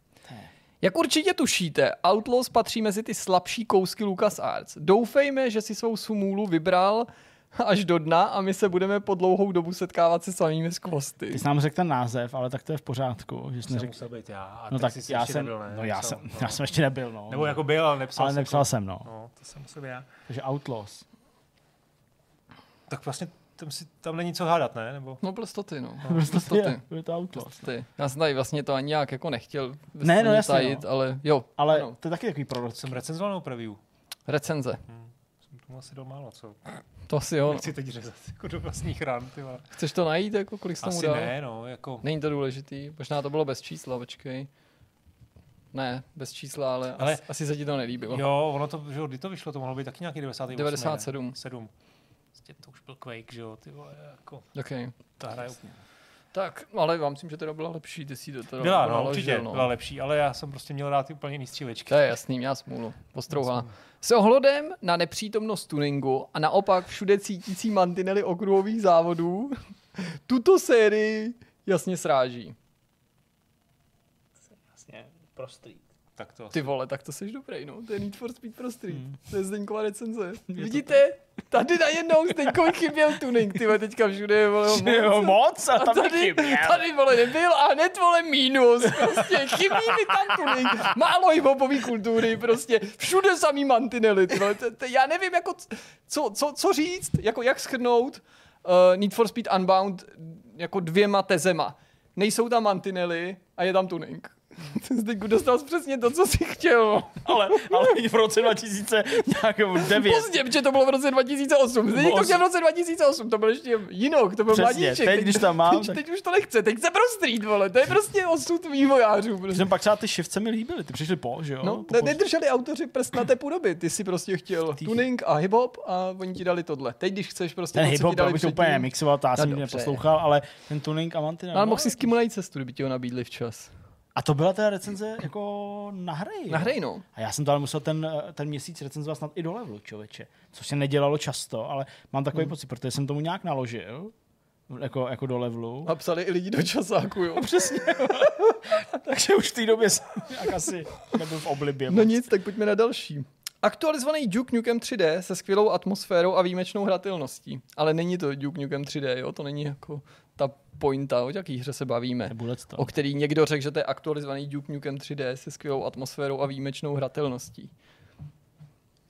jak určitě tušíte, Outlaws patří mezi ty slabší kousky LucasArts. Doufejme, že si svou sumůlu vybral až do dna a my se budeme po dlouhou dobu setkávat se samými skvosty. Ty jsi nám řekl ten název, ale tak to je v pořádku, že jsi Jsem neřekl. musel být já. A No tak jsi já ještě jsem, nebyl, ne? no já jsem, no. já jsem ještě nebyl, no. Nebo jako byl, ale nepsal ale jsem nepsal jako- jsem, no. No, to jsem musel být já. Takže Outlaws. Tak vlastně tam, si, tam není co hádat, ne? Nebo... No prostě ty, no. <laughs> Prostě Prostě to je, to Outlaws. Ty. Já jsem tady vlastně to ani nějak jako nechtěl Ne, no jasně, tajit, no. ale jo, Ale ano. to je taky takový proroc. Jsem recenzoval nebo preview? recenze. Jsem tomu asi dal málo, co? To asi jo. No. Nechci teď řezat jako do vlastních ran, ty vole. Chceš to najít, jako kolik jsi tomu Asi dal? ne, no, jako... Není to důležitý, možná to bylo bez čísla, počkej. Ne, bez čísla, ale, Ale- asi, asi se ti to nelíbilo. Jo, ono to, že jo, kdy to vyšlo, to mohlo být taky nějaký 98. 97. Ne? 7. Prostě to už byl Quake, že jo, ty vole, jako, Okay. ta hra je Tak, ale já myslím, že teda byla lepší, ty si do toho Byla, no, naložil, určitě, no. byla lepší, ale já jsem prostě měl rád ty úplně jiný střílečky. To je jasný, měl smůlu. Ostrouhala. S ohledem na nepřítomnost tuningu a naopak všude cítící mantinely okruhových závodů, <laughs> tuto sérii jasně sráží. Jasně, prostý. Tak to asi. Ty vole, tak to seš dobrý, no. To je Need for Speed pro Street. Hmm. To je Zdeňkova recenze. Vidíte? Tady najednou Zdeňkovi chyběl tuning, ty teďka všude je vole moc. Jo, moc a A tam tady, nechyběl. tady vole nebyl a hned vole mínus, prostě chybí mi tam tuning, málo hiphopový kultury, prostě všude samý mantinely, ty vole, já nevím jako, co, co, co říct, jako jak schrnout uh, Need for Speed Unbound jako dvěma tezema. Nejsou tam mantinely a je tam tuning. <laughs> Zdeňku, dostal jsi přesně to, co jsi chtěl. ale, ale v roce 2009. Pozdě, protože to bylo v roce 2008. Zdeněk to chtěl v roce 2008, to byl ještě jinok, to byl Přesně, mladíček. teď, když tam mám, teď, tak- teď, už to nechce, teď se pro street, vole, to je prostě osud vývojářů. Prostě. Jsem pak třeba ty šivce mi líbily, ty přišli po, že jo? No, po, ne, po- nedrželi autoři prst na té podoby. Ty si prostě chtěl Ty- tuning a hip-hop a oni ti dali tohle. Teď, když chceš prostě ten hip-hop, bych úplně nemixoval, to já jsem No no, dobře. neposlouchal, ale ten tuning a mantinel. No, ale mohl si s kým najít cestu, kdyby ti ho nabídli včas. A to byla ta recenze jako na hry. Na hry, no. A já jsem to ale musel ten, ten měsíc recenzovat snad i do levelu, člověče. Což se nedělalo často, ale mám takový hmm. pocit, protože jsem tomu nějak naložil, jako, jako do levelu. A psali i lidi do časáku, jo. <laughs> Přesně. <laughs> Takže už v té době jsem nějak asi nebyl v oblibě. No nic, tak pojďme na další. Aktualizovaný Duke Nukem 3D se skvělou atmosférou a výjimečnou hratelností. Ale není to Duke Nukem 3D, jo? To není jako ta pointa, o jaký hře se bavíme. To. O který někdo řekl, že to je aktualizovaný Duke Nukem 3D se skvělou atmosférou a výjimečnou hratelností.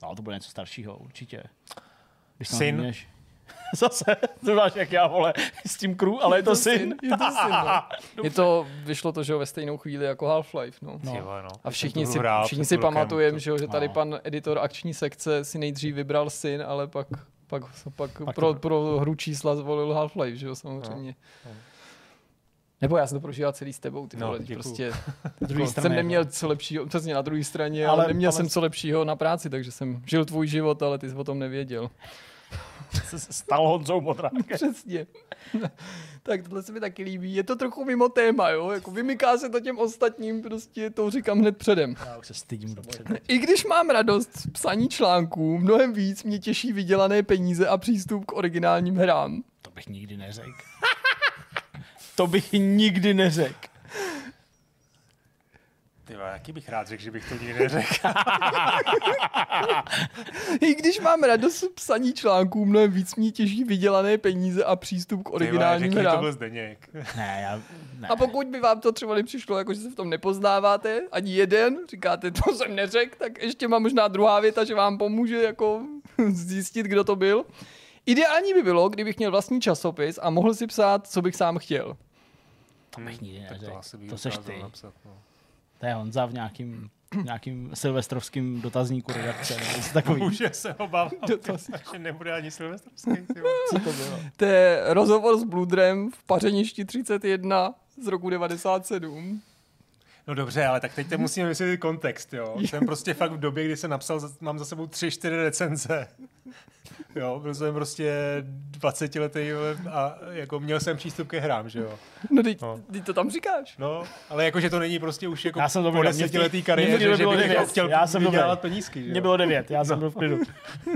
No, to bude něco staršího, určitě. Když to Syn. nazveš- <laughs> Zase, to máš jak já, vole, s tím crew, ale je to syn. Je to syn, no. <laughs> Je to, vyšlo to, že jo, ve stejnou chvíli jako Half-Life, no. Vole, no. A všichni si, všichni si pamatujeme, to- že, jo, že tady no. pan editor akční sekce si nejdřív vybral syn, ale pak, pak, pak, Pak pro, to- pro hru čísla zvolil Half-Life, že jo, samozřejmě. No. Nebo já jsem to prožíval celý s tebou, ty No, vole, <laughs> no, děkuju. prostě Na druhé jako, straně, jsem neměl jako- co lepšího, přesně na druhé straně, ale, Ale- ale neměl ale- jsem co lepšího na práci, takže jsem žil tvůj život, ale ty jsi o tom nevěděl. <laughs> se stal Honzou Modránkem. <laughs> Přesně. <laughs> tak tohle se mi taky líbí. Je to trochu mimo téma, jo? Jako vymyká se to těm ostatním, prostě to říkám hned předem. Já už se stydím dopředu. I když mám radost z psaní článků, mnohem víc mě těší vydělané peníze a přístup k originálním hrám. To bych nikdy neřekl. to bych nikdy neřekl. Ty jaký bych rád řekl, že bych to nikdy neřekl. <laughs> I když mám radost z psaní článků, mnohem víc mě těší vydělané peníze a přístup k Ty originálním řekni, to hrám. byl Zdeněk. <laughs> Ne, já... Ne. A pokud by vám to třeba nepřišlo, jako že se v tom nepoznáváte, ani jeden, říkáte, to jsem neřekl, tak ještě má možná druhá věta, že vám pomůže jako <laughs> zjistit, kdo to byl. Ideální by bylo, kdybych měl vlastní časopis a mohl si psát, co bych sám chtěl. To bych nikdy Tak to neřekl. asi bych To seš ty. Napsat, no. To je Honza v nějakým, nějakým silvestrovským dotazníku redakce. takový. Může se obávám, že nebude ani silvestrovský. Co to bylo? To je rozhovor s Bludrem v Pařeništi 31 z roku 97. No dobře, ale tak teď te musíme vysvětlit kontext, jo. Jsem prostě fakt v době, kdy jsem napsal, mám za sebou tři, čtyři recenze. <laughs> Jo, byl jsem prostě 20 letý a jako měl jsem přístup ke hrám, že jo. No teď, No. teď to tam říkáš. No, ale jakože to není prostě už jako Já jsem po mě desetiletý mě kariéře, že bylo bych devět. jako chtěl Já jsem vydělat dobrý. penízky, že jo. Mně bylo devět, já jsem byl v klidu. <laughs>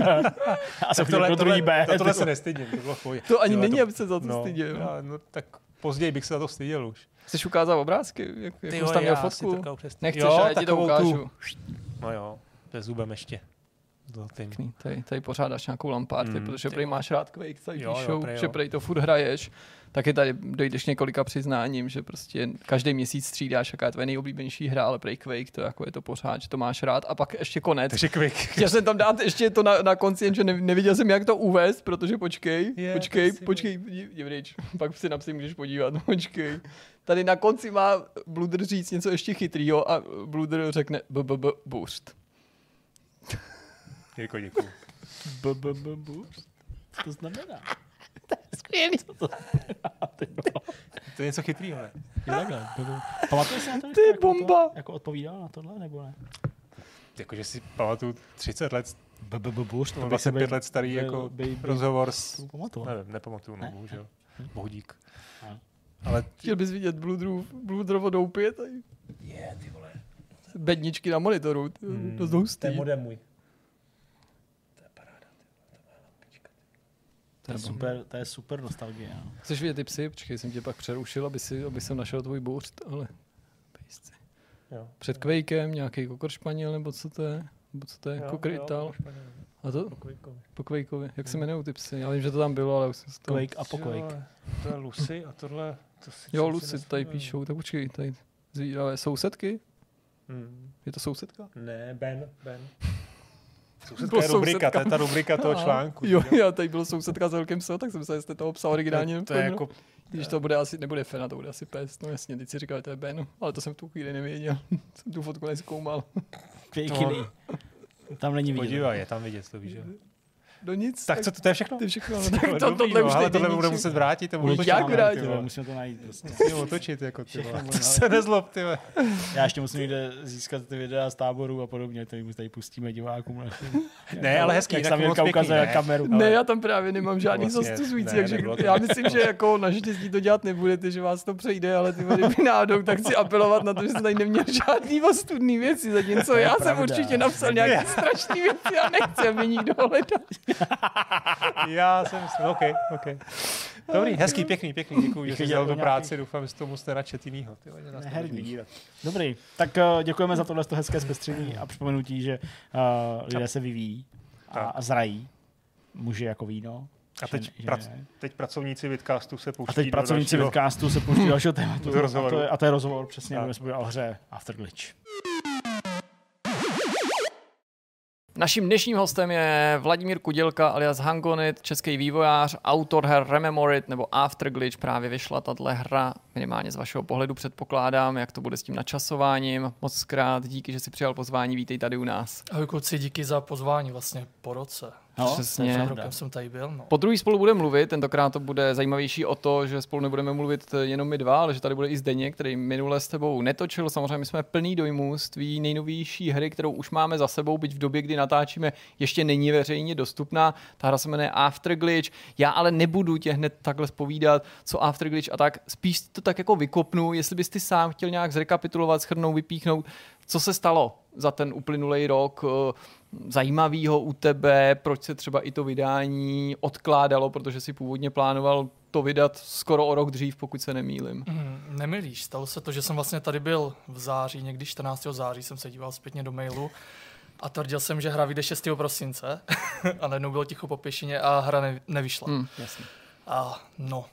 já jsem tohle, do druhý tohle, B. to, tohle se nestydím, to bylo v. To ani Tohle není, aby se za to no, styděl. no, tak později bych se za to styděl už. Chceš ukázat obrázky? Jak, jak jsi tam měl fotku? Nechceš, jo, já ti to ukážu. Tu, no jo, se zubem ještě. Pěkný. Tady, tady pořádáš nějakou lampárty, Mm, protože prej máš rád Quake, tady Jo, jo, píšou, prej jo. že prej to furt hraješ. Taky tady dojdeš několika přiznáním, že prostě každý měsíc střídáš, jaká je tvoje nejoblíbenější hra, ale prej Quake, to jako je to pořád, že to máš rád. A pak ještě konec. Takže quick. <laughs> Chtěl jsem tam dát ještě to na, na konci, jenže ne, neviděl jsem, jak to uvést, protože počkej, Je, počkej, počkej, jdi pryč, <laughs> pak si napsat můžeš podívat, <laughs> počkej. Tady na konci má Bluder říct něco ještě chytrýho a Bluder řekne BBB boost. Jirko, děkuji. B, b, b, boost. Co to znamená? Skvělý. <laughs> To je něco chytrýho, ne? Je takhle. Pamatuješ si na to? To je jako bomba. To, jako odpovídal na tohle, nebo ne? Jakože si pamatuju 30 let, B, b, b, boost. no, 25 let starý byl- jako rozhovor s... to pamatuju. Nevím, nepamatuju, no, Ne? bohužel. Bohudík. Ale Chtěl bys vidět Bluderův, Bluderovo doupě tady. je, ty vole. Bedničky na monitoru, to je Hmm, dost hustý. modem můj. To je super, to je super nostalgie. No. Chceš vidět ty psy? Počkej, jsem tě pak přerušil, aby, si, aby jsem našel tvůj boost, ale pejsci. Jo. Před Quakem nějaký kokor španěl, nebo co to je? Nebo co to je? Jo, Kokrytal. jo, špatně. A to? Po Quakeovi. Jak se jmenují ty psy? Já vím, že to tam bylo, ale už jsem si to... Quake a po Quake. To je Lucy a tohle... To si, Jo, co si Lucy tady píšou, tak počkej, tady zvídavé sousedky? Hmm. Je to sousedka? Ne, Ben, Ben. Bylo Sousedka je rubrika, sousedka. to je ta rubrika toho Aha. článku. Jo, já tady bylo sousedka s velkým so, tak jsem se, jestli toho psal originálně. To je nebo- jako... Když to bude asi, nebude Fena, to bude asi pes. No jasně, teď si říkal, že to je Ben, ale to jsem v tu chvíli nevěděl. <laughs> jsem tu fotku neskoumal. Pěkný. Tam není vidět. Podívej, je tam vidět, to víš, jo. No nic. Tak co, to, to je všechno? To je všechno. <laughs> No, To tak je to, dobrý, tohle no, už ale nejde tohle bude ničím. muset vrátit. To Bude bude Jak vrátit? Musíme to najít. Prostě. Musím otočit, jako ty To <laughs> se nezlob, ty. Já ještě musím někde získat ty videa z táboru a podobně, který mu tady pustíme divákům. našim. Ne, ale hezký, Jak tak moc pěkný, ukazuje kameru. Ne, já tam právě nemám žádný Vlastně, zastuzující, takže to. já myslím, že jako naštěstí to dělat nebudete, že vás to přejde, ale ty kdyby náhodou, tak chci apelovat na to, že jsem tady neměl žádný ostudný věci, zatímco já jsem určitě napsal nějaké <laughs> strašné věci a nechci, aby nikdo hledal. <laughs> Já jsem myslel, OK, OK. Dobrý, hezký, pěkný, pěkný, děkuji, že jsi dělal tu práci, doufám, že to musíte načet jinýho. Že. Dobrý, tak uh, děkujeme za tohle hezké zpestření a připomenutí, že uh, lidé se vyvíjí a, a zrají. Muži jako víno. A teď, ženy- prac, ženy. teď pracovníci Vidcastu se pouští a teď pracovníci dalšího- Vidcastu se pouští dalšího tématu. <laughs> A, to je, a to je rozhovor přesně, Tak. o hře Afterglitch. Naším dnešním hostem je Vladimír Kudělka alias Hangonit, český vývojář, autor her Rememorit nebo Afterglitch. Právě vyšla tahle hra, minimálně z vašeho pohledu předpokládám, jak to bude s tím načasováním. Moc krát díky, že si přijal pozvání, vítej tady u nás. Ahoj kluci, díky za pozvání vlastně po roce. No, Přesně. Před rokem jsem tady byl, no. Po druhý spolu budeme mluvit, tentokrát to bude zajímavější o to, že spolu nebudeme mluvit jenom my dva, ale že tady bude i Zdeněk, který minule s tebou netočil. Samozřejmě my jsme plný dojmů z tvý nejnovější hry, kterou už máme za sebou, byť v době, kdy natáčíme, ještě není veřejně dostupná. Ta hra se jmenuje Afterglitch. Já ale nebudu tě hned takhle spovídat, co Afterglitch a tak. Spíš to tak jako vykopnu, jestli bys ty sám chtěl nějak zrekapitulovat, schrnout, vypíchnout, co se stalo za ten uplynulý rok, zajímavýho u tebe, proč se třeba i to vydání odkládalo, protože si původně plánoval to vydat skoro o rok dřív, pokud se nemýlim. Mm, nemilíš, stalo se to, že jsem vlastně tady byl v září, někdy 14. září jsem se díval zpětně do mailu a tvrdil jsem, že hra vyjde 6. prosince <laughs> a najednou bylo ticho po pěšině a hra ne, nevyšla. Hmm, jasně. A no.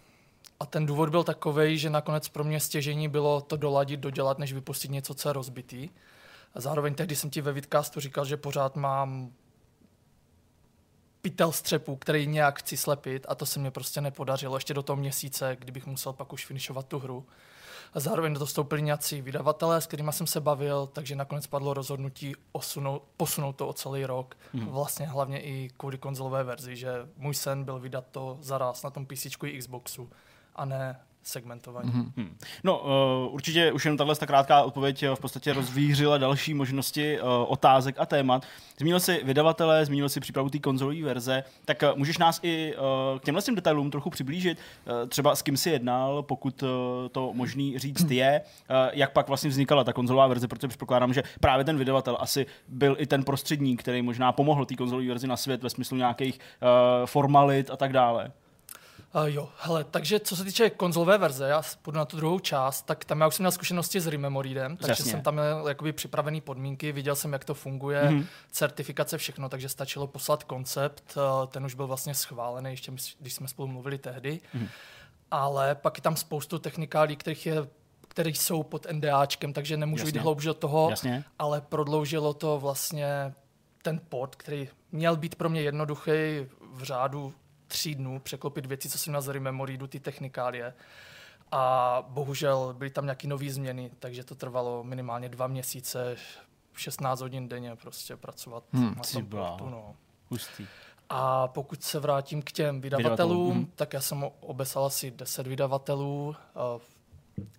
A ten důvod byl takový, že nakonec pro mě stěžení bylo to doladit, dodělat, než vypustit něco, co je rozbitý. A zároveň tehdy jsem ti ve Vidcastu říkal, že pořád mám pytel střepu, který nějak chci slepit a to se mě prostě nepodařilo ještě do toho měsíce, kdybych musel pak už finišovat tu hru. A zároveň do toho vstoupili nějací vydavatelé, s kterými jsem se bavil, takže nakonec padlo rozhodnutí osunout, posunout to o celý rok. Hmm. Vlastně hlavně i kvůli konzolové verzi, že můj sen byl vydat to zaraz na tom PC i Xboxu a ne segmentování. Mm-hmm. Hmm. No, uh, určitě už jenom tahle krátká odpověď eh, v podstatě rozvířila další možnosti uh, otázek a témat. Zmínil si vydavatele, zmínil si přípravu té konzolové verze, tak uh, můžeš nás i uh, k těmhle těm detailům trochu přiblížit, uh, třeba s kým si jednal, pokud uh, to možný říct je, uh, jak pak vlastně vznikala ta konzolová verze, protože předpokládám, že právě ten vydavatel asi byl i ten prostředník, který možná pomohl té konzolové verzi na svět ve smyslu nějakých uh, formalit a tak dále. Uh, jo, hele, takže co se týče konzolové verze, já půjdu na tu druhou část, tak tam já už jsem měl zkušenosti s Rememoridem, takže Jasně. jsem tam měl jakoby připravený podmínky, viděl jsem, jak to funguje, mm-hmm. certifikace, všechno, takže stačilo poslat koncept, uh, ten už byl vlastně schválený, ještě když jsme spolu mluvili tehdy, mm-hmm. ale pak je tam spoustu technikálí, kterých je které jsou pod NDAčkem, takže nemůžu Jasně. jít hloubš do toho, Jasně. ale prodloužilo to vlastně ten pod, který měl být pro mě jednoduchý v řádu tří dnů překlopit věci, co jsem na z do ty technikálie. A bohužel byly tam nějaké nové změny, takže to trvalo minimálně dva měsíce, 16 hodin denně prostě pracovat hmm, na tom portu. No. Hustý. A pokud se vrátím k těm vydavatelům, hmm. tak já jsem obesal asi 10 vydavatelů.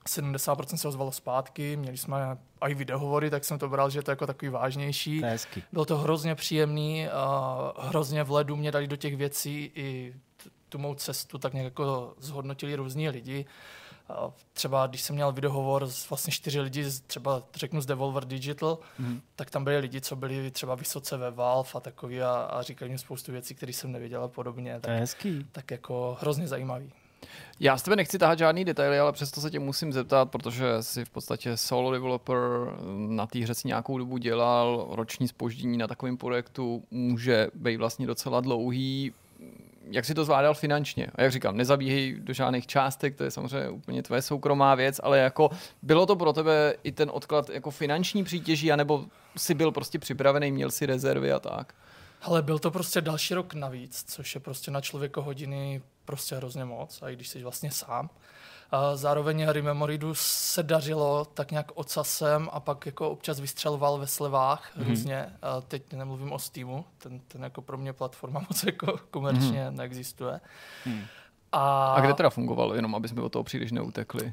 70% se ozvalo zpátky, měli jsme i videohovory, tak jsem to bral, že to je jako takový vážnější. To Bylo to hrozně příjemný, a hrozně v ledu mě dali do těch věcí i tu mou cestu tak nějak jako zhodnotili různí lidi. A třeba když jsem měl videohovor s vlastně čtyři lidi, třeba řeknu z Devolver Digital, mm. tak tam byli lidi, co byli třeba vysoce ve Valve a takový a, a říkali mi spoustu věcí, které jsem nevěděl a podobně. Tak, to je hezký. Tak jako hrozně zajímavý. Já z tebe nechci tahat žádný detaily, ale přesto se tě musím zeptat, protože si v podstatě solo developer na té hře si nějakou dobu dělal, roční spoždění na takovém projektu může být vlastně docela dlouhý. Jak si to zvládal finančně? A jak říkám, nezabíhej do žádných částek, to je samozřejmě úplně tvoje soukromá věc, ale jako bylo to pro tebe i ten odklad jako finanční přítěží, anebo si byl prostě připravený, měl si rezervy a tak? Ale byl to prostě další rok navíc, což je prostě na člověka hodiny prostě hrozně moc, a i když jsi vlastně sám. A zároveň Rememoridu se dařilo tak nějak ocasem a pak jako občas vystřeloval ve slevách mm-hmm. různě. A teď nemluvím o Steamu, ten, ten jako pro mě platforma <laughs> moc jako komerčně mm-hmm. neexistuje. Mm. A... a kde teda fungovalo, jenom aby jsme od toho příliš neutekli?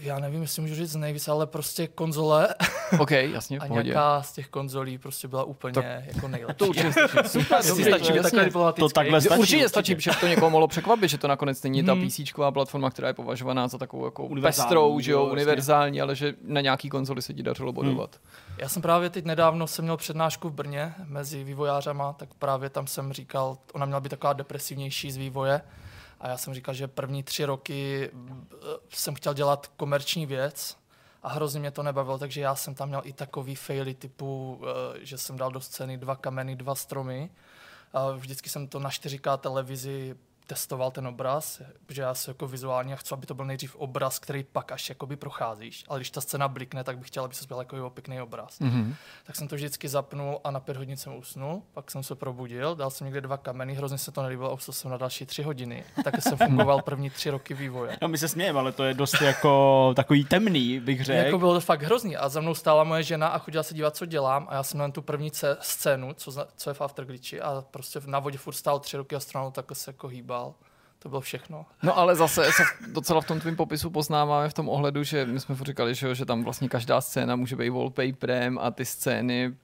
Já nevím, jestli můžu říct nejvíc, ale prostě konzole. <laughs> OK, jasně, A nějaká z těch konzolí prostě byla úplně to, jako nejlepší. To určitě <laughs> stačí. Super, to stačí takhle To takhle stačí. Určitě stačí, protože to někoho mohlo překvapit, že to nakonec není ta hmm. PC platforma, která je považovaná za takovou jako pestrou, že jo, univerzální, ale že na nějaký konzoli se ti dařilo bodovat. Hmm. Já jsem právě teď nedávno jsem měl přednášku v Brně mezi vývojářama, tak právě tam jsem říkal, ona měla být taková depresivnější z vývoje, a já jsem říkal, že první tři roky eh, jsem chtěl dělat komerční věc a hrozně mě to nebavilo, takže já jsem tam měl i takový faily typu, eh, že jsem dal do scény dva kameny, dva stromy. Vždycky jsem to na 4K televizi testoval ten obraz, že já se jako vizuálně chci, aby to byl nejdřív obraz, který pak až jakoby procházíš, ale když ta scéna blikne, tak bych chtěl, aby se byl jako pěkný obraz. Mm-hmm. Tak jsem to vždycky zapnul a na pět hodin jsem usnul, pak jsem se probudil, dal jsem někde dva kameny, hrozně se to nelíbilo a jsem na další tři hodiny. Tak jsem <laughs> fungoval první tři roky vývoje. No my se smějeme, ale to je dost jako takový temný, bych řekl. Jako bylo to fakt hrozný a za mnou stála moje žena a chodila se dívat, co dělám a já jsem na tu první scénu, co, co je v Afterglitchi a prostě na vodě furt stál tři roky a stranou takhle se jako hýbal dál. To bylo všechno. No ale zase se docela v tom tvém popisu poznáváme v tom ohledu, že my jsme říkali, že, že tam vlastně každá scéna může být wallpaperem a ty scény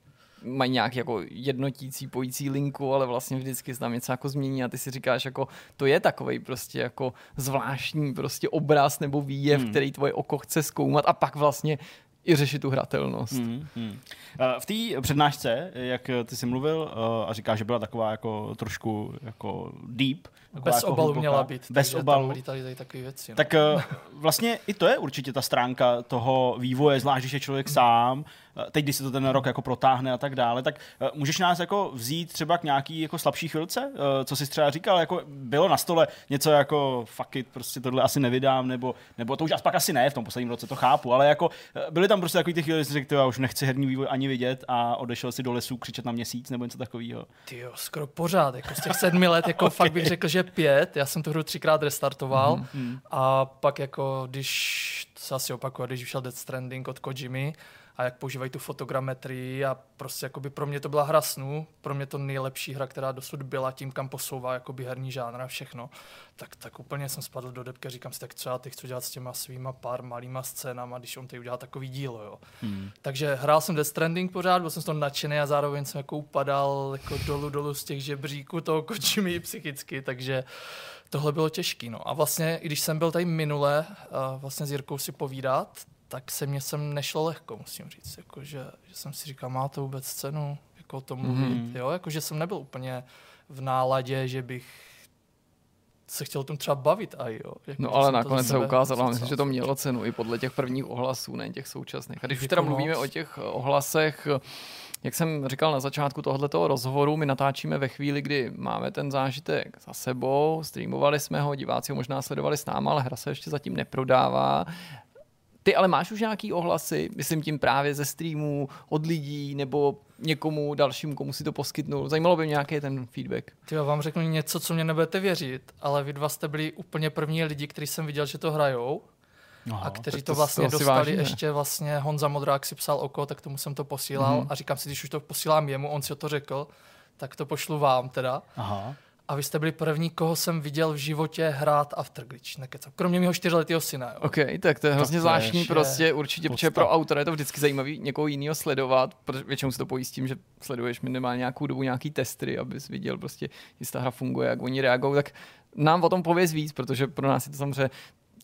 mají nějak jako jednotící, pojící linku, ale vlastně vždycky se tam něco jako změní a ty si říkáš, jako to je takový prostě jako zvláštní prostě obraz nebo výjev, hmm. který tvoje oko chce zkoumat a pak vlastně i řešit tu hratelnost. Hmm, hmm. V té přednášce, jak ty jsi mluvil a říkáš, že byla taková jako trošku jako deep, bez jako obalu měla být. Bez obalu. Tam tady takové věci. No. Tak uh, vlastně i to je určitě ta stránka toho vývoje, zvlášť když je člověk sám, Eh, teď, když se to ten rok jako protáhne a tak dále, tak eh, můžeš nás jako vzít třeba k nějaký jako slabší chvilce? Eh, co jsi třeba říkal, jako bylo na stole něco jako fuck it, prostě tohle asi nevydám, nebo, nebo to už pak asi ne, v tom posledním roce to chápu, ale jako byly tam prostě takový ty chvíli, že jsi řekl, já už nechci herní vývoj ani vidět a odešel si do lesů křičet na měsíc nebo něco takového? Ty jo, skoro pořád, jako z těch sedmi let, jako <laughs> okay. fakt bych řekl, že pět, já jsem tu hru třikrát restartoval mm-hmm. a pak jako, když, to se asi opakuje, když vyšel Death Stranding od Kojimy, a jak používají tu fotogrametrii a prostě jakoby pro mě to byla hra snů, pro mě to nejlepší hra, která dosud byla tím, kam posouvá jakoby herní žánr a všechno, tak, tak úplně jsem spadl do debky a říkám si, tak co já teď chci dělat s těma svýma pár malýma scénama, když on teď udělá takový dílo, jo. Hmm. Takže hrál jsem Death Stranding pořád, byl jsem z toho nadšený a zároveň jsem jako upadal jako dolů dolů z těch žebříků toho kočimi psychicky, takže tohle bylo těžké. No. A vlastně, i když jsem byl tady minule uh, vlastně s Jirkou si povídat, tak se mě sem nešlo lehko, musím říct. Jako, že, že jsem si říkal, má to vůbec cenu jako o tom mluvit. Mm-hmm. Jo? Jako, že jsem nebyl úplně v náladě, že bych se chtěl o tom třeba bavit a jo. Jako, no ale nakonec se ukázalo, myslím, že to mělo cenu i podle těch prvních ohlasů, ne těch současných. A když už teda mluvíme o těch ohlasech, jak jsem říkal na začátku tohoto rozhovoru, my natáčíme ve chvíli, kdy máme ten zážitek za sebou, streamovali jsme ho, diváci ho možná sledovali s náma, ale hra se ještě zatím neprodává. Ty ale máš už nějaký ohlasy, myslím tím právě ze streamů, od lidí nebo někomu dalšímu, komu si to poskytnul. Zajímalo by mě nějaký ten feedback. Ty vám řeknu něco, co mě nebudete věřit, ale vy dva jste byli úplně první lidi, kteří jsem viděl, že to hrajou. Aha, a kteří to, to vlastně to dostali vážně. ještě vlastně Honza Modrák si psal oko, tak tomu jsem to posílal mm-hmm. a říkám si, když už to posílám jemu, on si to řekl, tak to pošlu vám teda. Aha. A vy jste byli první, koho jsem viděl v životě hrát Afterglitch. Nekecam. Kromě mého čtyřletého syna. Jo. OK, tak to je hrozně zvláštní je prostě určitě, protože pro autora je to vždycky zajímavý někoho jiného sledovat, protože většinou si to pojistím, že sleduješ minimálně nějakou dobu nějaký testry, abys viděl prostě, jestli ta hra funguje, jak oni reagují, tak nám o tom pověz víc, protože pro nás je to samozřejmě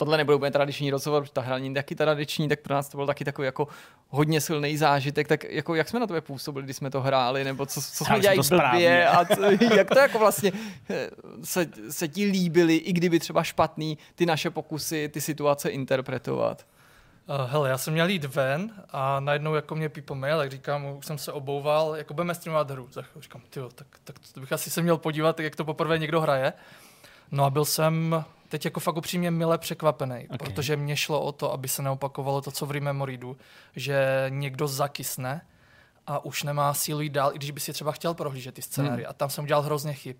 tohle nebude úplně tradiční rozhovor, ta hra není taky tradiční, tak pro nás to byl taky takový jako hodně silný zážitek, tak jako jak jsme na to působili, když jsme to hráli, nebo co, co jsme dělali blbě a co, <laughs> jak to jako vlastně eh, se, se ti líbily, i kdyby třeba špatný, ty naše pokusy, ty situace interpretovat. Uh, hele, já jsem měl jít ven a najednou jako mě people mail, tak říkám, už jsem se obouval, jako budeme streamovat hru. Tak říkám, tyjo, tak, tak to bych asi se měl podívat, jak to poprvé někdo hraje. No a byl jsem teď jako fakt upřímně mile překvapený, okay. protože mě šlo o to, aby se neopakovalo to, co v Rememoridu, že někdo zakysne a už nemá sílu jít dál, i když by si třeba chtěl prohlížet ty scénáře. Hmm. A tam jsem udělal hrozně chyb.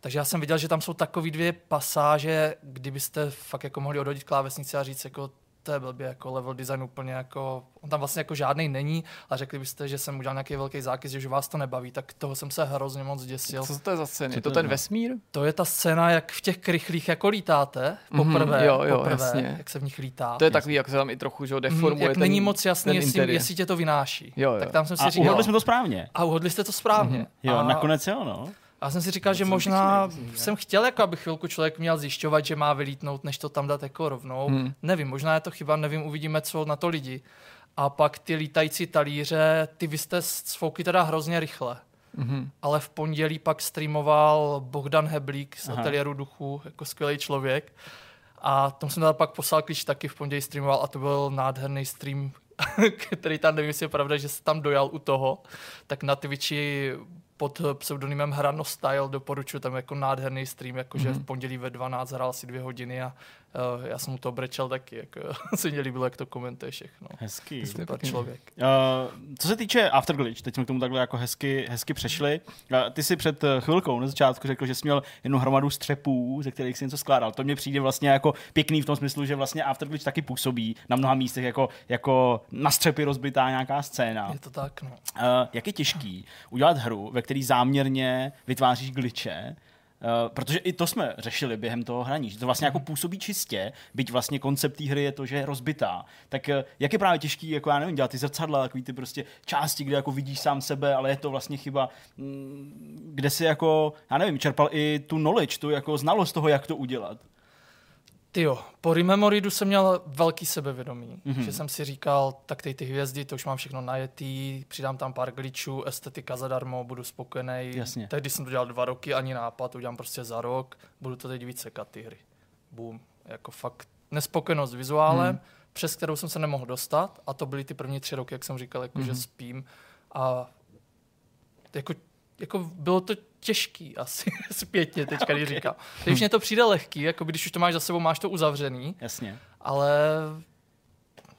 Takže já jsem viděl, že tam jsou takové dvě pasáže, kdybyste fakt jako mohli odhodit klávesnici a říct, jako to je blbě, jako level design úplně jako, on tam vlastně jako žádný není a řekli byste, že jsem udělal nějaký velký zákaz, že vás to nebaví, tak toho jsem se hrozně moc děsil. Co to je za scény? Je to ten vesmír? To je ta scéna, jak v těch krychlích jako lítáte poprvé, mm-hmm, jo, jo, poprvé jasně. jak se v nich lítá. To je takový, jak se tam i trochu že deformuje mm, jak ten, není moc jasný, jestli, jestli, tě to vynáší. Jo, jo. Tak tam jsem si a říkal. uhodli jsme to správně. A uhodli jste to správně. Mm-hmm. Jo, a... nakonec jo, no. A jsem si říkal, že možná jsem chtěl, jako aby chvilku člověk měl zjišťovat, že má vylítnout, než to tam dát jako rovnou. Hmm. Nevím, možná je to chyba, nevím, uvidíme, co na to lidi. A pak ty lítající talíře, ty vy jste sfoukli teda hrozně rychle. Mm-hmm. Ale v pondělí pak streamoval Bohdan Heblík z Aha. ateliéru duchu, jako skvělý člověk. A tomu jsem teda pak poslal klíč taky v pondělí streamoval a to byl nádherný stream, <laughs> který tam nevím, jestli je pravda, že se tam dojal u toho. Tak na Twitchi pod pseudonymem Hrano Style doporučuji tam jako nádherný stream, jakože mm-hmm. v pondělí ve 12 hrál si dvě hodiny a uh, já jsem mu to brečel taky, jako <laughs> se mě líbilo, jak to komentuje všechno. Hezký. Super člověk. Uh, co se týče Afterglitch, teď jsme k tomu takhle jako hezky, hezky přešli. Uh, ty si před chvilkou na začátku řekl, že jsi měl jednu hromadu střepů, ze kterých jsi něco skládal. To mě přijde vlastně jako pěkný v tom smyslu, že vlastně Afterglitch taky působí na mnoha místech jako, jako na střepy rozbitá nějaká scéna. Je to tak, no. Uh, jak je těžký udělat hru, ve který záměrně vytváříš glitche, protože i to jsme řešili během toho hraní, že to vlastně jako působí čistě, byť vlastně koncept té hry je to, že je rozbitá. Tak uh, jak je právě těžký, jako já nevím, dělat ty zrcadla, takový ty prostě části, kde jako vidíš sám sebe, ale je to vlastně chyba, mm, kde si jako, já nevím, čerpal i tu knowledge, tu jako znalost toho, jak to udělat. Ty jo, po Rememoridu jsem měl velký sebevědomí, mm-hmm. že jsem si říkal, tak ty ty hvězdy, to už mám všechno najetý, přidám tam pár glitchů, estetika zadarmo, budu spokojený. Jasně. Tehdy jsem to dělal dva roky, ani nápad, udělám prostě za rok, budu to teď víc sekat ty hry. Boom. Jako fakt nespokojenost s vizuálem, mm. přes kterou jsem se nemohl dostat a to byly ty první tři roky, jak jsem říkal, jako mm. že spím a jako, jako bylo to těžký asi <laughs> zpětně teďka, <laughs> okay. když říkám. Když mě to přijde lehký, jako když už to máš za sebou, máš to uzavřený. Jasně. Ale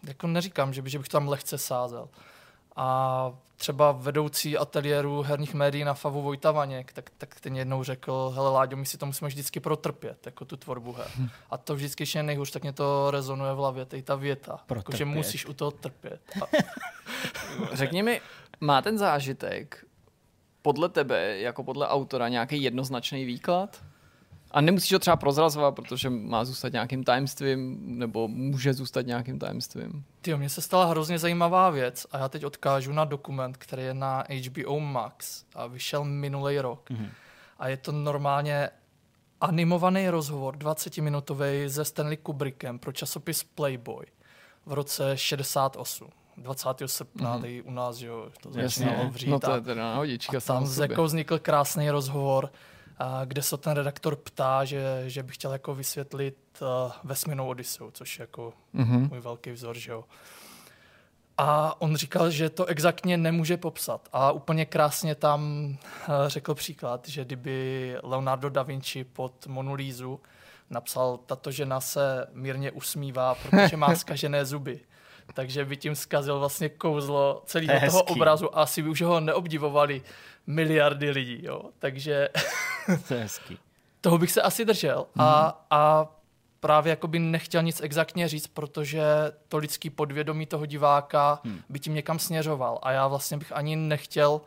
jako neříkám, že, by, že bych tam lehce sázel. A třeba vedoucí ateliéru herních médií na Favu Vojta Vaněk, tak, tak ten jednou řekl, hele Láďo, my si to musíme vždycky protrpět, jako tu tvorbu her. Hm. A to vždycky, když je nejhůř, tak mě to rezonuje v hlavě, tady ta věta, jako, že musíš u toho trpět. A... <laughs> Řekni mi, má ten zážitek podle tebe, jako podle autora, nějaký jednoznačný výklad? A nemusíš ho třeba prozrazovat, protože má zůstat nějakým tajemstvím, nebo může zůstat nějakým tajemstvím. Ty, mně se stala hrozně zajímavá věc a já teď odkážu na dokument, který je na HBO Max a vyšel minulý rok. Mm-hmm. A je to normálně animovaný rozhovor, 20-minutový se Stanley Kubrickem pro časopis Playboy v roce 68. 20. srpna, mm-hmm. tady u nás, jo, to začínalo vřít. No to je teda nahodička. A tam jako vznikl krásný rozhovor, kde se ten redaktor ptá, že, že by chtěl jako vysvětlit uh, vesmírnou Odiseu, což je jako mm-hmm. můj velký vzor, že jo. A on říkal, že to exaktně nemůže popsat. A úplně krásně tam uh, řekl příklad, že kdyby Leonardo da Vinci pod Monulízu napsal, tato žena se mírně usmívá, protože má <laughs> zkažené zuby. Takže by tím zkazil vlastně kouzlo celého toho obrazu a asi by už ho neobdivovali miliardy lidí. Jo. Takže <laughs> to je hezký. Toho bych se asi držel mm. a, mhm. a právě jako by nechtěl nic exaktně říct, protože to lidský podvědomí toho diváka hmm. by tím někam směřoval. A já vlastně bych ani nechtěl,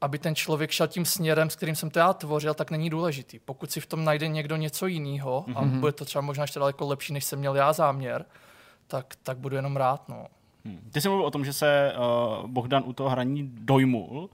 aby ten člověk šel tím směrem, s kterým jsem to já tvořil, tak není důležitý. Pokud si v tom najde někdo něco jiného mm-hmm. a mhm. bude to třeba možná ještě daleko lepší, než jsem měl já záměr, tak, tak budu jenom rád. No. Hmm. Ty jsi mluvil o tom, že se uh, Bohdan u toho hraní dojmul.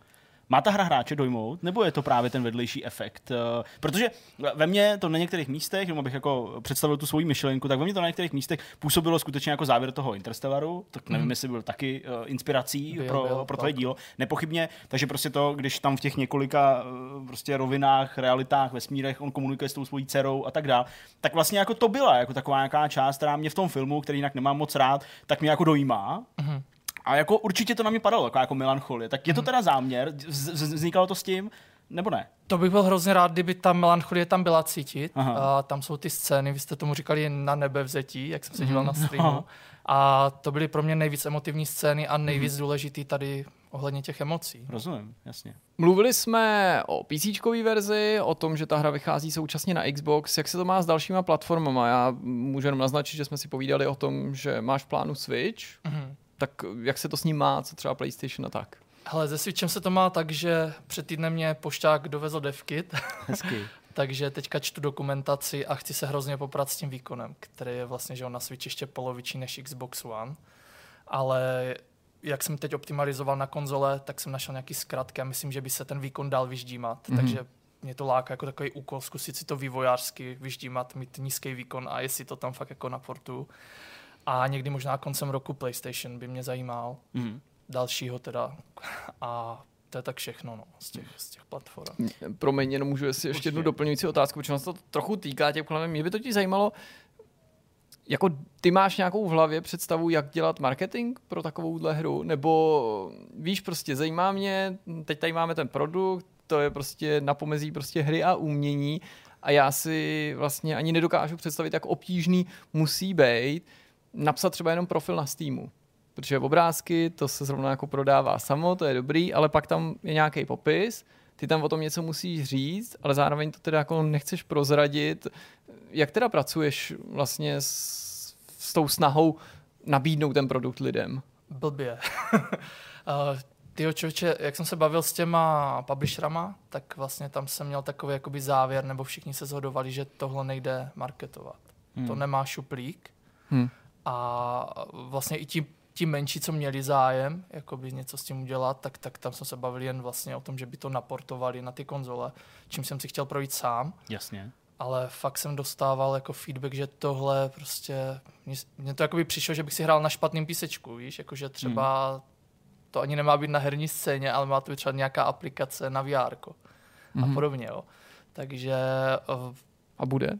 Má ta hra hráče dojmout, nebo je to právě ten vedlejší efekt? Eh, protože ve mně to na některých místech, jenom abych jako představil tu svoji myšlenku, tak ve mně to na některých místech působilo skutečně jako závěr toho Interstellaru, tak nevím, mm. jestli byl taky uh, inspirací byl, pro, byl, pro tvoje dílo, nepochybně, takže prostě to, když tam v těch několika uh, prostě rovinách, realitách, vesmírech on komunikuje s tou svojí dcerou a tak dále, tak vlastně jako to byla jako taková nějaká část, která mě v tom filmu, který jinak nemám moc rád, tak mě jako dojímá. Mm. A jako určitě to na mě padalo, jako, jako melancholie. Tak je to mhm. teda záměr? Vznikalo to s tím? Nebo ne? To bych byl hrozně rád, kdyby ta melancholie tam byla cítit. A tam jsou ty scény, vy jste tomu říkali na nebevzetí, jak jsem se díval na mhm. streamu. No. A to byly pro mě nejvíc emotivní scény a nejvíc mm. důležitý tady ohledně těch emocí. Rozumím, jasně. Mluvili jsme o PC verzi, o tom, že ta hra vychází současně na Xbox. Jak se to má s dalšíma platformama? Já můžu jenom naznačit, že jsme si povídali o tom, že máš v plánu Switch. Mm tak jak se to s ním má, co třeba PlayStation a tak? Hele, se Switchem se to má tak, že před týdnem mě pošťák dovezl devkit. Hezky. <laughs> takže teďka čtu dokumentaci a chci se hrozně poprat s tím výkonem, který je vlastně že on na Switch ještě poloviční než Xbox One. Ale jak jsem teď optimalizoval na konzole, tak jsem našel nějaký zkratky a myslím, že by se ten výkon dal vyždímat. Mm-hmm. Takže mě to láká jako takový úkol, zkusit si to vývojářsky vyždímat, mít nízký výkon a jestli to tam fakt jako na portu. A někdy možná koncem roku PlayStation by mě zajímal. Mm. Dalšího teda. <laughs> A to je tak všechno no, z, těch, z těch platform. Promiň, jenom můžu si ještě jednu doplňující otázku, protože se to trochu týká těch kolem. Mě by to ti zajímalo, jako ty máš nějakou v hlavě představu, jak dělat marketing pro takovouhle hru? Nebo víš, prostě zajímá mě, teď tady máme ten produkt, to je prostě na pomezí prostě hry a umění a já si vlastně ani nedokážu představit, jak obtížný musí být napsat třeba jenom profil na Steamu. Protože obrázky, to se zrovna jako prodává samo, to je dobrý, ale pak tam je nějaký popis, ty tam o tom něco musíš říct, ale zároveň to teda jako nechceš prozradit. Jak teda pracuješ vlastně s, s tou snahou nabídnout ten produkt lidem? Blbě. <laughs> uh, Tyjo, člověče, jak jsem se bavil s těma publisherama, tak vlastně tam jsem měl takový jakoby závěr, nebo všichni se zhodovali, že tohle nejde marketovat. Hmm. To nemá šuplík. Hmm. A vlastně i ti, ti menší, co měli zájem jakoby něco s tím udělat, tak, tak tam jsme se bavili jen vlastně o tom, že by to naportovali na ty konzole, čím jsem si chtěl projít sám. Jasně. Ale fakt jsem dostával jako feedback, že tohle prostě, mně to jakoby přišlo, že bych si hrál na špatným písečku, víš, jakože třeba hmm. to ani nemá být na herní scéně, ale má to být třeba nějaká aplikace na VR hmm. a podobně, jo. Takže... Uh, a bude?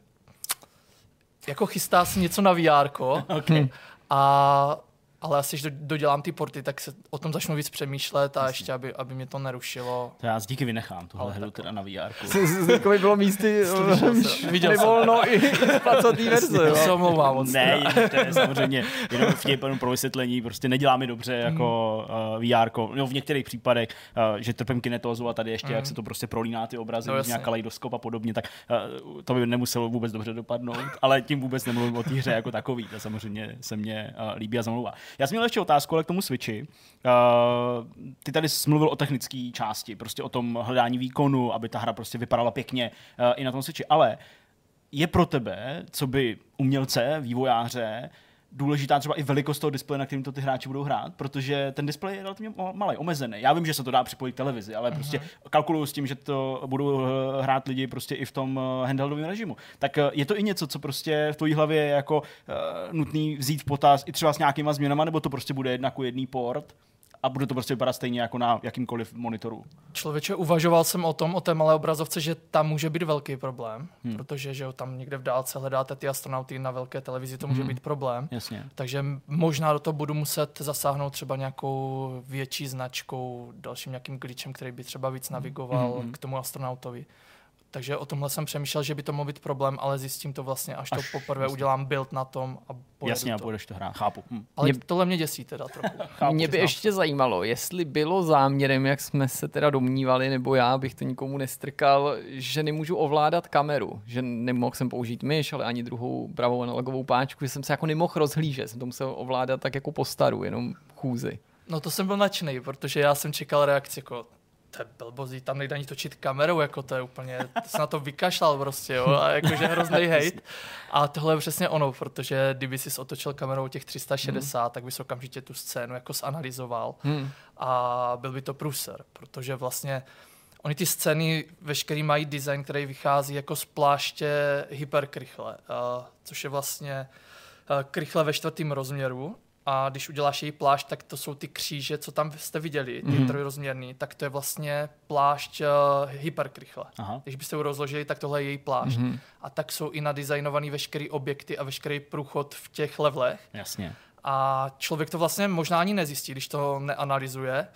Jako chystá si něco na VR <laughs> okay. a ale asi, když dodělám ty porty, tak se o tom začnu víc přemýšlet a ještě, aby, aby mě to nerušilo. To já z díky vynechám, tohle hru teda na VR. Takový bylo místy, <laughs> viděl nevolno i <laughs> placatý verze. Já se omlouvám moc. Ne, to je samozřejmě jenom vtip jenom pro vysvětlení, prostě nedělá mi dobře jako uh, VR, no v některých případech, uh, že trpím kinetózu a tady ještě, mm. jak se to prostě prolíná ty obrazy, no, nějaká kaleidoskop a podobně, tak uh, to by nemuselo vůbec dobře dopadnout, ale tím vůbec nemluvím o té hře jako takový, to samozřejmě se mně uh, líbí a zamlouvá. Já jsem měl ještě otázku, ale k tomu Switchi. Uh, ty tady mluvil o technické části, prostě o tom hledání výkonu, aby ta hra prostě vypadala pěkně uh, i na tom Switchi, ale je pro tebe, co by umělce, vývojáře, důležitá třeba i velikost toho displeje, na kterým to ty hráči budou hrát, protože ten displej je relativně malý, omezený. Já vím, že se to dá připojit k televizi, ale uh-huh. prostě kalkuluju s tím, že to budou eh, hrát lidi prostě i v tom eh, handheldovém režimu. Tak eh, je to i něco, co prostě v tvojí hlavě je jako uh, nutný vzít v potaz i třeba s nějakýma změnama, nebo to prostě bude jedna jedný port? A bude to prostě vypadat stejně jako na jakýmkoliv monitoru. Člověče, uvažoval jsem o tom, o té malé obrazovce, že tam může být velký problém, hmm. protože že jo, tam někde v dálce hledáte ty astronauty na velké televizi, to může hmm. být problém. Jasně. Takže možná do toho budu muset zasáhnout třeba nějakou větší značkou, dalším nějakým glitchem, který by třeba víc navigoval hmm. k tomu astronautovi. Takže o tomhle jsem přemýšlel, že by to mohl být problém, ale zjistím to vlastně, až, až to poprvé jasně. udělám build na tom a Jasně, to. a budeš to hrát, chápu. Hm. Ale mě, tohle mě děsí teda trochu. <laughs> chápu, mě by ještě zajímalo, jestli bylo záměrem, jak jsme se teda domnívali, nebo já bych to nikomu nestrkal, že nemůžu ovládat kameru, že nemohl jsem použít myš, ale ani druhou pravou analogovou páčku, že jsem se jako nemohl rozhlížet, jsem to musel ovládat tak jako po staru, jenom chůzi. No to jsem byl nadšený, protože já jsem čekal reakci jako to je blbozí, tam nejde ani točit kamerou, jako to je úplně, to se na to vykašlal prostě, jo, a jakože hrozný <laughs> hate. A tohle je přesně ono, protože kdyby si otočil kamerou těch 360, hmm. tak bys okamžitě tu scénu jako zanalizoval hmm. a byl by to pruser, protože vlastně Oni ty scény veškerý mají design, který vychází jako z pláště hyperkrychle, uh, což je vlastně uh, krychle ve čtvrtém rozměru a když uděláš její plášť, tak to jsou ty kříže, co tam jste viděli, ty mm-hmm. trojrozměrný, tak to je vlastně plášť uh, hyperkrychle. Aha. Když byste ho rozložili, tak tohle je její plášť. Mm-hmm. A tak jsou i nadizajnovaný veškerý objekty a veškerý průchod v těch levelech. Jasně. A člověk to vlastně možná ani nezjistí, když to neanalyzuje,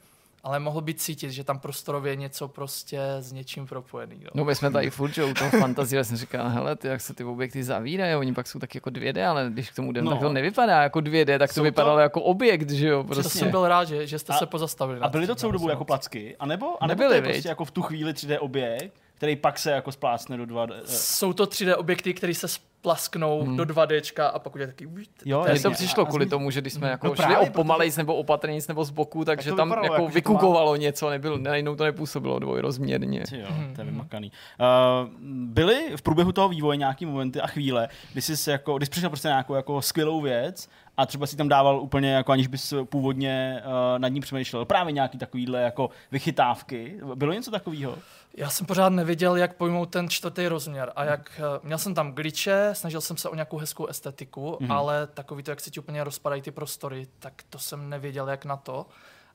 ale mohl by cítit, že tam prostorově něco prostě s něčím propojený. Jo. No my jsme tady furt, že u toho fantazie jsem říkal, hele, ty, jak se ty objekty zavírají, oni pak jsou tak jako 2D, ale když k tomu jdem, no. tak to nevypadá jako 2D, tak to jsou vypadalo to... jako objekt, že jo. Prostě. To jsem byl rád, že, že jste a, se pozastavili. A byly to celou dobu jako placky? A nebo, a nebo Nebyly, to je prostě jako v tu chvíli 3D objekt, který pak se jako splácne do 2D? Jsou to 3D objekty, které se plasknou hmm. do 2D a pak je taky... Jo, to přišlo kvůli tomu, že když jsme jako no šli o pomalejc nebo opatrnějc nebo z boku, takže tak tam jako, jako vykukovalo má... něco, nebylo, najednou to nepůsobilo dvojrozměrně. Jo, to je vymakaný. Uh, byly v průběhu toho vývoje nějaký momenty a chvíle, kdy jsi, jako, kdy jsi přišel prostě nějakou jako skvělou věc a třeba si tam dával úplně, jako aniž bys původně uh, nad ní přemýšlel, právě nějaký takovýhle jako vychytávky. Bylo něco takového? Já jsem pořád nevěděl, jak pojmout ten čtvrtý rozměr a jak, eh, měl jsem tam glitche, snažil jsem se o nějakou hezkou estetiku, mm-hmm. ale takový to, jak se ti úplně rozpadají ty prostory, tak to jsem nevěděl, jak na to.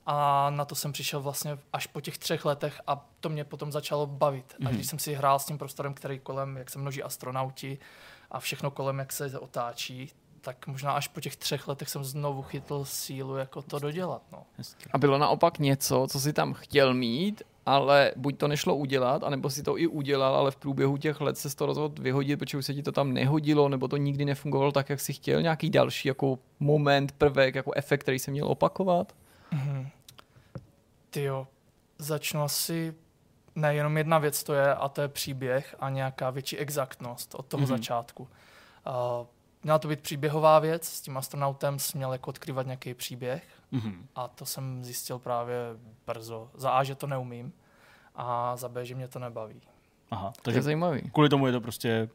A na to jsem přišel vlastně až po těch třech letech a to mě potom začalo bavit. Mm-hmm. A když jsem si hrál s tím prostorem, který kolem, jak se množí astronauti a všechno kolem, jak se otáčí, tak možná až po těch třech letech jsem znovu chytl sílu jako to dodělat. No. A bylo naopak něco, co si tam chtěl mít ale buď to nešlo udělat, anebo si to i udělal, ale v průběhu těch let se to rozhodl vyhodit, protože už se ti to tam nehodilo, nebo to nikdy nefungovalo tak, jak si chtěl. Nějaký další jako moment, prvek, jako efekt, který se měl opakovat? Mm-hmm. Ty jo, začnu asi nejenom jedna věc to je, a to je příběh a nějaká větší exaktnost od toho mm-hmm. začátku. Uh, měla to být příběhová věc, s tím astronautem jsi měl jako odkryvat nějaký příběh mm-hmm. a to jsem zjistil právě brzo. Za A, že to neumím a za B, že mě to nebaví. Aha, takže to je zajímavý. Kvůli tomu je to prostě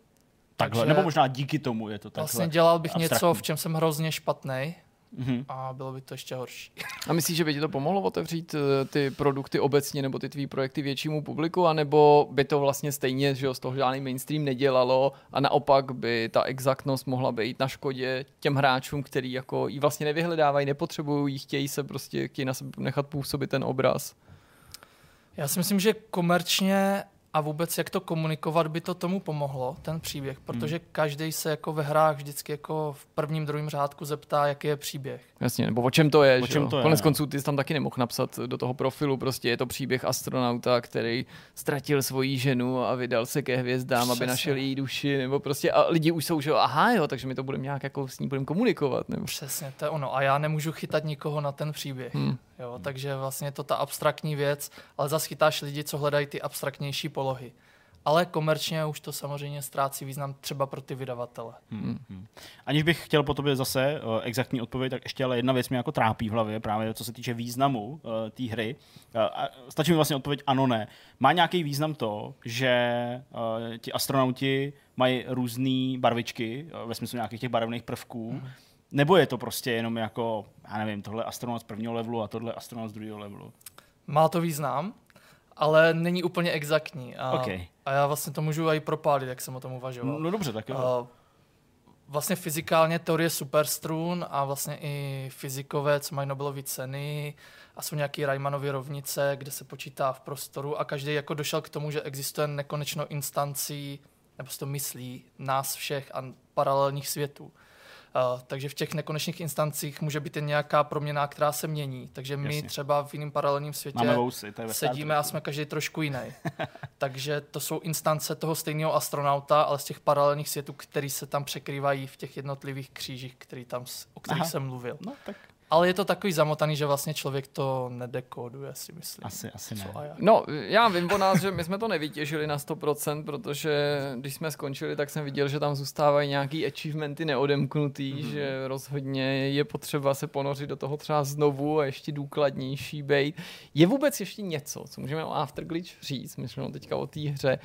takhle, takže nebo možná díky tomu je to takhle. Vlastně dělal bych abstraktní. něco, v čem jsem hrozně špatný mm-hmm. a bylo by to ještě horší. A myslíš, že by ti to pomohlo otevřít eh, ty produkty obecně nebo ty tvý projekty většímu publiku, anebo by to vlastně stejně, že jo, z toho žádný mainstream nedělalo a naopak by ta exaktnost mohla být na škodě těm hráčům, který jako ji vlastně nevyhledávají, nepotřebují, chtějí se prostě chtějí na sebe nechat působit ten obraz? Já si myslím, že komerčně a vůbec jak to komunikovat by to tomu pomohlo, ten příběh, protože hmm. každý se jako ve hrách vždycky jako v prvním, druhém řádku zeptá, jaký je příběh. Jasně, nebo o čem to je, o čem to je Konec konců ty jsi tam taky nemohl napsat do toho profilu, prostě je to příběh astronauta, který ztratil svoji ženu a vydal se ke hvězdám, Přesně. aby našel její duši, nebo prostě a lidi už jsou, že aha jo, takže my to budeme nějak jako s ní budeme komunikovat. Nebo... Přesně, to je ono. A já nemůžu chytat nikoho na ten příběh. Hmm. Jo, takže vlastně je to ta abstraktní věc, ale zase chytáš lidi, co hledají ty abstraktnější polohy. Ale komerčně už to samozřejmě ztrácí význam třeba pro ty vydavatele. Hmm. Hmm. Aniž bych chtěl po tobě zase uh, exaktní odpověď, tak ještě ale jedna věc mě jako trápí v hlavě, právě co se týče významu uh, té hry. Uh, a stačí mi vlastně odpověď ano, ne. Má nějaký význam to, že uh, ti astronauti mají různé barvičky, uh, ve smyslu nějakých těch barevných prvků, hmm nebo je to prostě jenom jako, já nevím, tohle astronaut z prvního levelu a tohle astronaut z druhého levelu? Má to význam, ale není úplně exaktní. A, okay. a já vlastně to můžu i propálit, jak jsem o tom uvažoval. No, no dobře, tak jo. A, vlastně fyzikálně teorie superstrun a vlastně i fyzikové, co mají Nobelovy ceny a jsou nějaké Riemannovy rovnice, kde se počítá v prostoru a každý jako došel k tomu, že existuje nekonečno instancí, nebo si to myslí, nás všech a paralelních světů. Uh, takže v těch nekonečných instancích může být jen nějaká proměna, která se mění. Takže my Jasně. třeba v jiném paralelním světě vousy, sedíme a jsme každý trošku jiný. <laughs> takže to jsou instance toho stejného astronauta, ale z těch paralelních světů, který se tam překrývají v těch jednotlivých křížích, který tam, o kterých Aha. jsem mluvil. No, tak ale je to takový zamotaný, že vlastně člověk to nedekoduje, si myslím. Asi, asi ne. No, já vím o nás, že my jsme to nevytěžili na 100%, protože když jsme skončili, tak jsem viděl, že tam zůstávají nějaký achievementy neodemknutý, mm-hmm. že rozhodně je potřeba se ponořit do toho třeba znovu a ještě důkladnější bejt. Je vůbec ještě něco, co můžeme o Afterglitch říct, myslím teďka o té hře,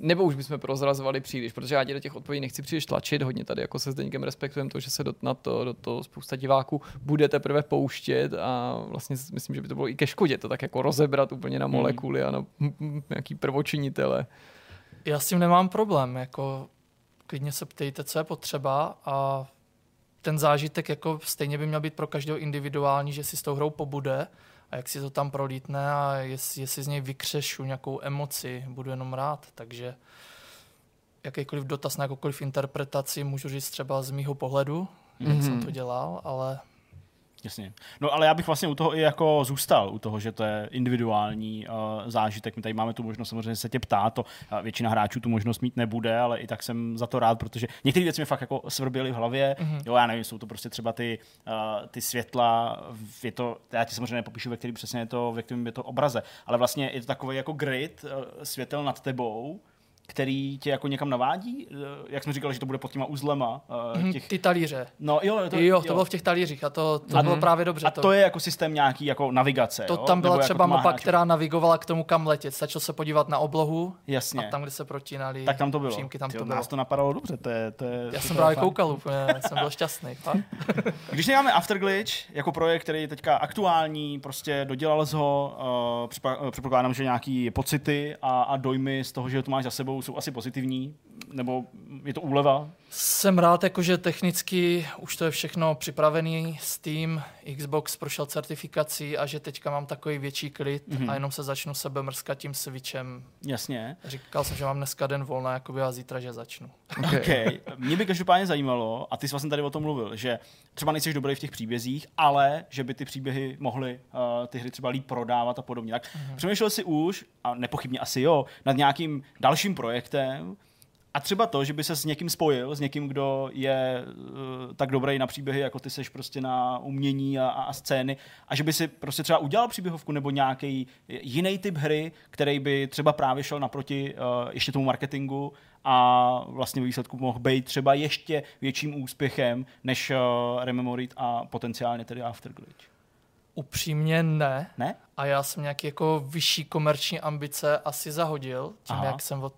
nebo už bychom prozrazovali příliš, protože já tě do těch odpovědí nechci příliš tlačit, hodně tady jako se Zdeňkem respektujeme to, že se do, na to, do toho spousta diváků bude teprve pouštět a vlastně myslím, že by to bylo i ke škodě to tak jako rozebrat úplně na hmm. molekuly a na nějaký prvočinitele. Já s tím nemám problém, jako klidně se ptejte, co je potřeba a ten zážitek jako stejně by měl být pro každého individuální, že si s tou hrou pobude a jak si to tam prolítne a jestli, jestli z něj vykřešu nějakou emoci, budu jenom rád. Takže jakýkoliv dotaz na jakoukoliv interpretaci můžu říct třeba z mýho pohledu, mm-hmm. jak jsem mhm. to dělal, ale Jasně. No ale já bych vlastně u toho i jako zůstal, u toho, že to je individuální uh, zážitek. My tady máme tu možnost samozřejmě se tě ptát, to uh, většina hráčů tu možnost mít nebude, ale i tak jsem za to rád, protože některé věci mi fakt jako svrběly v hlavě. Mm-hmm. Jo, já nevím, jsou to prostě třeba ty, uh, ty světla, je to, já ti samozřejmě nepopíšu, ve kterým přesně je to, ve kterém je to obraze, ale vlastně je to takový jako grid uh, světel nad tebou, který tě jako někam navádí? Eh, jak jsme říkali, že to bude pod těma uzlema. Uh, těch... Ty talíře. No jo, to, jo, to jo. bylo v těch talířích a to, to a, bylo právě dobře. A to, to je jako systém nějaký jako navigace, To jo? tam byla Nebo třeba jako mapa, která navigovala k tomu, kam letět. Stačilo se podívat na oblohu Jasně. a tam, kde se protínali tak tam to bylo. přímky, tam Tyjo, to bylo. Nás to napadalo dobře, to je, to je Já jsem právě fakt. koukal úplně, jsem byl šťastný. <laughs> Když nemáme Afterglitch jako projekt, který je teďka aktuální, prostě dodělal z ho, uh, předpokládám, že nějaký pocity a, a dojmy z toho, že to máš za sebou, jsou asi pozitivní nebo je to úleva? Jsem rád, jako, že technicky už to je všechno připravený. Steam, Xbox prošel certifikací a že teďka mám takový větší klid mm-hmm. a jenom se začnu sebe mrskat tím switchem. Jasně. Říkal jsem, že mám dneska den volna, jakoby a zítra, že začnu. Okay. okay. Mě by každopádně zajímalo, a ty jsi vlastně tady o tom mluvil, že třeba nejsi dobrý v těch příbězích, ale že by ty příběhy mohly uh, ty hry třeba líp prodávat a podobně. Tak mm-hmm. přemýšlel si už, a nepochybně asi jo, nad nějakým dalším projektem, a třeba to, že by se s někým spojil, s někým, kdo je uh, tak dobrý na příběhy, jako ty seš prostě na umění a, a scény, a že by si prostě třeba udělal příběhovku nebo nějaký jiný typ hry, který by třeba právě šel naproti uh, ještě tomu marketingu a vlastně výsledku mohl být třeba ještě větším úspěchem než uh, Rememorit a potenciálně tedy Afterglitch. Upřímně ne. Ne? A já jsem nějaký jako vyšší komerční ambice asi zahodil, tím Aha. jak jsem od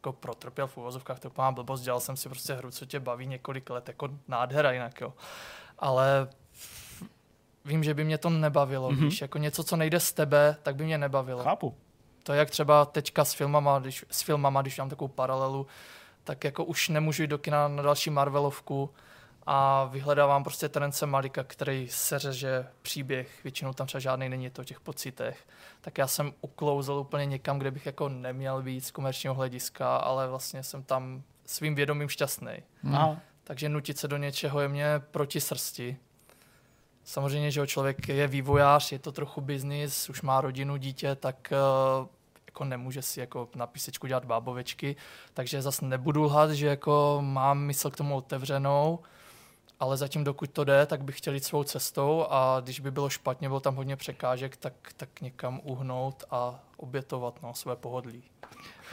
jako protrpěl v uvozovkách, to má blbost, dělal jsem si prostě hru, co tě baví několik let, jako nádhera jinak, jo. Ale vím, že by mě to nebavilo, mm-hmm. víš, jako něco, co nejde z tebe, tak by mě nebavilo. Chápu. To je jak třeba teďka s filmama, když, s filmama, když mám takovou paralelu, tak jako už nemůžu jít do kina na další Marvelovku, a vyhledávám prostě Terence Malika, který se řeže příběh, většinou tam třeba žádný není to o těch pocitech, tak já jsem uklouzl úplně někam, kde bych jako neměl být z komerčního hlediska, ale vlastně jsem tam svým vědomím šťastný. Aha. Takže nutit se do něčeho je mě proti srsti. Samozřejmě, že člověk je vývojář, je to trochu biznis, už má rodinu, dítě, tak uh, jako nemůže si jako na písečku dělat bábovečky, takže zase nebudu lhat, že jako mám mysl k tomu otevřenou, ale zatím dokud to jde, tak bych chtěl jít svou cestou a když by bylo špatně, bylo tam hodně překážek, tak, tak někam uhnout a obětovat no, své pohodlí.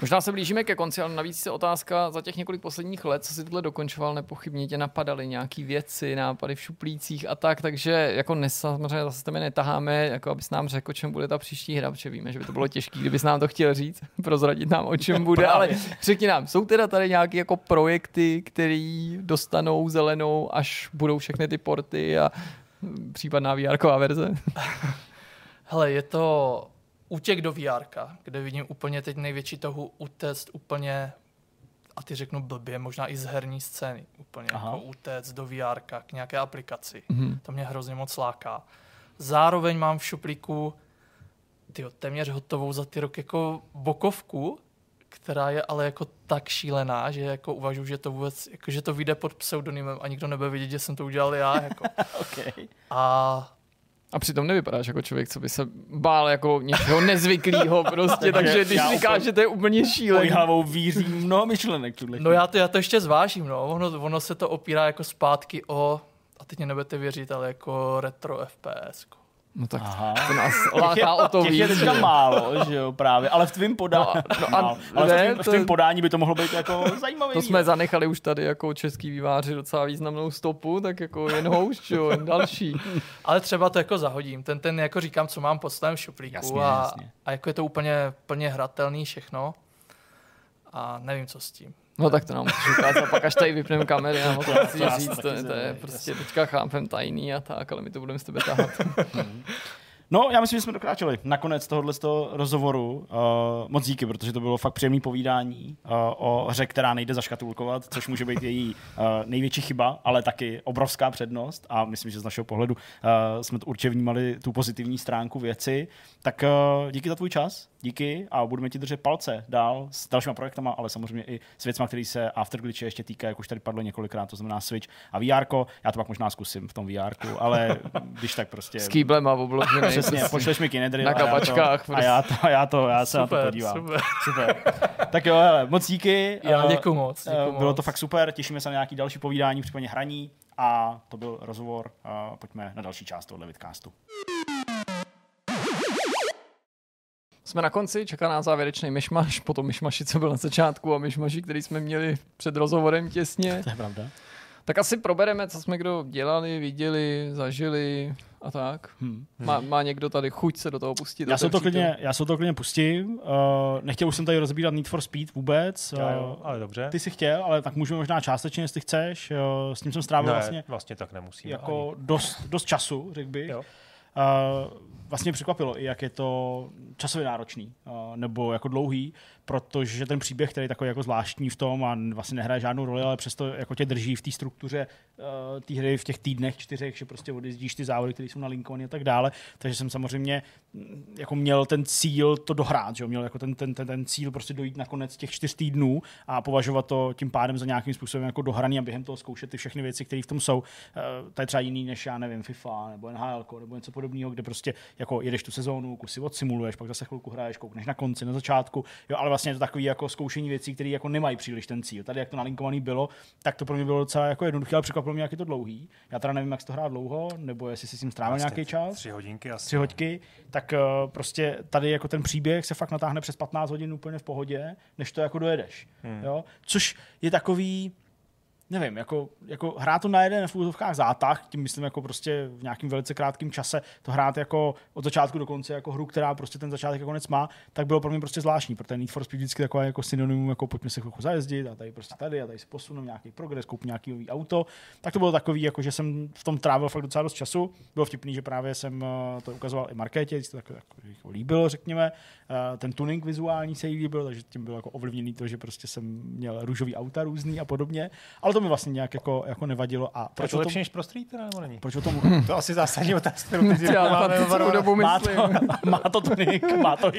Možná se blížíme ke konci, ale navíc se otázka za těch několik posledních let, co si tohle dokončoval, nepochybně tě napadaly nějaké věci, nápady v šuplících a tak, takže jako nes, samozřejmě zase tebe netaháme, jako abys nám řekl, o čem bude ta příští hra, protože víme, že by to bylo těžké, kdybys nám to chtěl říct, <laughs> prozradit nám, o čem bude, ale řekni nám, jsou teda tady nějaké jako projekty, které dostanou zelenou, až budou všechny ty porty a případná VR verze? Hele, je to útěk do VR, kde vidím úplně teď největší toho utéct úplně a ty řeknu blbě, možná i z herní scény, úplně Aha. jako utéct do VR k nějaké aplikaci. Mm-hmm. To mě hrozně moc láká. Zároveň mám v šuplíku tyjo, téměř hotovou za ty rok jako bokovku, která je ale jako tak šílená, že jako uvažuji, že to vůbec, jako, že to vyjde pod pseudonymem a nikdo nebude vidět, že jsem to udělal já. Jako. <laughs> okay. A a přitom nevypadáš jako člověk, co by se bál jako něčeho nezvyklého prostě, <laughs> takže když říkáš, že to je úplně šílený. hlavou víří mnoho myšlenek. No já to, já to ještě zvážím, no. Ono, ono se to opírá jako zpátky o, a teď mě nebudete věřit, ale jako retro FPS. Jako. No tak Aha. to nás láká o to víc. je teďka málo, že jo, právě. Ale v tvém podání, no, no, a, <laughs> ale ne, v, tvým, to, podání by to mohlo být jako <laughs> zajímavé. To jsme zanechali už tady jako český výváři docela významnou stopu, tak jako jen houšť, jo, jen další. <laughs> ale třeba to jako zahodím. Ten, ten jako říkám, co mám pod svém šuplíku jasně, a, jasně. a jako je to úplně plně hratelný všechno. A nevím, co s tím. No tak to nám můžeš ukázat, pak až tady vypneme kamery, nám to chci říct, to, to je prostě teďka chápem tajný a tak, ale my to budeme s tebe tahat. <laughs> No, já myslím, že jsme dokráčeli nakonec tohohle z toho rozhovoru. Uh, moc díky, protože to bylo fakt příjemné povídání uh, o hře, která nejde zaškatulkovat, což může být její uh, největší chyba, ale taky obrovská přednost. A myslím, že z našeho pohledu uh, jsme to určitě vnímali tu pozitivní stránku věci. Tak uh, díky za tvůj čas, díky a budeme ti držet palce dál s dalšíma projektama, ale samozřejmě i s věcmi, které se Afterglitche ještě týká, jak už tady padlo několikrát, to znamená Switch a VR. Já to pak možná zkusím v tom VR, ale <laughs> když tak prostě. S kýblem a obložený. Přesně, pošleš mi kinedry na kapačkách. A já to, a já to, já se super, na to podívám. Super. super. tak jo, hele, moc díky. Já děkuji moc. Děkuju Bylo moc. to fakt super, těšíme se na nějaký další povídání, případně hraní a to byl rozhovor. Pojďme na další část tohoto vidcastu. Jsme na konci, čeká nás závěrečný myšmaš, potom myšmaši, co byl na začátku a myšmaši, který jsme měli před rozhovorem těsně. To je pravda. Tak asi probereme, co jsme kdo dělali, viděli, zažili a tak. Hmm. Má, má někdo tady chuť se do toho pustit? Já se to, klidně, já se to klidně pustím. Uh, nechtěl už jsem tady rozbírat Need for Speed vůbec. Já jo, ale dobře. Ty si chtěl, ale tak můžeme možná částečně, jestli chceš. Uh, s tím jsem strávil ne, vlastně, vlastně tak nemusím. Jako dost, dost času, řekl bych. Jo. Uh, vlastně překvapilo, i jak je to časově náročný, uh, nebo jako dlouhý, protože ten příběh, který je takový jako zvláštní v tom a vlastně nehraje žádnou roli, ale přesto jako tě drží v té struktuře uh, té hry v těch týdnech čtyřech, že prostě odjezdíš ty závody, které jsou nalinkované a tak dále. Takže jsem samozřejmě mm, jako měl ten cíl to dohrát, že měl jako ten, ten, ten, ten cíl prostě dojít na konec těch čtyř týdnů a považovat to tím pádem za nějakým způsobem jako dohraný a během toho zkoušet ty všechny věci, které v tom jsou. Uh, to je třeba jiný než já nevím, FIFA nebo NHL nebo něco podobného, kde prostě jako jedeš tu sezónu, kusy odsimuluješ, pak zase chvilku hraješ, koukneš na konci, na začátku, jo, ale vlastně je to takový jako zkoušení věcí, které jako nemají příliš ten cíl. Tady, jak to nalinkovaný bylo, tak to pro mě bylo docela jako jednoduché, ale překvapilo mě, jak je to dlouhý. Já teda nevím, jak to hrát dlouho, nebo jestli si s tím strávil nějaký čas. Tři hodinky asi. Tři hodky, tak uh, prostě tady jako ten příběh se fakt natáhne přes 15 hodin úplně v pohodě, než to jako dojedeš. Hmm. Jo? Což je takový, nevím, jako, jako hrát to na jeden v úzovkách zátah, tím myslím jako prostě v nějakým velice krátkém čase, to hrát jako od začátku do konce jako hru, která prostě ten začátek a konec má, tak bylo pro mě prostě zvláštní, protože Need for Speed vždycky takové jako synonymum, jako pojďme se chvilku zajezdit a tady prostě tady a tady se posunu nějaký progres, koupím nějaký nový auto. Tak to bylo takový, jako že jsem v tom trávil fakt docela dost času. Bylo vtipný, že právě jsem eh, to ukazoval i Markétě, to tak, jako líbilo, řekněme. Eh, ten tuning vizuální se jí líbil, takže tím bylo jako ovlivněný to, že prostě jsem měl růžový auta různý a podobně. Ale to mi vlastně nějak jako, jako nevadilo. A proč to lepší než pro Street, nebo není? Proč o tom? to asi zásadní otázka, <laughs> kterou teď Já dobu má to, má to tonic, má to.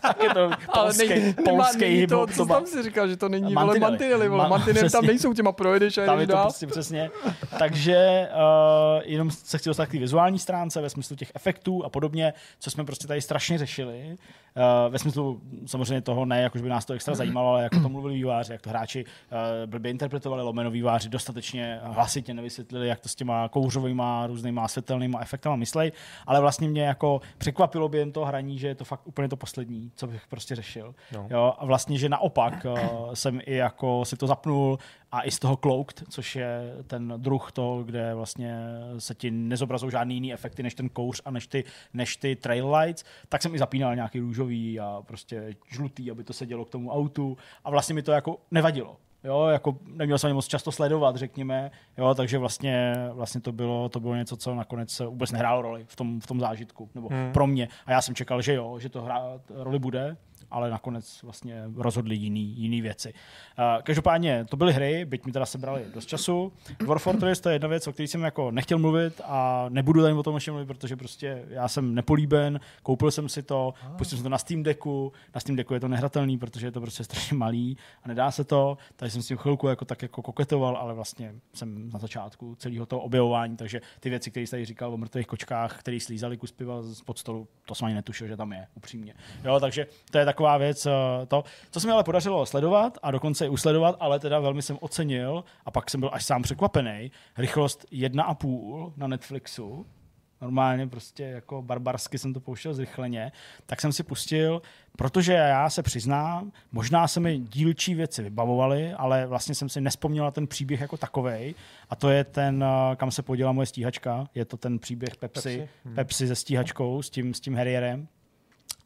Tak je to polský, ale nej, polský hip-hop. To, co tam si říkal, že to není mantinely, vole mantinely, vole. mantinely tam nejsou těma projedeš a Tam je to prostě přesně. Takže uh, jenom se chci dostat k té vizuální stránce ve smyslu těch efektů a podobně, co jsme prostě tady strašně řešili. Uh, ve smyslu samozřejmě toho ne, jako by nás to extra zajímalo, ale jako to mluvili výváři, jak to hráči uh, blbě interpretovali, lomeno výváři dostatečně hlasitě nevysvětlili, jak to s těma kouřovými různýma světelnýma efektama myslej, ale vlastně mě jako překvapilo během toho hraní, že je to fakt úplně to poslední, co bych prostě řešil. No. Jo, a vlastně, že naopak uh, jsem i jako si to zapnul a i z toho cloaked, což je ten druh toho, kde vlastně se ti nezobrazují žádný jiný efekty než ten kouř a než ty, než ty trail lights, tak jsem i zapínal nějaký růžový a prostě žlutý, aby to se dělo k tomu autu a vlastně mi to jako nevadilo. Jo, jako neměl jsem moc často sledovat, řekněme, jo, takže vlastně, vlastně to, bylo, to bylo něco, co nakonec vůbec nehrálo roli v tom, v tom zážitku, nebo hmm. pro mě. A já jsem čekal, že jo, že to hrát roli bude, ale nakonec vlastně rozhodli jiný, jiný věci. Uh, každopádně to byly hry, byť mi teda sebrali dost času. War Fortress to je jedna věc, o které jsem jako nechtěl mluvit a nebudu tady o tom ještě mluvit, protože prostě já jsem nepolíben, koupil jsem si to, pustil jsem to na Steam Decku, na Steam Decku je to nehratelný, protože je to prostě strašně malý a nedá se to, takže jsem s tím chvilku jako tak jako koketoval, ale vlastně jsem na začátku celého toho objevování, takže ty věci, které jste říkal o mrtvých kočkách, který slízali kus piva z pod stolu, to jsem ani netušil, že tam je, upřímně. Jo, takže to je taková věc, eh, to, co se mi ale podařilo sledovat a dokonce i usledovat, ale teda velmi jsem ocenil a pak jsem byl až sám překvapený, rychlost 1,5 na Netflixu, normálně prostě jako barbarsky jsem to pouštěl zrychleně, tak jsem si pustil, protože já se přiznám, možná se mi dílčí věci vybavovaly, ale vlastně jsem si nespomněl ten příběh jako takovej. A to je ten, eh, kam se poděla moje stíhačka, je to ten příběh Pepsi, Pepsi, hmm. Pepsi se stíhačkou, s tím, s tím Harrierem,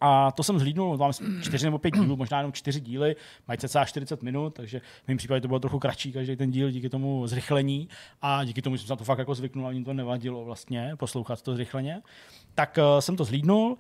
a to jsem zhlídnul, mám čtyři nebo pět dílů, možná jenom čtyři díly, mají cca 40 minut, takže v mém případě to bylo trochu kratší každý ten díl díky tomu zrychlení a díky tomu jsem se to fakt jako zvyknul a mě to nevadilo vlastně poslouchat to zrychleně. Tak uh, jsem to zhlídnul.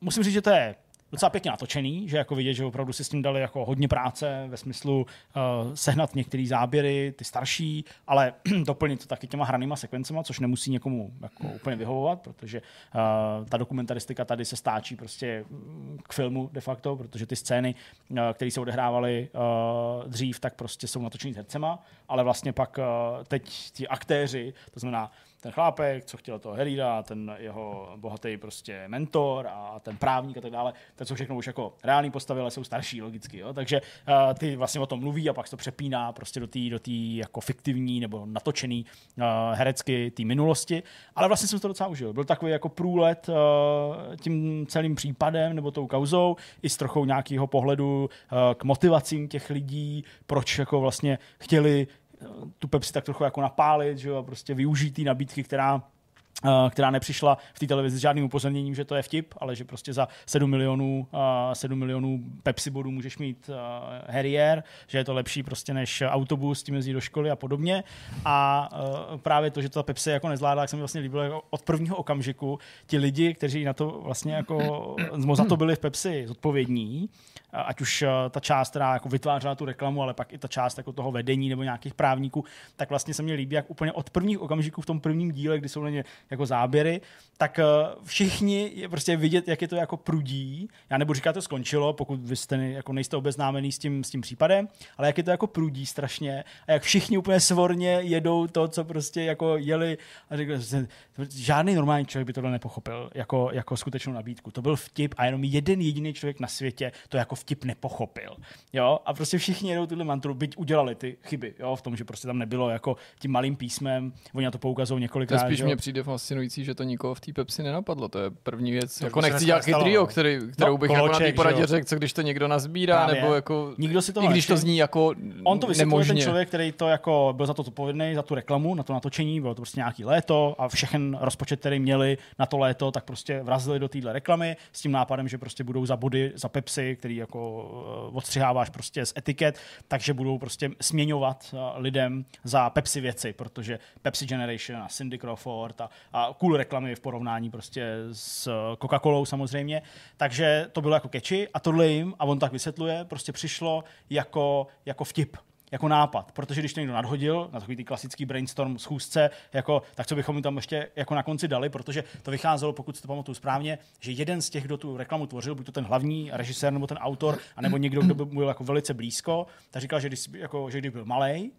Musím říct, že to je docela pěkně natočený, že jako vidět, že opravdu si s tím dali jako hodně práce ve smyslu uh, sehnat některé záběry, ty starší, ale <clears throat> doplnit to taky těma hranýma sekvencema, což nemusí někomu jako úplně vyhovovat, protože uh, ta dokumentaristika tady se stáčí prostě mm, k filmu de facto, protože ty scény, uh, které se odehrávaly uh, dřív, tak prostě jsou natočený s hercema, ale vlastně pak uh, teď ti aktéři, to znamená ten chlápek, co chtěl toho Herida, ten jeho bohatý prostě mentor a ten právník a tak dále, to jsou všechno už jako reální postavy, ale jsou starší logicky, jo? takže uh, ty vlastně o tom mluví a pak se to přepíná prostě do té do tý jako fiktivní nebo natočený uh, herecky té minulosti, ale vlastně jsem to docela užil. Byl takový jako průlet uh, tím celým případem nebo tou kauzou i s trochou nějakého pohledu uh, k motivacím těch lidí, proč jako vlastně chtěli tu Pepsi tak trochu jako napálit, že jo, a prostě využít té nabídky, která která nepřišla v té televizi s žádným upozorněním, že to je vtip, ale že prostě za 7 milionů, 7 milionů Pepsi bodů můžeš mít uh, Harrier, že je to lepší prostě než autobus, tím jezdí do školy a podobně. A právě to, že to ta Pepsi jako nezvládla, tak se mi vlastně líbilo jako od prvního okamžiku ti lidi, kteří na to vlastně jako za to byli v Pepsi zodpovědní, ať už ta část, která jako vytvářela tu reklamu, ale pak i ta část jako toho vedení nebo nějakých právníků, tak vlastně se mi líbí, jak úplně od prvních okamžiků v tom prvním díle, kdy jsou na ně jako záběry, tak uh, všichni je prostě vidět, jak je to jako prudí. Já nebudu říkat, to skončilo, pokud vy jste, jako nejste obeznámený s tím, s tím případem, ale jak je to jako prudí strašně a jak všichni úplně svorně jedou to, co prostě jako jeli a řekl, žádný normální člověk by tohle nepochopil jako, jako skutečnou nabídku. To byl vtip a jenom jeden jediný člověk na světě to jako vtip nepochopil. Jo? A prostě všichni jedou tuhle mantru, byť udělali ty chyby, jo? v tom, že prostě tam nebylo jako tím malým písmem, oni na to poukazují několikrát. To spíš mě přijde fascinující, že to nikoho v té Pepsi nenapadlo. To je první věc. To jako nechci dělat chytrýho, který, kterou no, bych koloček, jako na té poradě řekl, co když to někdo nazbírá, Právě. nebo jako... Nikdo si to I když to zní jako On to vysvětluje ten člověk, který to jako byl za to odpovědný, za tu reklamu, na to natočení, bylo to prostě nějaký léto a všechen rozpočet, který měli na to léto, tak prostě vrazili do téhle reklamy s tím nápadem, že prostě budou za body, za Pepsi, který jako eh, odstřiháváš prostě z etiket, takže budou prostě směňovat eh, lidem za Pepsi věci, protože Pepsi Generation a Cindy Crawford a, a cool reklamy v porovnání prostě s Coca-Colou samozřejmě. Takže to bylo jako catchy a tohle jim, a on tak vysvětluje, prostě přišlo jako, jako vtip jako nápad, protože když to někdo nadhodil na takový ty klasický brainstorm schůzce, jako, tak co bychom jim tam ještě jako na konci dali, protože to vycházelo, pokud si to pamatuju správně, že jeden z těch, kdo tu reklamu tvořil, buď to ten hlavní režisér nebo ten autor, anebo někdo, kdo by byl jako velice blízko, tak říkal, že když, jako, že když byl malý,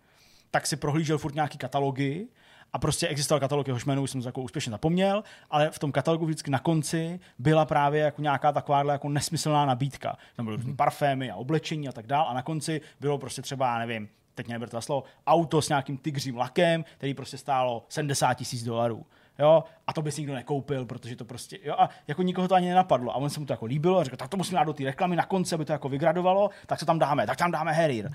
tak si prohlížel furt nějaký katalogy a prostě existoval katalog, jehož jméno už jsem jako úspěšně zapomněl, ale v tom katalogu vždycky na konci byla právě jako nějaká taková jako nesmyslná nabídka. Tam byly mm-hmm. parfémy a oblečení a tak dál a na konci bylo prostě třeba, já nevím, teď neberte to slovo, auto s nějakým tygřím lakem, který prostě stálo 70 tisíc dolarů. Jo, a to by si nikdo nekoupil, protože to prostě, jo, a jako nikoho to ani nenapadlo. A on se mu to jako líbilo a řekl, tak to musíme dát do té reklamy na konci, aby to jako vygradovalo, tak co tam dáme, tak tam dáme Harrier.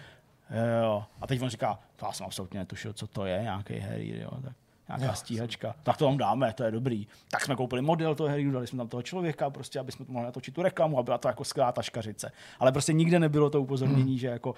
Jo. A teď on říká, to já jsem absolutně netušil, co to je, nějaký Harrier, jo. Tak nějaká jo. stíhačka. Tak to vám dáme, to je dobrý. Tak jsme koupili model toho Harryho, dali jsme tam toho člověka, prostě, aby jsme to mohli natočit tu reklamu a byla to jako skvělá taškařice. Ale prostě nikde nebylo to upozornění, hmm. že jako uh,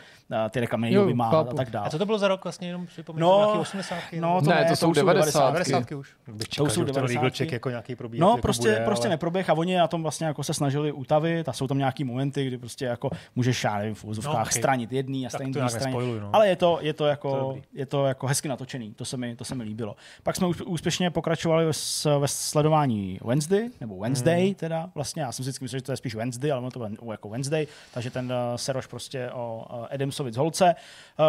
ty reklamy někdo vymáhat a tak dále. A co to bylo za rok vlastně, jenom připomínám, no, nějaký 80. No, to ne, ne, to, jsou 90. 90. už. to jsou 90. jako nějaký probíh, no, jako prostě, bude, prostě ale... neproběh a oni na tom vlastně jako se snažili utavit a jsou tam nějaký momenty, kdy prostě jako můžeš, já nevím, v úzovkách no, okay. stranit jedný a stranit druhý straně. No. Ale je to, je to jako, je to jako hezky natočený, to se mi, to se mi líbilo. Pak jsme úspěšně pokračovali ve, ve sledování Wednesday, nebo Wednesday mm. teda vlastně. Já jsem si vždycky myslel, že to je spíš Wednesday, ale ono to bylo jako Wednesday, takže ten uh, seroš prostě o uh, Adamsovi z holce.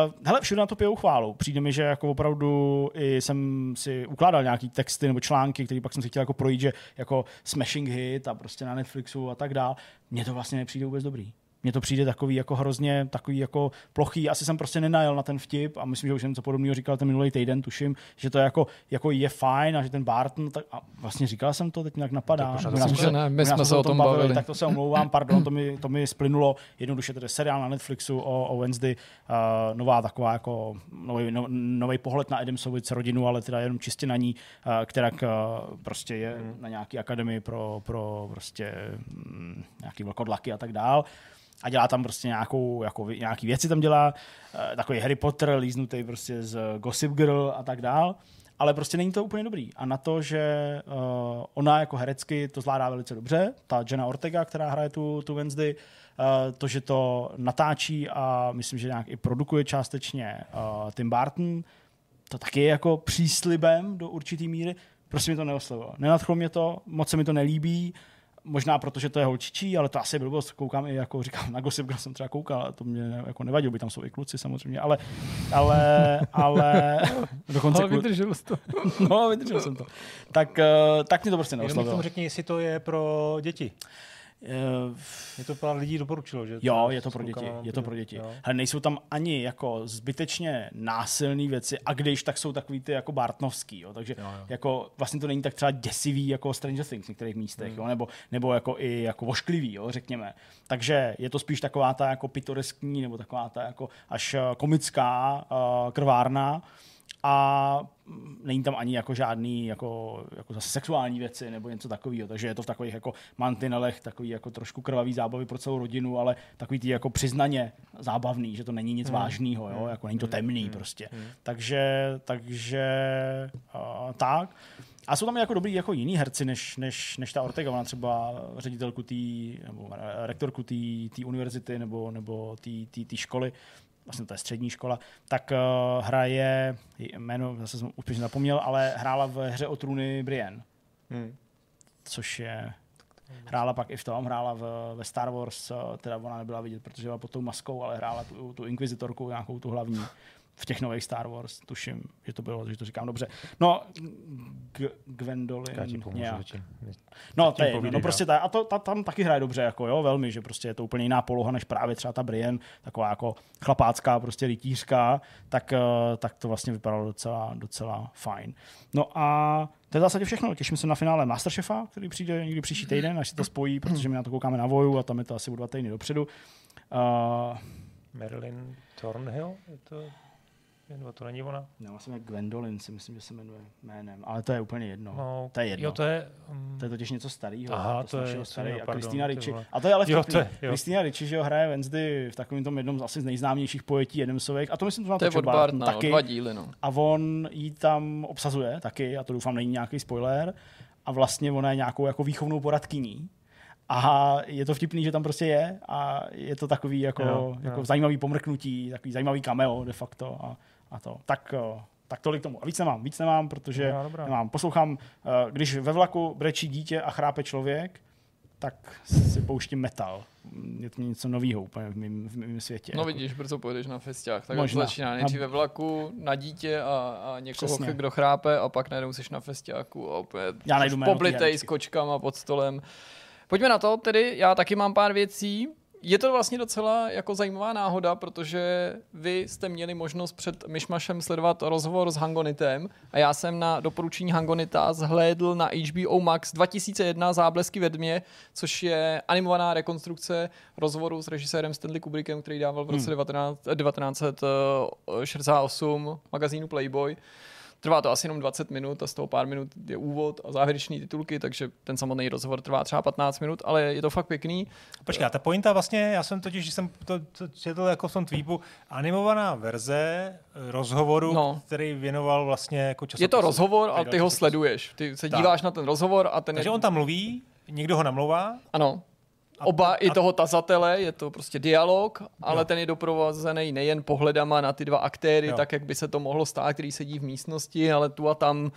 Uh, hele, všude na to pijou chválu. Přijde mi, že jako opravdu i jsem si ukládal nějaký texty nebo články, které pak jsem si chtěl jako projít, že jako smashing hit a prostě na Netflixu a tak dál. Mně to vlastně nepřijde vůbec dobrý mně to přijde takový jako hrozně takový jako plochý. Asi jsem prostě nenajel na ten vtip a myslím, že už jsem něco podobného říkal ten minulý týden, tuším, že to jako, jako je fajn a že ten Barton, tak a vlastně říkal jsem to, teď nějak napadá. To myslím, že ne, my jsme se o tom bavili. bavili. Tak to se omlouvám, pardon, to mi, to mi splynulo. Jednoduše tedy seriál na Netflixu o, o Wednesday, uh, nová taková jako nový, no, nový pohled na Adamsovic rodinu, ale teda jenom čistě na ní, uh, která uh, prostě je hmm. na nějaký akademii pro, pro prostě um, nějaký vlkodlaky a tak dál a dělá tam prostě nějakou, jako, nějaký věci tam dělá, uh, takový Harry Potter líznutý prostě z Gossip Girl a tak dál, ale prostě není to úplně dobrý. A na to, že uh, ona jako herecky to zvládá velice dobře, ta Jenna Ortega, která hraje tu, tu Wednesday, uh, to, že to natáčí a myslím, že nějak i produkuje částečně Tim Burton, to taky je jako příslibem do určitý míry, prostě mi to neoslovilo. Nenadchlo mě to, moc se mi to nelíbí, možná protože to je holčičí, ale to asi blbost, koukám i jako říkám, na Gossip Girl jsem třeba koukal, a to mě jako nevadilo, by tam jsou i kluci samozřejmě, ale, ale, ale <laughs> dokonce... Ale vydržel jsi to. <laughs> no, vydržel jsem to. Tak, uh, tak mě to prostě neoslovilo. Jenom tomu řekni, jestli to je pro děti. Je to pár lidí doporučilo, že? Jo, je to pro děti. Je to pro děti. Hele, nejsou tam ani jako zbytečně násilné věci, a když, tak jsou takový ty jako Bartnovský, jo. takže jo, jo. jako vlastně to není tak třeba děsivý jako Stranger Things v některých místech, hmm. jo, nebo, nebo jako i jako vošklivý, jo, řekněme. Takže je to spíš taková ta jako pitoreskní, nebo taková ta jako až eh, komická uh, krvárna, a není tam ani jako žádný jako, jako zase sexuální věci nebo něco takového, takže je to v takových jako mantinelech, takový jako trošku krvavý zábavy pro celou rodinu, ale takový ty jako přiznaně zábavný, že to není nic hmm. vážného, jo? Hmm. jako není to temný hmm. prostě. Hmm. Takže, takže uh, tak. A jsou tam jako dobrý jako jiní herci, než, než, než ta Ortega, ona třeba ředitelku té, nebo rektorku té univerzity nebo, nebo té školy, vlastně to je střední škola, tak uh, hraje, jméno zase jsem úplně zapomněl, ale hrála v hře o trůny Brienne. Hmm. Což je Hrála pak i v tom, hrála v, ve Star Wars, eh, teda ona nebyla vidět, protože byla pod tou maskou, ale hrála tu, tu inkvizitorku, nějakou tu hlavní v těch nových Star Wars, tuším, že to bylo, že to říkám dobře. No, G- Gwendolyn nějak. No, to je no prostě ta, a to, ta, tam taky hraje dobře, jako jo, velmi, že prostě je to úplně jiná poloha, než právě třeba ta Brienne, taková jako chlapácká, prostě rytířská, tak, eh, tak to vlastně vypadalo docela, docela fajn. No a to je v zásadě všechno. Těším se na finále Masterchefa, který přijde někdy příští týden, až se to spojí, protože my na to koukáme na Voju a tam je to asi o dva týdny dopředu. Uh, Marilyn Thornhill? Je to nebo to není ona? No, vlastně jak Gwendolyn si myslím, že se jmenuje jménem, ale to je úplně jedno. No, to je jedno. Jo, to je... Um... To je totiž něco starého. Aha, to, to je starý. A Kristýna Ricci. A to je ale vtipný. Kristýna Ricci, že ho hraje Wednesday v takovém tom jednom z asi z nejznámějších pojetí Adamsových. A to myslím, že to, to je od Bartna, taky. dva díly, no. A on jí tam obsazuje taky, a to doufám není nějaký spoiler. A vlastně ona je nějakou jako výchovnou poradkyní A je to vtipný, že tam prostě je a je to takový jako, jo, jako jo. zajímavý pomrknutí, takový zajímavý cameo de facto a, a to. Tak tak tolik tomu. A víc nemám, víc nemám, protože no, nemám. Poslouchám, eh, když ve vlaku brečí dítě a chrápe člověk, tak si pouštím metal. Je to něco nového úplně v mém, v mém světě. No jako. vidíš, brzo pojedeš na festiák. Tak Možná. začíná nejdřív ve vlaku, na dítě a, a někoho, Přesně. kdo chrápe a pak najednou jsi na festiáku a opět já najdu poblitej s kočkama pod stolem. Pojďme na to, tedy já taky mám pár věcí je to vlastně docela jako zajímavá náhoda, protože vy jste měli možnost před Myšmašem sledovat rozhovor s Hangonitem a já jsem na doporučení Hangonita zhlédl na HBO Max 2001 Záblesky ve dmě, což je animovaná rekonstrukce rozhovoru s režisérem Stanley Kubrickem, který dával v roce hmm. 19, 1968 magazínu Playboy. Trvá to asi jenom 20 minut a z toho pár minut je úvod a závěrečné titulky, takže ten samotný rozhovor trvá třeba 15 minut, ale je to fakt pěkný. Počkej, ta pointa vlastně, já jsem totiž, když jsem to, to četl jako v tom tweetu, animovaná verze rozhovoru, no. který věnoval vlastně jako časopis. Je to rozhovor, ale ty ho sleduješ. Ty se díváš tak. na ten rozhovor a ten Takže je... on tam mluví, někdo ho namlouvá. Ano. Oba a, i toho tazatele, je to prostě dialog, ale jo. ten je doprovázený nejen pohledama na ty dva aktéry, jo. tak jak by se to mohlo stát, který sedí v místnosti, ale tu a tam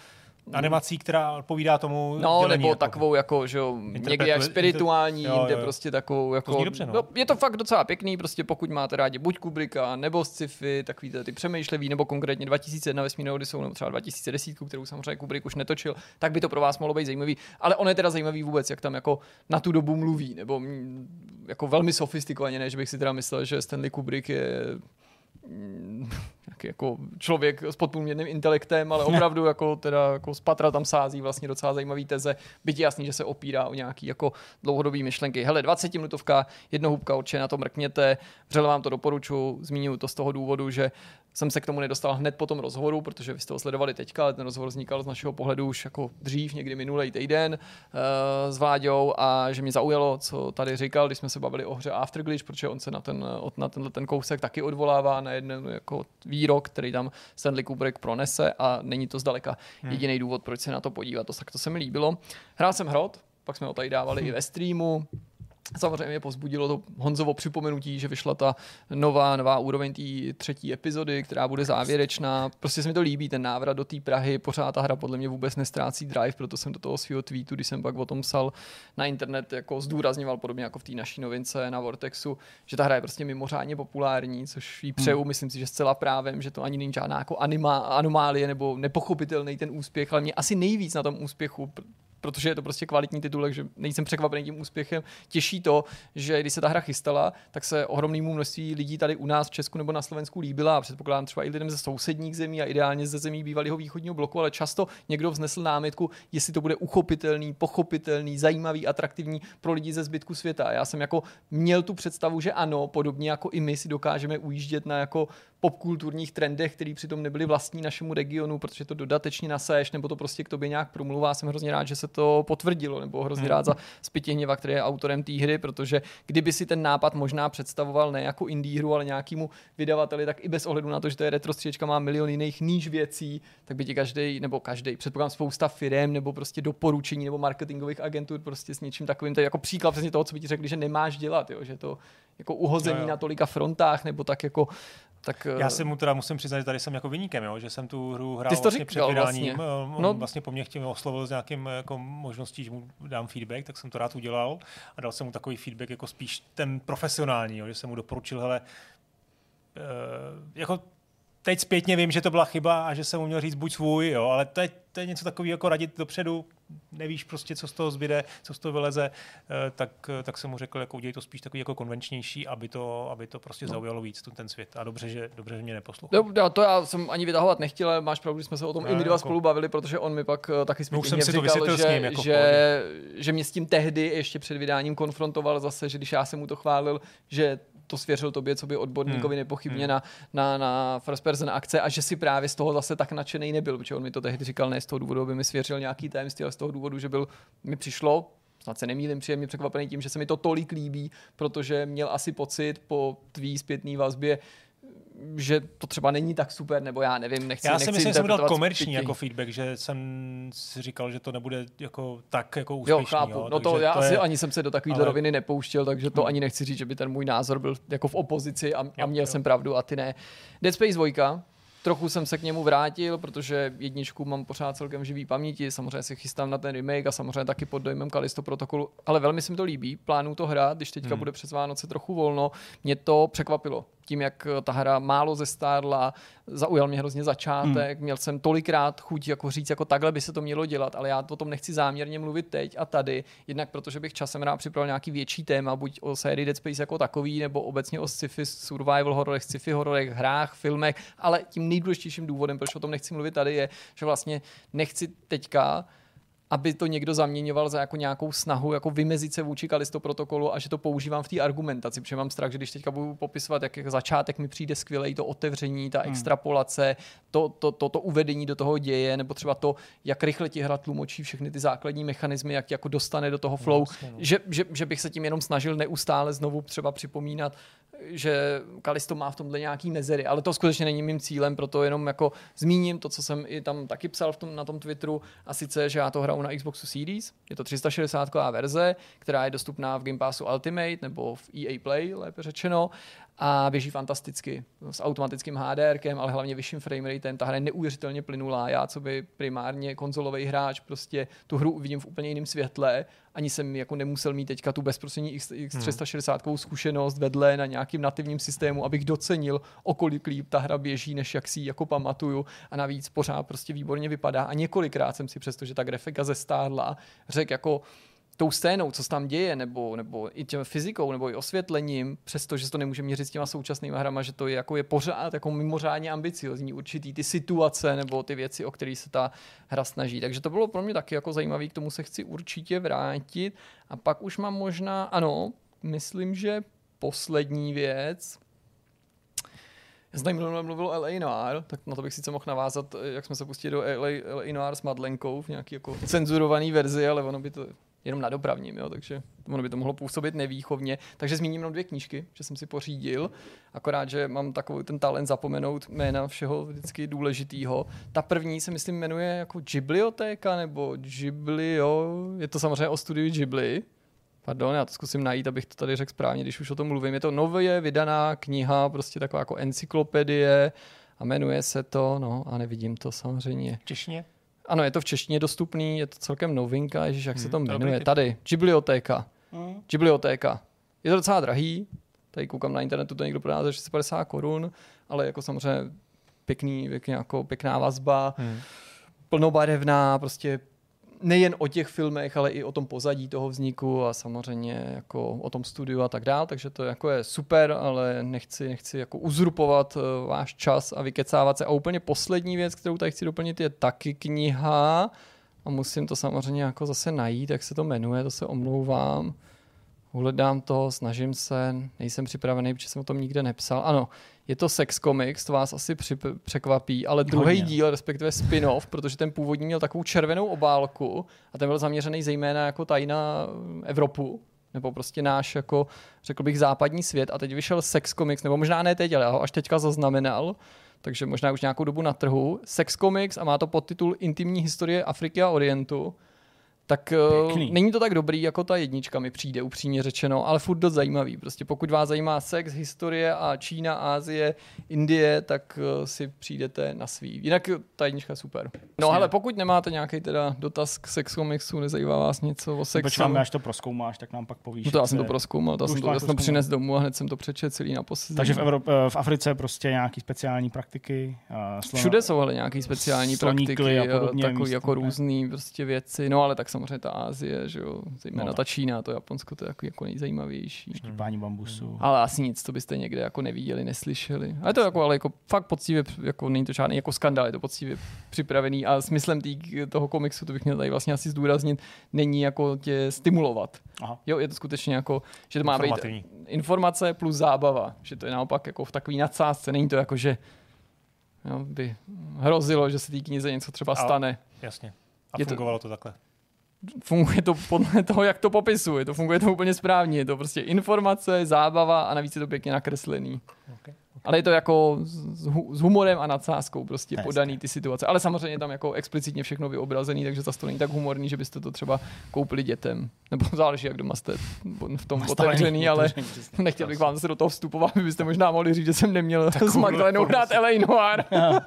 animací, která odpovídá tomu No, nebo jako, takovou jako, že jo, někdy jak spirituální, inter... jinde prostě takovou jako, dobře, no. No, je to fakt docela pěkný, prostě pokud máte rádi buď Kubricka, nebo sci-fi, takový ty přemýšlivý, nebo konkrétně 2001 vesmírnou Odysseu, nebo třeba 2010, kterou samozřejmě Kubrick už netočil, tak by to pro vás mohlo být zajímavý, ale on je teda zajímavý vůbec, jak tam jako na tu dobu mluví, nebo jako velmi sofistikovaně, než bych si teda myslel, že Stanley Kubrick je <laughs> jako člověk s podprůměrným intelektem, ale <laughs> opravdu jako teda jako z patra tam sází vlastně docela zajímavý teze. Byť je jasný, že se opírá o nějaký jako dlouhodobý myšlenky. Hele, 20 minutovka, jednohubka, určitě na to mrkněte. Vřele vám to doporučuji, zmíním to z toho důvodu, že jsem se k tomu nedostal hned po tom rozhovoru, protože vy jste ho sledovali teďka, ale ten rozhovor vznikal z našeho pohledu už jako dřív, někdy minulý týden uh, s Vláďou a že mě zaujalo, co tady říkal, když jsme se bavili o hře Afterglitch, protože on se na, ten, na tenhle ten kousek taky odvolává na jeden jako výrok, který tam Stanley Kubrick pronese a není to zdaleka hmm. jediný důvod, proč se na to podívat. To, tak to se mi líbilo. Hrál jsem hrot, pak jsme ho tady dávali hmm. <laughs> i ve streamu. Samozřejmě pozbudilo to Honzovo připomenutí, že vyšla ta nová, nová úroveň té třetí epizody, která bude závěrečná. Prostě se mi to líbí, ten návrat do té Prahy. Pořád ta hra podle mě vůbec nestrácí drive, proto jsem do toho svého tweetu, když jsem pak o tom psal na internet, jako zdůrazňoval podobně jako v té naší novince na Vortexu, že ta hra je prostě mimořádně populární, což jí přeju, hmm. myslím si, že zcela právem, že to ani není žádná jako anima, anomálie nebo nepochopitelný ten úspěch, ale mě asi nejvíc na tom úspěchu protože je to prostě kvalitní titulek, že nejsem překvapený tím úspěchem. Těší to, že když se ta hra chystala, tak se ohromnému množství lidí tady u nás v Česku nebo na Slovensku líbila a předpokládám třeba i lidem ze sousedních zemí a ideálně ze zemí bývalého východního bloku, ale často někdo vznesl námitku, jestli to bude uchopitelný, pochopitelný, zajímavý, atraktivní pro lidi ze zbytku světa. Já jsem jako měl tu představu, že ano, podobně jako i my si dokážeme ujíždět na jako popkulturních trendech, které přitom nebyly vlastní našemu regionu, protože to dodatečně nasaješ, nebo to prostě k tobě nějak promluvá. Jsem hrozně rád, že se to potvrdilo, nebo hrozně rád za Spitihněva, který je autorem té hry, protože kdyby si ten nápad možná představoval ne jako indie hru, ale nějakému vydavateli, tak i bez ohledu na to, že to je retro stříčka, má milion jiných níž věcí, tak by ti každý, nebo každý, předpokládám spousta firm, nebo prostě doporučení, nebo marketingových agentur prostě s něčím takovým, to je jako příklad přesně toho, co by ti řekli, že nemáš dělat, jo, že to jako uhození no, na tolika frontách, nebo tak jako tak, Já eh, se mu teda musím přiznat, že tady jsem jako vyníkem, jo? že jsem tu hru hrál vlastně před vydáním. Vlastně. On no. vlastně po mně chtěl oslovil s nějakým jako možností, že mu dám feedback, tak jsem to rád udělal a dal jsem mu takový feedback jako spíš ten profesionální, jo? že jsem mu doporučil, hele, uh, jako teď zpětně vím, že to byla chyba a že jsem mu měl říct buď svůj, jo, ale to je, to je něco takového jako radit dopředu, nevíš prostě, co z toho zbyde, co z toho vyleze, eh, tak, eh, tak jsem mu řekl, jako udělej to spíš takový jako konvenčnější, aby to, aby to prostě no. zaujalo víc ten svět. A dobře, že, dobře, že mě neposlouchal. No, to já jsem ani vytahovat nechtěl, ale máš pravdu, že jsme se o tom no, i my dva jako... spolu bavili, protože on mi pak eh, taky no, jsem si to říkal, že, ním, jako že, že mě s tím tehdy ještě před vydáním konfrontoval zase, že když já jsem mu to chválil, že to svěřil tobě, co by odborníkovi hmm. nepochybně hmm. Na, na, na first person akce a že si právě z toho zase tak nadšený nebyl, protože on mi to tehdy říkal ne z toho důvodu, aby mi svěřil nějaký tajemství, ale z toho důvodu, že byl, mi přišlo, snad se nemýlím, příjemně překvapený tím, že se mi to tolik líbí, protože měl asi pocit po tvý zpětný vazbě, že to třeba není tak super, nebo já nevím, nechci Já si nechci myslím, že jsem dal komerční jako feedback, že jsem si říkal, že to nebude jako tak jako úspěšný. Jo, chápu. Jo, no to já to asi je... ani jsem se do takovéhle ale- roviny nepouštěl, takže to Hmm. ani nechci říct, že by ten můj názor byl jako v opozici a, a Jo, měl jo. jsem pravdu a ty ne. Dead Space 2, Trochu jsem se k němu vrátil, protože jedničku mám pořád celkem živý paměti, samozřejmě si chystám na ten remake a samozřejmě taky pod dojmem Kalisto protokolu, ale velmi se mi to líbí, plánuju to hrát, když teďka Hmm. bude přes Vánoce trochu volno, mě to překvapilo. Tím, jak ta hra málo zestárla, zaujal mě hrozně začátek, měl jsem tolikrát chuť jako říct, jako takhle by se to mělo dělat, ale já o tom nechci záměrně mluvit teď a tady, jednak protože bych časem rád připravil nějaký větší téma, buď o sérii Dead Space jako takový, nebo obecně o sci-fi, survival hororech, sci-fi hororech, hrách, filmech, ale tím nejdůležitějším důvodem, proč o tom nechci mluvit tady, je, že vlastně nechci teďka aby to někdo zaměňoval za jako nějakou snahu jako vymezit se vůči Kalisto protokolu a že to používám v té argumentaci, protože mám strach, že když teďka budu popisovat, jak začátek mi přijde skvělej, to otevření, ta extrapolace, to, to, to, to uvedení do toho děje, nebo třeba to, jak rychle ti hra tlumočí všechny ty základní mechanismy, jak tě jako dostane do toho flow, jasně, no. že, že, že, bych se tím jenom snažil neustále znovu třeba připomínat, že Kalisto má v tomhle nějaký mezery, ale to skutečně není mým cílem, proto jenom jako zmíním to, co jsem i tam taky psal v tom, na tom Twitteru, a sice, že já to hraju na Xboxu Series, je to 360 verze, která je dostupná v Game Passu Ultimate nebo v EA Play, lépe řečeno, a běží fantasticky s automatickým HDRkem, ale hlavně vyšším frameratem. Ta hra je neuvěřitelně plynulá. Já, co by primárně konzolový hráč, prostě tu hru uvidím v úplně jiném světle. Ani jsem jako nemusel mít teďka tu bezprostřední X, X360 zkušenost vedle na nějakým nativním systému, abych docenil, o kolik líp ta hra běží, než jak si ji jako pamatuju. A navíc pořád prostě výborně vypadá. A několikrát jsem si přesto, že ta grafika zestárla, řekl jako tou scénou, co se tam děje, nebo, nebo i těm fyzikou, nebo i osvětlením, přestože se to nemůže měřit s těma současnýma hrama, že to je jako je pořád jako mimořádně ambiciozní určitý ty situace nebo ty věci, o kterých se ta hra snaží. Takže to bylo pro mě taky jako zajímavý, k tomu se chci určitě vrátit. A pak už mám možná, ano, myslím, že poslední věc, tady minule mluvil LA Noir, tak na to bych sice mohl navázat, jak jsme se pustili do LA, LA Noir s Madlenkou v nějaký jako cenzurovaný verzi, ale ono by to jenom na dopravním, jo, takže ono by to mohlo působit nevýchovně. Takže zmíním jenom dvě knížky, že jsem si pořídil, akorát, že mám takový ten talent zapomenout jména všeho vždycky důležitýho. Ta první se myslím jmenuje jako Ghibliotéka nebo Ghiblio, je to samozřejmě o studiu Ghibli, Pardon, já to zkusím najít, abych to tady řekl správně, když už o tom mluvím. Je to nově vydaná kniha, prostě taková jako encyklopedie a jmenuje se to, no a nevidím to samozřejmě. Češně? Ano, je to v češtině dostupný, je to celkem novinka, ježiš, jak se to Hmm, jmenuje. Tady, Ghibliotéka. Hmm. Ghibliotéka. Je to docela drahý, tady koukám na internetu, to někdo prodá za 650 korun, ale jako samozřejmě pěkný, pěkný jako pěkná vazba, Hmm. plnobarevná, prostě nejen o těch filmech, ale i o tom pozadí toho vzniku a samozřejmě jako o tom studiu a tak dál, takže to jako je super, ale nechci, nechci jako uzurpovat uh, váš čas a vykecávat se. A úplně poslední věc, kterou tady chci doplnit, je taky kniha a musím to samozřejmě jako zase najít, jak se to jmenuje, to se omlouvám. Hledám to, snažím se, nejsem připravený, protože jsem o tom nikde nepsal. Ano, je to Sex Comics, to vás asi přip- překvapí, ale druhý Hodně. díl, respektive spin-off, protože ten původní měl takovou červenou obálku a ten byl zaměřený zejména jako tady na Evropu, nebo prostě náš, jako řekl bych, západní svět. A teď vyšel Sex Comics, nebo možná ne teď, ale já ho až teďka zaznamenal, takže možná už nějakou dobu na trhu. Sex Comics a má to podtitul Intimní historie Afriky a Orientu. Tak eh, Pěkný. není to tak dobrý, jako ta jednička mi přijde, upřímně řečeno, ale furt dost zajímavý. Prostě pokud vás zajímá sex, historie a Čína, Ázie, Indie, tak eh, si přijdete na svý. Jinak eh, ta jednička je super. No ale pokud nemáte nějaký teda dotaz k sex comicsu, nezajímá vás něco o sexu, Počkáme, až to proskoumáš, tak nám pak povíš. no to já jsem to proskoumal, to jsem to, máš já jsem to prozkoumat. přines domů a hned jsem to přečetl celý na poslední. Takže v, Evrop- v Africe prostě nějaký speciální praktiky. Uh, slo- Všude jsou ale nějaký speciální praktiky a a podobně, takový místo, jako ne? různý prostě věci. No ale tak samozřejmě ta Ázie, že jo, zejména No. ta Čína, to Japonsko, to je jako, jako nejzajímavější. Štípání bambusu. Ale asi nic, to byste někde jako neviděli, neslyšeli. A je to jako, ale jako fakt poctivě, jako není to žádný jako skandál, je to poctivě připravený a smyslem tý, toho komiksu, to bych měl tady vlastně asi zdůraznit, není jako tě stimulovat. Aha. Jo, je to skutečně jako, že to má být Informativní. informace plus zábava, že to je naopak jako v takový nadsázce, není to jako, že jo, by hrozilo, že se té knize něco třeba A- stane. Jasně. A Je to- fungovalo to takhle. Funguje to podle <laughs> toho, jak to popisuje, to funguje to úplně správně, je to prostě informace, zábava a navíc je to pěkně nakreslený. Okay. Ale je to jako s, s humorem a nadsázkou prostě Hezké. podaný ty situace. Ale samozřejmě tam jako explicitně všechno vyobrazený, takže zase to není tak humorný, že byste to třeba koupili dětem. Nebo <laughs> záleží, jak doma jste v tom otevřený, ale nechtěl bych vám zase do toho vstupovat, vy byste možná mohli říct, že jsem neměl s Magdalenou hrát L.A. Noir. <laughs>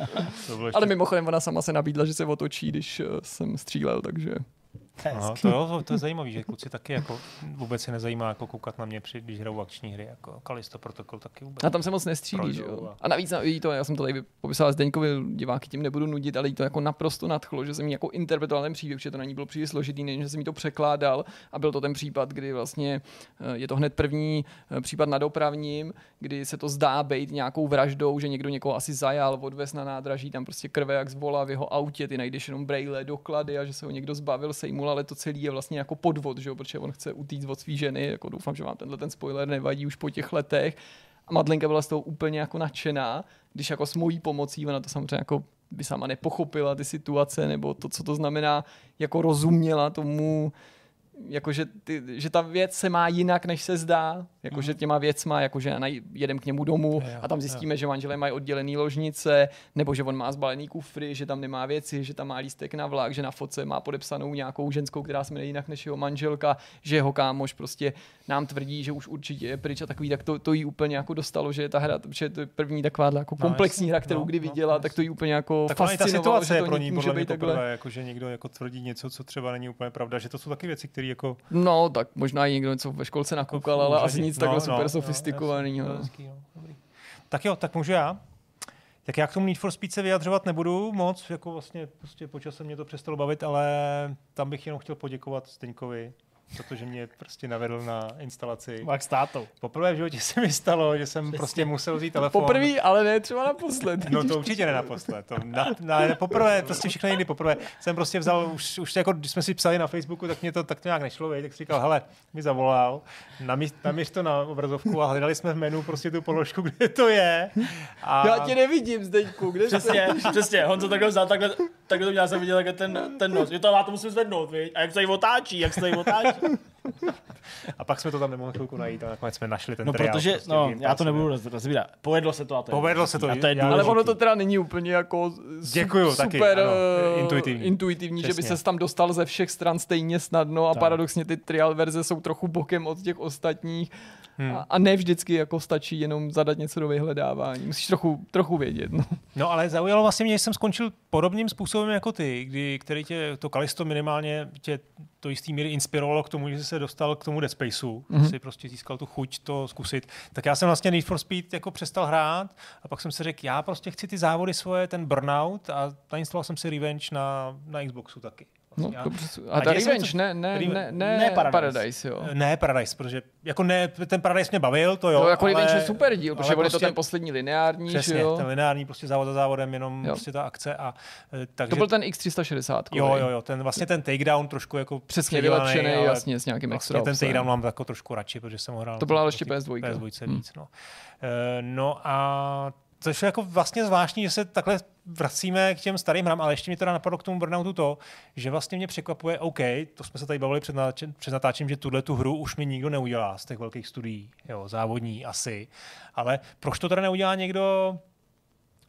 <laughs> Ale mimochodem ona sama se nabídla, že se otočí, když eh, jsem střílel, takže... Aha, to, jo, to je zajímavé, že kluci taky jako vůbec se nezajímá jako koukat na mě, při, když hrajou akční hry, jako Kalisto Protocol taky vůbec. A tam se moc nestřílí, že jo. a- navíc ví to, já jsem to tady popisoval Zdeňkovi, diváky tím nebudu nudit, ale jí to jako naprosto nadchlo, že jsem jí jako interpretoval ten příběh, protože to na ní bylo příliš složitý, než že jsem jí to překládal a byl to ten případ, kdy vlastně eh, je to hned první eh, případ na dopravním, kdy se to zdá být nějakou vraždou, že někdo někoho asi zajal, odvez na nádraží, tam prostě krve jak z vola v jeho autě, ty najdeš jenom braille, doklady a že se ho někdo zbavil, sejmul, ale to celý je vlastně jako podvod, že jo, protože on chce utíct od svý ženy, jako doufám, že vám tenhle ten spoiler nevadí už po těch letech. A Madlenka byla z toho úplně jako nadšená, když jako s mojí pomocí, ona to samozřejmě jako by sama nepochopila ty situace, nebo to, co to znamená, jako rozuměla tomu, jakože ty, že ta věc se má jinak, než se zdá, jakože těma věcma, jakože jedem k němu domů a tam zjistíme, že manželé mají oddělený ložnice, nebo že on má zbalený kufry, že tam nemá věci, že tam má lístek na vlak, že na fotce má podepsanou nějakou ženskou, která se jmenuje jinak než jeho manželka, že jeho kámoš prostě nám tvrdí, že už určitě je pryč a takový, tak to, to jí úplně jako dostalo, že je ta hra, že to je první taková jako No, komplexní hra, kterou no, kdy no, viděla, tak to jí úplně jako tak i ta fascinovalo, situace že je to pro ní může podle mě být takhle. poprvé, jako, že někdo jako tvrdí něco, co třeba není úplně pravda, že to jsou taky věci, které jako No, tak možná i někdo něco ve školce nakoukal, ale asi nic No, takhle no, super no, sofistikovaného. je hezký, no, dobrý. Tak jo, tak můžu já. Tak já k tomu Need for Speed se vyjadřovat nebudu moc, jako vlastně prostě počasem mě to přestalo bavit, ale tam bych jenom chtěl poděkovat Steňkovi, protože mě prostě navedl na instalaci. Jak s tátou. Poprvé v životě se mi stalo, že jsem prostě musel vzít telefon. Poprvé, ale ne třeba naposled. No to určitě ne naposled. To na, na, poprvé, prostě všechno jindy poprvé. Jsem prostě vzal, už, už jako, když jsme si psali na Facebooku, tak mě to tak nějak nešlo, vej, tak si říkal, hele, mi zavolal, namíř, namíř to na obrazovku a hledali jsme v menu prostě tu položku, kde to je. A Já tě nevidím, Zdeňku, kde jsi? Přesně, přesně, on to takhle vzal, takhle, takhle to měl jsem viděl, takhle ten, ten nos. Je to já to musím zvednout, viď? A jak se tady otáčí, jak se tady otáčí. <laughs> a pak jsme to tam nemohli chvilku najít a nakonec jsme našli ten No triál protože, prostě no, já to nebudu rozvírat. Povedlo se to a to je Povedlo se to, A to je já- Ale ono to teda není úplně jako Děkuju, super taky, ano, eh, intuitivní. intuitivní že by se tam dostal ze všech stran stejně snadno a Tak. paradoxně ty trial verze jsou trochu bokem od těch ostatních Hmm. a, a ne vždycky jako stačí jenom zadat něco do vyhledávání. Musíš trochu, trochu vědět. No. No ale zaujalo vlastně mě, že jsem skončil podobným způsobem jako ty, kdy, který tě, to Kalisto minimálně tě to jistý míry inspirovalo k tomu, že jsi se dostal k tomu Dead Spaceu, mm-hmm. Mhm. si prostě získal tu chuť to zkusit. Tak já jsem vlastně Need for Speed jako přestal hrát a pak jsem si řekl, já prostě chci ty závody svoje, ten Burnout a nainstaloval jsem si Revenge na, na Xboxu taky. No, Vlastně. dobře. A a Revenge, něco- ne, ne, ne, ne, ne Paradise. Paradise. jo. Ne Paradise, protože jako ne, ten Paradise mě bavil, to jo. Jo, jako ale, Revenge je super díl, protože on je to prostě- ten poslední lineární, Přesně, že jo? ten lineární prostě závod za závodem, jenom Jo. prostě ta akce a eh, takže... To byl ten X360. Jo, jo, jo, ten vlastně ten takedown trošku jako Přesně vylepšený, jasně, s nějakým vlastně extra ten takedown mám jako trošku radši, protože jsem ho hrál. To byla ale prostě ještě PS2. PS2 Hmm. víc, no. Eh, No a což je jako vlastně zvláštní, že se takhle vracíme k těm starým hrám, ale ještě mě teda napadlo k tomu Burnoutu to, že vlastně mě překvapuje, OK, to jsme se tady bavili před, natáčem, před natáčím, že tuhle tu hru už mi nikdo neudělá z těch velkých studií, jo, závodní asi, ale proč to teda neudělá někdo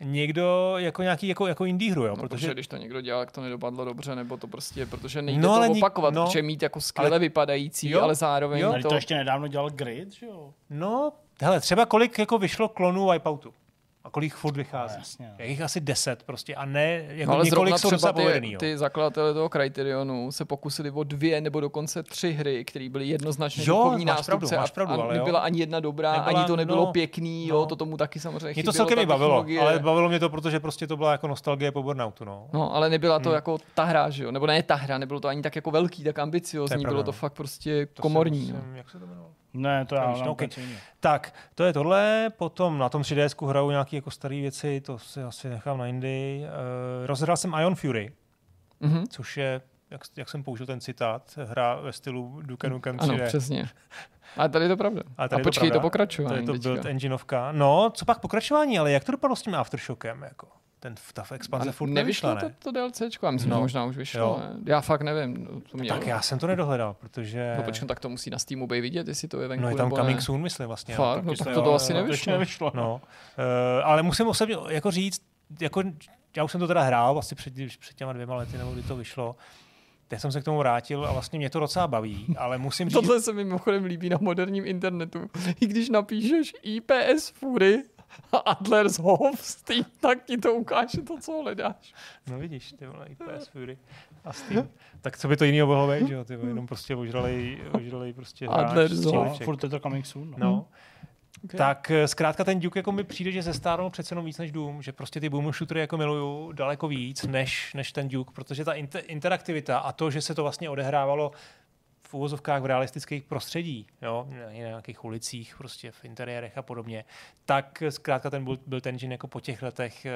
někdo jako nějaký jako, jako indie hru, jo? No, protože, protože když to někdo dělá, tak to nedopadlo dobře, nebo to prostě, protože nejde No, ale to opakovat, no. protože mít jako skvěle Ale- vypadající, Jo, ale zároveň jo. Ale to... to ještě nedávno dělal Grid, že jo? No, hele, třeba kolik jako vyšlo klonů Wipeoutu? A kolik furt vychází? No, jasně, no. Je jich asi deset prostě a ne, jako No, ale několik jsou třeba ty, jo. ty zakladatelé toho Criterionu se pokusili o dvě nebo dokonce tři hry, které byly jednoznačně Jo, duchovní máš nástupce pravdu, máš pravdu, a ale jo. nebyla ani jedna dobrá, Nebyla, ani to nebylo no, pěkný, no. jo, to tomu taky samozřejmě Mě to celkem bavilo, ale bavilo mě to, protože prostě to byla jako nostalgie po Burnoutu. No. No, ale nebyla Hmm. to jako ta hra, že jo? Nebo ne ta hra, nebylo to ani tak jako velký, tak ambiciozní, bylo to no. fakt prostě komorní. No. jak se to jmenovalo? Ne, to já Nevíš, no, okay. ok. Tak, to je tohle, potom na tom 3DS hraju nějaké jako staré věci, to si asi nechám na jindy. Uh, rozhrál jsem Ion Fury, Mhm. což je, jak, jak jsem použil ten citát, hra ve stylu Duke Nukem 3D. Ano, přesně. A tady je to pravda. A A, tady to počkej, to, pravda. pokračování. To je to build engineovka. No, co pak pokračování, ale jak to dopadlo s tím Aftershockem? Jako? Ten, ta expanze furt nevyšla, nevyšlo ne? to, to DLCčko, já myslím, No. že možná už vyšlo, Jo. ne? Já fakt nevím. no, To mělo. Tak já jsem to nedohledal, protože... No počkej, tak to musí na Steamu být vidět, jestli to je venku no je tam nebo Coming ne. Soon, myslím vlastně. Fakt? No taky tak to- to, asi nevyšlo. nevyšlo. No, uh, ale musím osobně jako říct, jako, já už jsem to teda hrál asi před, před těma dvěma lety, nebo kdy to vyšlo. Teď jsem se k tomu vrátil a vlastně mě to docela baví, ale musím <laughs> říct, Tohle se mi mimochodem líbí na moderním internetu. I když napíšeš IPS Fury a Adler's Hof Steam, tak ti to ukáže to, co hledáš. no vidíš, ty vole, IPS Fury a Steam. <laughs> tak co by to jiného mohlo být, že jo, ty vole, jenom prostě ožralej, ožralej prostě hráč Adler z Zone. No, stříleček. furt je to coming soon. No. No, Okay. tak eh, zkrátka ten Duke jako mi přijde, že zestárnul přece jenom víc než Doom, že prostě ty boom shootery jako miluju daleko víc než, než ten Duke, protože ta inter- interaktivita a to, že se to vlastně odehrávalo v úvozovkách v realistických prostředí, jo, na nějakých ulicích, prostě v interiérech a podobně, tak zkrátka ten byl, byl ten engine jako po těch letech e,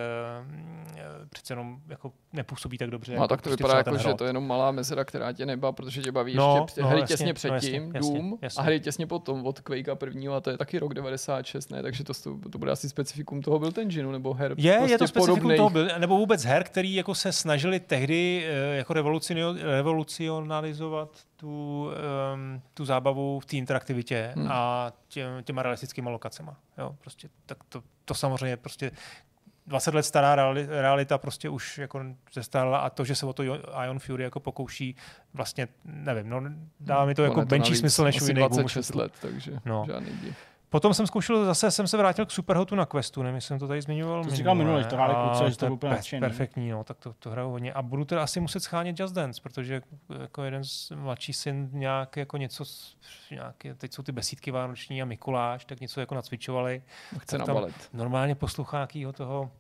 přece jenom jako nepůsobí tak dobře. No, jako tak to prostě vypadá jako, že to je jenom malá mezera, která tě nebá, protože tě baví No, ještě no, hry jasně, těsně no, předtím, jasně, jasně, Doom, jasně. a hry těsně potom od Quakea prvního, a to je taky rok 96, ne? Takže to, to bude asi specifikum toho byl ten nebo her Je, prostě je to specifikum podobnej. toho, byl- nebo vůbec her, který jako se snažili tehdy eh, jako revolucionalizovat tu, um, tu zábavu v té interaktivitě Hmm. hmm. a tě, těma realistickými lokacemi. Jo, prostě, tak to, to samozřejmě prostě 20 let stará reali- realita prostě už jako zestárla a to, že se o to Ion Fury jako pokouší, vlastně nevím, no dává mi to jako je menší navíc smysl než u jiných boom 26 shooterů. let, takže No. žádný div. Potom jsem zkoušel, zase jsem se vrátil k Superhotu na Questu, nevím, jestli jsem to tady zmiňoval. To jsi říkal minule, že to hráli kluci, že to úplně pe- nadšený. Perfektní, no, tak to, to hraju hodně. A budu teda asi muset schánět Just Dance, protože jako jeden z mladší syn nějak jako něco, nějaké, teď jsou ty besídky vánoční a Mikuláš, tak něco jako nacvičovali. Chce nabalit. Normálně posluchá toho,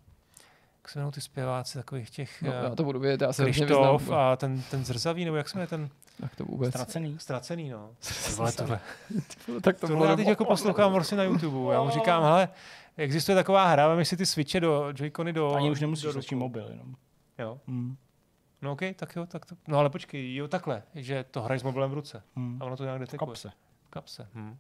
jak se jmenují ty zpěváci, takových těch No, eh, já to budu vědět, já se. Krištof a ten, ten zrzavý, nebo jak se jmenuje ten Tak to vůbec. Ztracený. ztracený, no. Ty vole, tohle, <laughs> tak to Tohle já teď jako poslouchám prostě na YouTube. Já mu říkám, hele, existuje taková hra, vem si ty switche do Joy-Cony do Ani už nemusíš do stačí mobil jenom. Jo. Hmm. No OK, tak jo, tak to. No ale počkej, jo takhle, že to hraješ s mobilem v ruce. Hmm. A ono to nějak detekuje. Kapse. Kapse. Hm.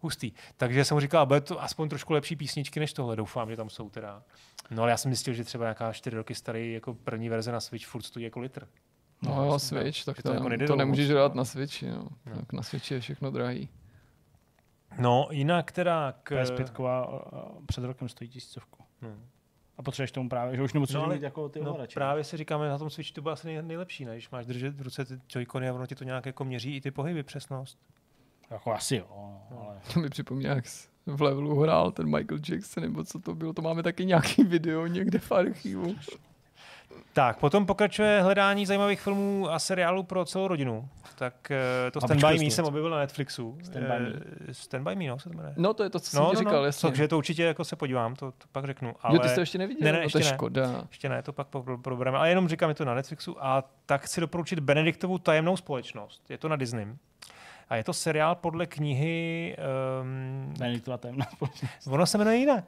Hustý. Takže jsem mu říkal, bude to aspoň trošku lepší písničky než tohle. Doufám, že tam jsou teda. No ale já jsem zjistil, že třeba nějaká 4 roky starý jako první verze na Switch furt stojí jako litr. No, já jo, Switch, tak že to, to jako to, nejde to nemůžeš hrát na Switchi, no. No. Tak na Switchi je všechno drahý. No, jinak teda k... PS5 před rokem stojí tisícovku. No. A potřebuješ tomu právě, že už nepotřebuješ No, ale- mít jako ty No, ovladače. právě si říkáme, na tom Switchi to bude asi nej, nejlepší, ne? když máš držet v ruce ty joycony a ono ti to nějak jako měří i ty pohyby, přesnost. Jako asi jo, no, ale... To mi připomíná, jak v levelu hrál ten Michael Jackson, nebo co to bylo, to máme taky nějaký <laughs> video někde v archivu. Tak, potom pokračuje hledání zajímavých filmů a seriálů pro celou rodinu. Tak eh, to Stand By Me jsem objevil na Netflixu. Stand By Me. Eh, Stand By Me, no, se to jmenuje. No to je to, co jsem ti říkal, jasně. Takže to určitě jako se podívám, to, to pak řeknu. Ale... Jo, ty jsi to ještě neviděl? Ne, ne, no, ještě to je ne. škoda. Ještě ne, to pak pro- probereme. Ale jenom říkám, je to na Netflixu a tak chci doporučit Benediktovu tajemnou společnost. Je to na Disney. A je to seriál podle knihy... Um, Benediktova temná společnost. ono se jmenuje jinak,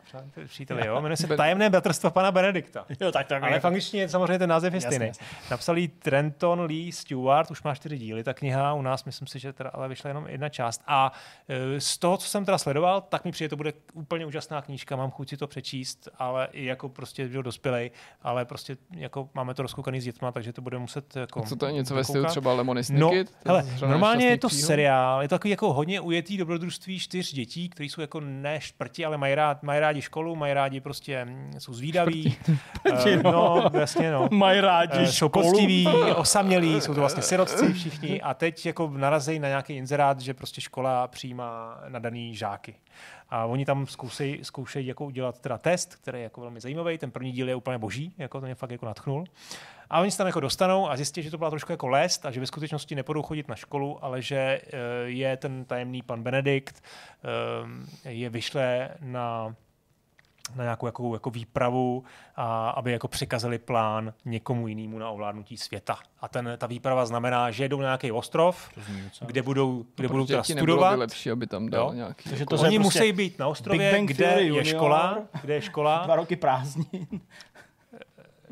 příteli, jo? Jmenuje se Tajemné bratrstvo pana Benedikta. Jo, tak to jako Ale v angličtině samozřejmě ten název je stejný. Napsal ji Trenton Lee Stewart, už má čtyři díly, ta kniha u nás, myslím si, že teda ale vyšla jenom jedna část. A e, z toho, co jsem teda sledoval, tak mi přijde, to bude úplně úžasná knížka, mám chuť si to přečíst, ale i jako prostě jo, dospělej, ale prostě jako máme to rozkoukaný s dětma, takže to bude muset jako A co to je něco ve stylu třeba Lemony No, hele, normálně je to příhod? Seriál, je to takový jako hodně ujetý dobrodružství čtyř dětí, kteří jsou jako ne šprti, ale mají, rád, mají rádi školu, mají rádi prostě, mm, jsou zvídaví. Šprti, Eh, no. no, jasně, no. <laughs> Mají rádi Eh, jsou školu. poctiví, osamělí, <laughs> jsou to vlastně sirotci všichni a teď jako narazí na nějaký inzerát, že prostě škola přijímá nadaný žáky. A oni tam zkoušejí, zkoušejí jako udělat teda test, který je jako velmi zajímavý. Ten první díl je úplně boží, jako to mě fakt jako natchnul. A oni se tam jako dostanou a zjistí, že to byla trošku jako lest a že ve skutečnosti nepůjdou chodit na školu, ale že eh, je ten tajemný pan Benedikt, eh, je vyšle na na nějakou jako, jako výpravu, a aby jako přikazali plán někomu jinému na ovládnutí světa. A ten, ta výprava znamená, že jedou na nějaký ostrov, To kde budou, kde budou Protože teda ti nebylo by studovat. lepší, aby tam dal Jo. nějaký... Takže jako- to Oni je prostě musí být na ostrově, kde Theory je junior. škola, kde je škola. Dva roky prázdnin.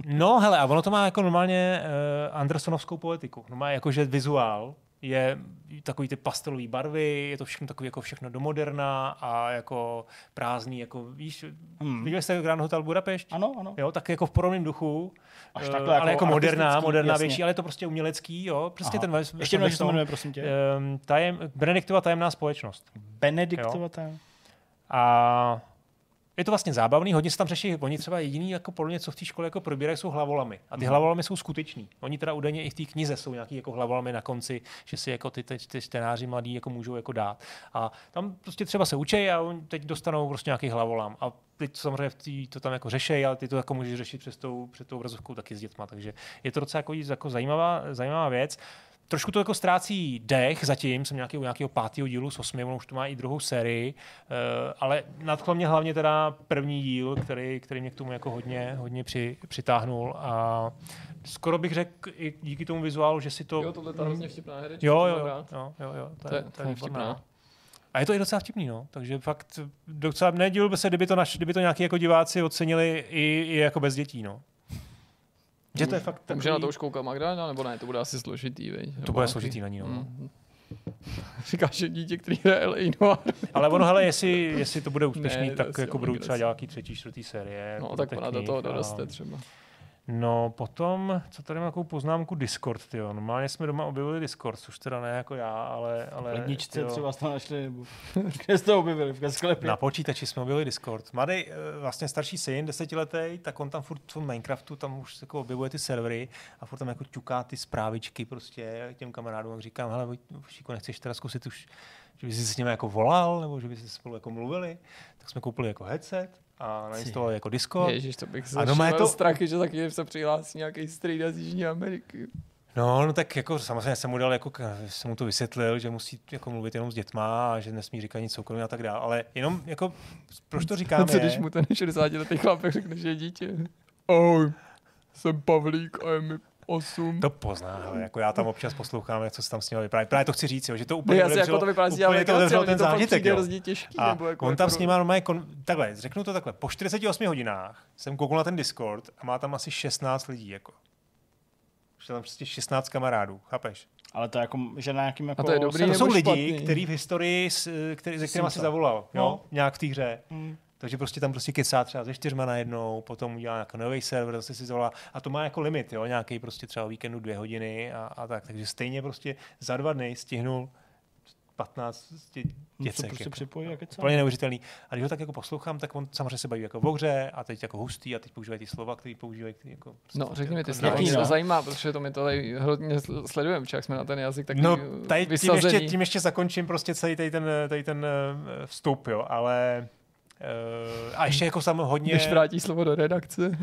No hele, a ono to má jako normálně uh, Andersonovskou poetiku. No má jakože vizuál, je takový ty pastelové barvy, je to všechno takový jako všechno do moderna a jako prázdný, jako víš, hmm. viděli jste Grand Hotel Budapešť? Ano, ano. Jo, tak jako v podobném duchu, Až eh, takhle ale jako jako moderná, moderná jasně. větší, ale je to prostě umělecký, jo, prostě Aha. ten ves, Ještě jednou, to jmenuje, prosím tě. um, tajem, Benediktova tajemná společnost. Benediktova tam. A je to vlastně zábavný, hodně se tam řeší, oni třeba jediný jako podle mě, co v té škole jako probírají, jsou hlavolamy. A ty Mhm. hlavolamy jsou skutečný. Oni teda údajně i v té knize jsou nějaký jako hlavolamy na konci, že si jako ty, ty, ty čtenáři mladí jako můžou jako dát. A tam prostě třeba se učí a oni teď dostanou prostě nějaký hlavolam. A teď samozřejmě v tý, to tam jako řešej, ale ty to jako můžeš řešit přes tou, před tou obrazovkou taky s dětma. Takže je to docela jako, jako zajímavá, zajímavá věc. Trošku to jako ztrácí dech zatím, jsem nějaký, u nějakého pátého dílu s osmi, ono už to má i druhou sérii, uh, ale nadchl mě hlavně teda první díl, který, který mě k tomu jako hodně, hodně při, přitáhnul a skoro bych řekl i díky tomu vizuálu, že si to... Jo, tohle je ta hrozně vtipná herečka. jo, jo, jo, jo, jo, jo, to, To je, to je vtipná. A je to i docela vtipný, no. Takže fakt docela nedivil by se, kdyby to, naš, kdyby to nějaký jako diváci ocenili i, i jako bez dětí, no. Že to je fakt Tak Může na to už koukat Magdalena, nebo ne? To bude asi složitý, veď? To bude složitý na ní, no. Mm. <laughs> Říkáš, že dítě, který hraje L.A. Noir. Ale ono, hele, jestli, jestli to bude úspěšný, Ne, tak jako budou třeba nějaký třetí, čtvrtý série. No, tak ona do toho a- doroste třeba. No, potom, co tady mám takovou poznámku Discord, tyjo. Normálně jsme doma objevili Discord, což teda ne jako já, ale... ale Ledničce tyjo, třeba jste našli, nebo <laughs> kde jste to objevili, v sklepě. Na počítači jsme objevili Discord. Mladý, eh, vlastně starší syn, desetiletý, tak on tam furt v Minecraftu, tam už jako objevuje ty servery a furt tam jako ťuká ty zprávičky prostě těm kamarádům. A říkám, hele, Šíko, nechceš teda zkusit už, že bys si s nimi jako volal, nebo že by si spolu jako mluvili. Tak jsme koupili jako headset a nainstalovali jako Discord. Ježíš, to bych A doma je to- strachy, že taky se přihlásí nějaký strejda z Jižní Ameriky. No, no tak jako samozřejmě jsem mu dal, jako, jsem mu to vysvětlil, že musí jako mluvit jenom s dětma a že nesmí říkat nic soukromí a tak dále. Ale jenom jako, proč to říkám A co je, <laughs> když mu ten 60 letý chlapek řekne, že je dítě? Ahoj, jsem Pavlík a je mi 8. to pozná, hele, jako já tam občas poslouchám, jak co se tam s ním vypráví. Právě to chci říct, jo, že to úplně Ne, já si otevřelo- jako to vypadá, úplně to otevřelo ale ten zážitek. jo. hrozně těžký. A nebo jako on tam jako- s ním má normálně, kon... takhle, řeknu to takhle, po 48 hodinách jsem koukal na ten Discord a má tam asi 16 lidí, jako. Už tam prostě 16 kamarádů, chápeš? Ale to je jako, že na nějakým jako... to je dobrý, To jsou lidi, špatný? který v historii, s- který, se kterými si Simca. zavolal, jo, No. nějak v té hře. Hmm. Takže prostě tam prostě kecá třeba ze čtyřma najednou, potom udělá nějaký nový server, zase si zavolá. A to má jako limit, jo, nějaký prostě třeba o víkendu dvě hodiny a, a tak. Takže stejně prostě za dva dny stihnul 15 dě- No, děcek. se prostě jako. připojí, jak je co? Úplně neuvěřitelný. A když ho tak jako poslouchám, tak on samozřejmě se baví jako o hře a teď jako hustý a teď používají ty slova, které používají. Který jako prostě No, řekni mi, ty jako slova, Jaký, mě to no? zajímá, protože to mi to tady hodně sl- sledujeme, jak jsme na ten jazyk taky No, tady tím ještě, tím ještě zakončím prostě celý tady ten, tady ten eh, vstup, jo, ale Uh, a ještě jako sam hodně... Než vrátí slovo do redakce. <laughs>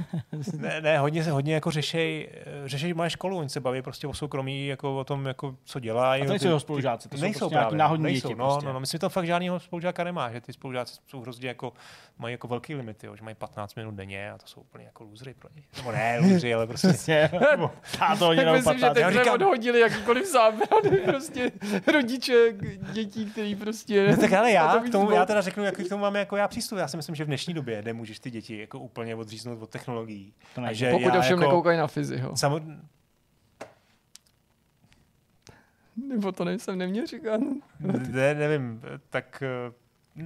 Ne, ne hodně se hodně jako řešej, řešej moje školu, oni se baví prostě o soukromí, jako o tom, jako, co dělají. A to nejsou jeho spolužáci, to jsou nejsou prostě právě, náhodní nejsou, děti no, prostě. no, no, myslím, že tam fakt žádného spolužáka nemá, že ty spolužáci jsou hrozně jako, mají jako velký limity, jo, že mají 15 minut denně a to jsou úplně jako lůzry pro ně. Nebo ne lůzry, ale prostě Přesně. <laughs> Táto hodina Tak myslím, že teď říkám- odhodili jakýkoliv zábrany, <laughs> prostě rodiče dětí, který prostě... No tak ale já, k tomu, já teda řeknu, jaký k tomu máme jako já přístup. Já si myslím, že v dnešní době nemůžeš ty děti jako úplně odříznout od technologií. To A že Pokud ovšem jako, nekoukají na fyziho. Samo, Nebo to nejsem neměl říkat. ne, nevím, tak eh,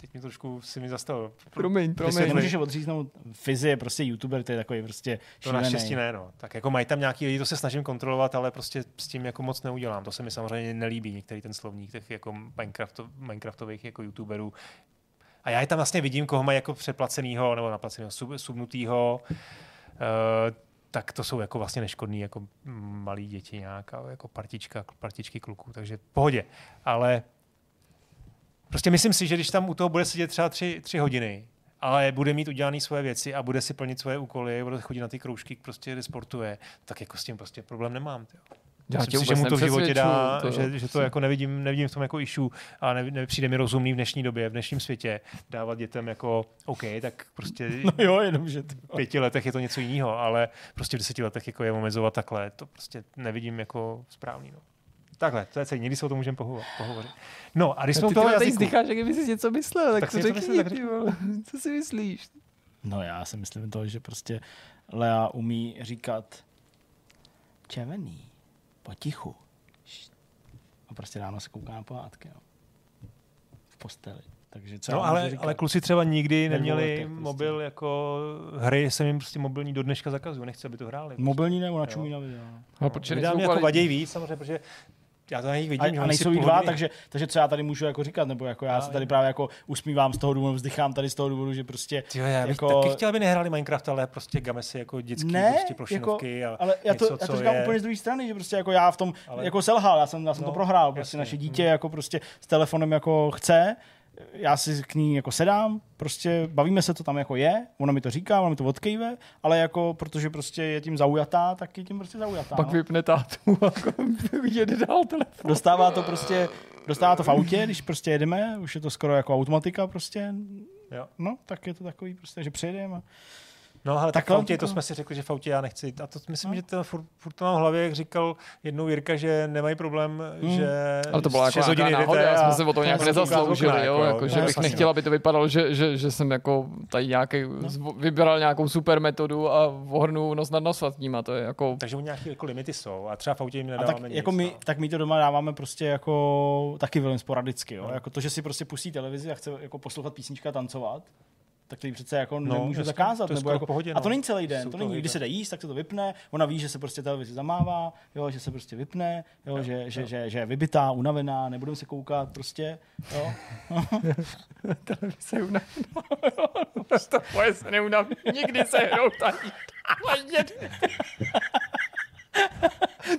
teď mě trošku si mi zastavil. Promiň, promiň. nemůžeš je odříznout. Fizi je prostě youtuber, to je takový prostě To šílený. naštěstí ne, no. Tak jako mají tam nějaký lidi, to se snažím kontrolovat, ale prostě s tím jako moc neudělám. To se mi samozřejmě nelíbí, některý ten slovník těch jako Minecrafto, Minecraftových jako youtuberů. A já je tam vlastně vidím, koho mají jako přeplacenýho nebo naplacenýho, sub, subnutýho. Uh, tak to jsou jako vlastně neškodný jako malí děti nějaká, jako partička, partičky kluků, takže pohodě. Ale prostě myslím si, že když tam u toho bude sedět třeba tři, tři hodiny, ale bude mít udělané svoje věci a bude si plnit svoje úkoly, bude chodit na ty kroužky, prostě kde sportuje, tak jako s tím prostě problém nemám. Tyjo. Já Myslím si, že mu to v životě dá, to- že, že to jako nevidím, nevidím v tom jako issue a ne, nepřijde mi rozumný v dnešní době, v dnešním světě dávat dětem jako OK, tak prostě <laughs> No jo, jenom že to. v pěti letech je to něco jiného, ale prostě v deseti letech jako je omezovat takhle, to prostě nevidím jako správný. No. Takhle, to je celý, někdy se o tom můžeme pohovořit. pohovořit. No a když jsme u Ty toho tady jazyku, zdycháš, jak kdyby si něco myslel, tak, Tak to si řekni, myslím, tak řekni. <laughs> Co si myslíš? No já si myslím to, že prostě Lea umí říkat červený, potichu. A prostě ráno se kouká na pohádky. Jo. V posteli. Takže co No, ale, říkat? ale kluci třeba nikdy neměli prostě. mobil jako hry, jsem jim prostě mobilní do dneška zakazuju, nechci, aby to hráli. Mobilní nebo načumí na video. A proč Vydá nejsou mě jako vadějí víc, samozřejmě, protože já to na nich vidím, že A, a oni si nejsou dva, takže, takže co já tady můžu jako říkat, nebo jako já Já se tady právě jako usmívám z toho důvodu, vzdychám tady z toho důvodu, že prostě Tyjo, já bych jako- taky chtěl, aby nehráli Minecraft, ale prostě game si jako dětský ne, prostě plošinovky jako, a ale já to, něco, já to říkám je... úplně z druhé strany, že prostě jako já v tom Ale- jako selhal, já jsem, já jsem No, to prohrál, prostě jasně, naše hm. dítě jako prostě s telefonem jako chce, já si k ní jako sedám, prostě bavíme se, to tam jako je, ona mi to říká, ona mi to odkejve, ale jako protože prostě je tím zaujatá, tak je tím prostě zaujatá. Pak no. vypne tátu a <laughs> jede dál telefon. Dostává to prostě, dostává to v autě, když prostě jedeme, už je to skoro jako automatika prostě, Jo. no, tak je to takový prostě, že přejedeme. a No ale tak v Takhle autě, to jsme si řekli, že v autě já nechci. A to myslím, No. že to furt, furt to mám v hlavě, jak říkal jednou Jirka, že nemají problém, Hmm. že Ale to byla jako hodin náhoda, já a- jsme se o to a nějak nezasloužili, okna, jo, jako, že no, bych nechtěl, aby to vypadalo, že, že, že jsem jako tady nějaký, No. vybral nějakou super metodu a ohrnu nos nad nos ním a to je jako, Takže u nějaké jako limity jsou a třeba v autě jim A nedáváme tak, nic. jako my, no. tak my to doma dáváme prostě jako taky velmi sporadicky, jo? Jako to, že si prostě pustí televizi a chce jako poslouchat písnička a tancovat, tak to jí přece jako No, nemůžu jasně, zakázat. to je nebo jako, pohodě, a to no. není celý den, Jsou to to není, lidé. když se jde jíst, tak se to vypne, ona ví, že se prostě televizi zamává, jo, že se prostě vypne, jo, že, že, že, že, je vybitá, unavená, nebudeme se koukat, prostě, jo. <laughs> se unaví. <laughs> <laughs> to moje se neunaví. Nikdy se hrout ani.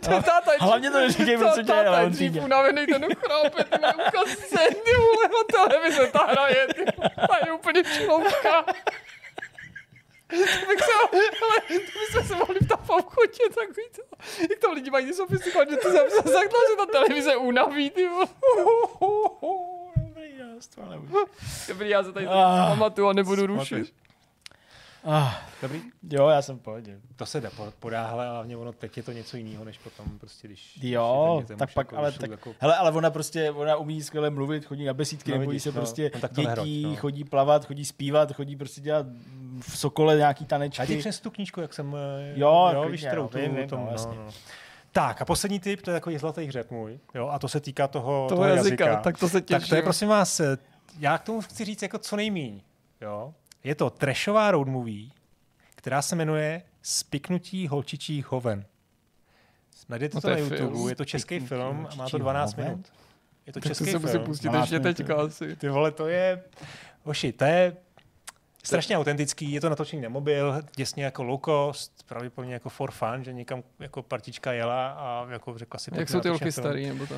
Ani ten táta je Hlavně to neříkej, to prostě tě, táta ale je on dřív přijde. unavený, ten chrápe, ty ukaz se, ty vole, na televize ta hraje, ty ta je úplně. To bych se, ale to bychom se mohli ptát v obchodě, takový to, jak tam lidi mají sofistikovat, že to jsem se zakla, že ta televize unaví, ty vole. Já. Dobrý, já se tady Ah. pamatuju a nebudu rušit. Ah, Dobrý, jo, já jsem v pohodě. to se jde po- podáhle, ale hlavně ono teď je to něco jiného, než potom prostě, když... Jo, když tak pak, už ale tak, jako- hele, ale ona prostě, ona umí skvěle mluvit, chodí na besídky, No nebojí vidíš, se no, prostě no tak to dětí, nehroť, no. chodí plavat, chodí zpívat, chodí prostě dělat v Sokole nějaký A ti tanečky. přes tu knížku, jak jsem... eh, Jo, jo víš, kterou no, tu, vím, tom, no, no, jasně. no. Tak a poslední tip, to je takový zlatý hřeb můj, jo, a to se týká toho, Toho jazyka, tak to se těším. Tak to je prosím vás, eh, já k tomu chci říct jako co nejmíň. Jo? Je to trashová road movie, která se jmenuje Spiknutí holčičích hoven. Najdete No to to na YouTube, film. je to český Spiknutí film a má to holčičích 12 hoven? minut. Je to Tak to český se musí film. pustit 12 ještě teďka asi. Ty vole, to je... Oši, to je strašně autentický, je to natočený na mobil, těsně jako low cost, pravděpodobně jako for fun, že někam jako partička jela a jako řekla si... Jak jsou ty holky starý, nebo to?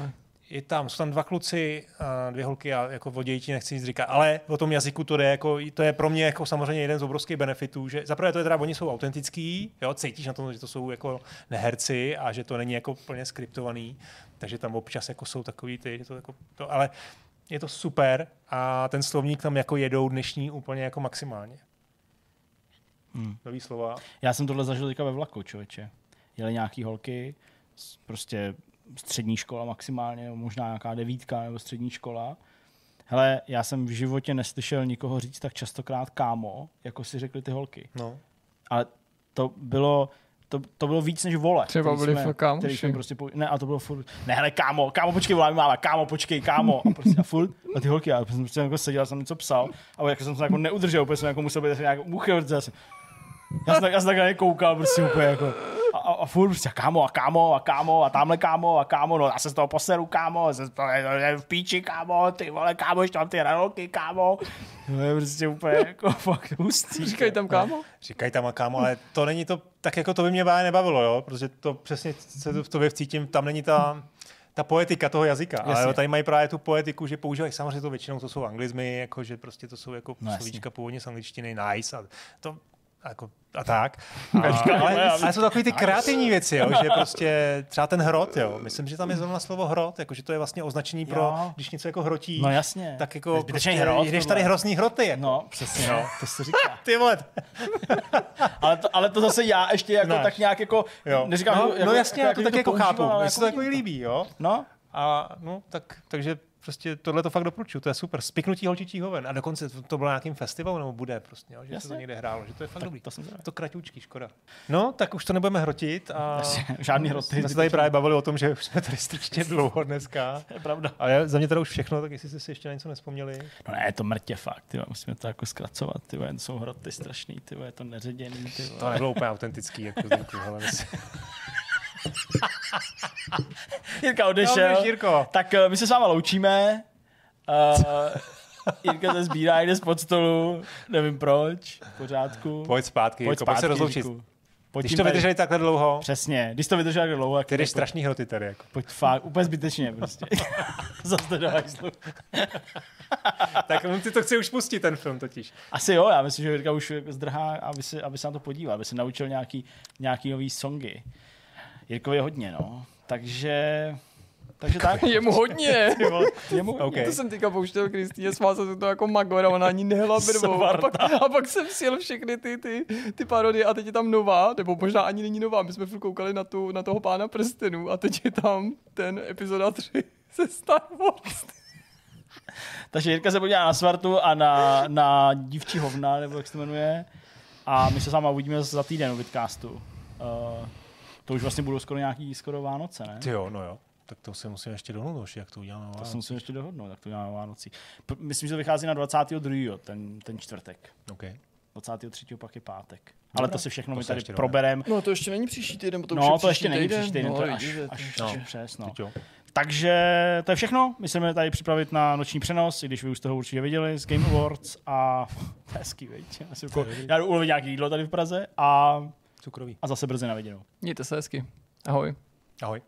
Je tam, jsou tam dva kluci, a dvě holky a jako o děti nechci nic říkat, ale o tom jazyku to jde, jako, to je pro mě jako samozřejmě jeden z obrovských benefitů, že zaprvé to je teda, oni jsou autentický, jo, cítíš na tom, že to jsou jako neherci a že to není jako plně skriptovaný, takže tam občas jako jsou takový ty, že to jako, to, ale je to super a ten slovník tam jako jedou dnešní úplně jako maximálně. Hmm. Nový slova. Já jsem tohle zažil teďka ve vlaku, člověče. Jeli nějaký holky, prostě střední škola maximálně, nebo možná nějaká devítka nebo střední škola. Hele, já jsem v životě neslyšel nikoho říct tak častokrát kámo, jako si řekli ty holky. No. Ale to bylo, to, to bylo víc než vole. Třeba byli jsme- kámoši. který jsme prostě pou... Ne, a to bylo furt, ne, hele, kámo, kámo, počkej, volá mi máma, kámo, počkej, kámo. A prostě a furt, a ty holky, já jsem prostě jako seděl, jsem něco psal, a jako jsem se jako neudržel, úplně jsem jako musel být nějak muchy, já jsem, já jsem, tak, já jsem takhle koukal, prostě úplně jako, a, a, furt prostě kámo, a kámo, a kámo, a tamhle kámo, a kámo, no já se z toho poseru, kámo, jsem z toho je v píči, kámo, ty vole, kámo, ještě mám ty ranolky, kámo. To je prostě úplně jako <laughs> fakt hustý. Říkají tam kámo? Říkají tam a kámo, ale to není to, tak jako to by mě nebavilo, jo? protože to přesně se to v tobě vcítím, tam není ta, ta poetika toho jazyka. Jasně. Ale tady mají právě tu poetiku, že používají samozřejmě to většinou, to jsou anglizmy, jako že prostě to jsou jako No, slovíčka původně z angličtiny, nice a to a jako, a tak. <laughs> A, ale, ale- jsou takové ty kreativní věci, jo, že prostě třeba ten hrot, jo. Myslím, že tam je zrovna slovo hrot, jako že to je vlastně označení pro, Jo. když něco jako hrotí, No jasně. tak jako prostě, hrot, jdeš tohle. tady hrozný hroty. Jako. No, přesně, no. to se říká. <laughs> Ty vole, Ale to, ale to zase já ještě jako Znáš. tak nějak jako, jo. neříkám, no, že- jako, no jasně, já to jako, tak jako používám, chápu, ale mně se to jako jako líbí, jo. No, A no, tak, takže prostě tohle to fakt doporučuju, to je super. Spiknutí holčičí hoven. A dokonce to, to bylo nějakým festivalu, nebo bude prostě, jo, že Jasně. se to někde hrálo, že to je fakt tak dobrý. To, jsem to kratičký, škoda. No, tak už to nebudeme hrotit. A žádný hroty. Jsme se tady právě bavili o tom, že už jsme tady strašně dlouho dneska. <laughs> je pravda. A je, za mě teda už všechno, tak jestli jste si ještě na něco nespomněli. No ne, je to mrtě fakt, tyjo. musíme to jako zkracovat, tyjo. jen jsou hroty strašný, tyjo. je to neředěný. Tyjo. To nebylo úplně autentický, jako zdenku, ale <laughs> <laughs> Jirka odešel. No, Jirko. Tak uh, my se s váma loučíme. Uh, Jirka se sbírá, jde spod stolu, nevím proč, v pořádku. Pojď zpátky, Pojď Jirko, zpátky, se rozloučit. Pojď Když to vydrželi takhle dlouho. Přesně, když to vydrželi takhle dlouho. Ty jdeš strašný hroty tady. Jako. Pojď fakt, úplně zbytečně prostě. Zase do hajzlu. tak on si to chce už pustit, ten film totiž. Asi jo, já myslím, že Jirka už zdrhá, aby se, aby se na to podíval, aby se naučil nějaký, nějaký nový songy. Jirkovi je hodně, no. Takže takže tak. Je mu hodně. <laughs> je mu <laughs> okay. To jsem teďka pouštěl Kristýně, smál se to jako Magor a ona ani nehla <laughs> brvou. A pak, a pak jsem sjel všechny ty, ty, ty parodie a teď je tam nová, nebo možná ani není nová. My jsme furt koukali na, tu, na toho pána prstenů a teď je tam ten epizoda 3 se Star Wars. Takže Jirka se podívá na Svartu a na, na dívčí hovna, nebo jak se to jmenuje. A my se s váma uvidíme za týden u Vidcastu. Uh, to už vlastně budou skoro nějaký skoro Vánoce, ne? Ty jo, no jo. Tak to si musím ještě dohodnout, jak to uděláme To si musím ještě dohodnout, jak to uděláme Vánocí. Myslím, že to vychází na 22. ten, ten čtvrtek. Okay. 23. pak je pátek. Dobra. Ale to si všechno to my tady probereme. No to ještě není příští týden, to no, už to ještě není příští týden, no, to je až, až, no. přes, no. Takže to je všechno. My se tady připravit na noční přenos, i když vy už toho určitě viděli z Game Awards a <laughs> hezký, veď. Já jdu ulovit nějaký jídlo tady v Praze a cukrový. A zase brzy na viděnou. Mějte se hezky. Ahoj. Ahoj.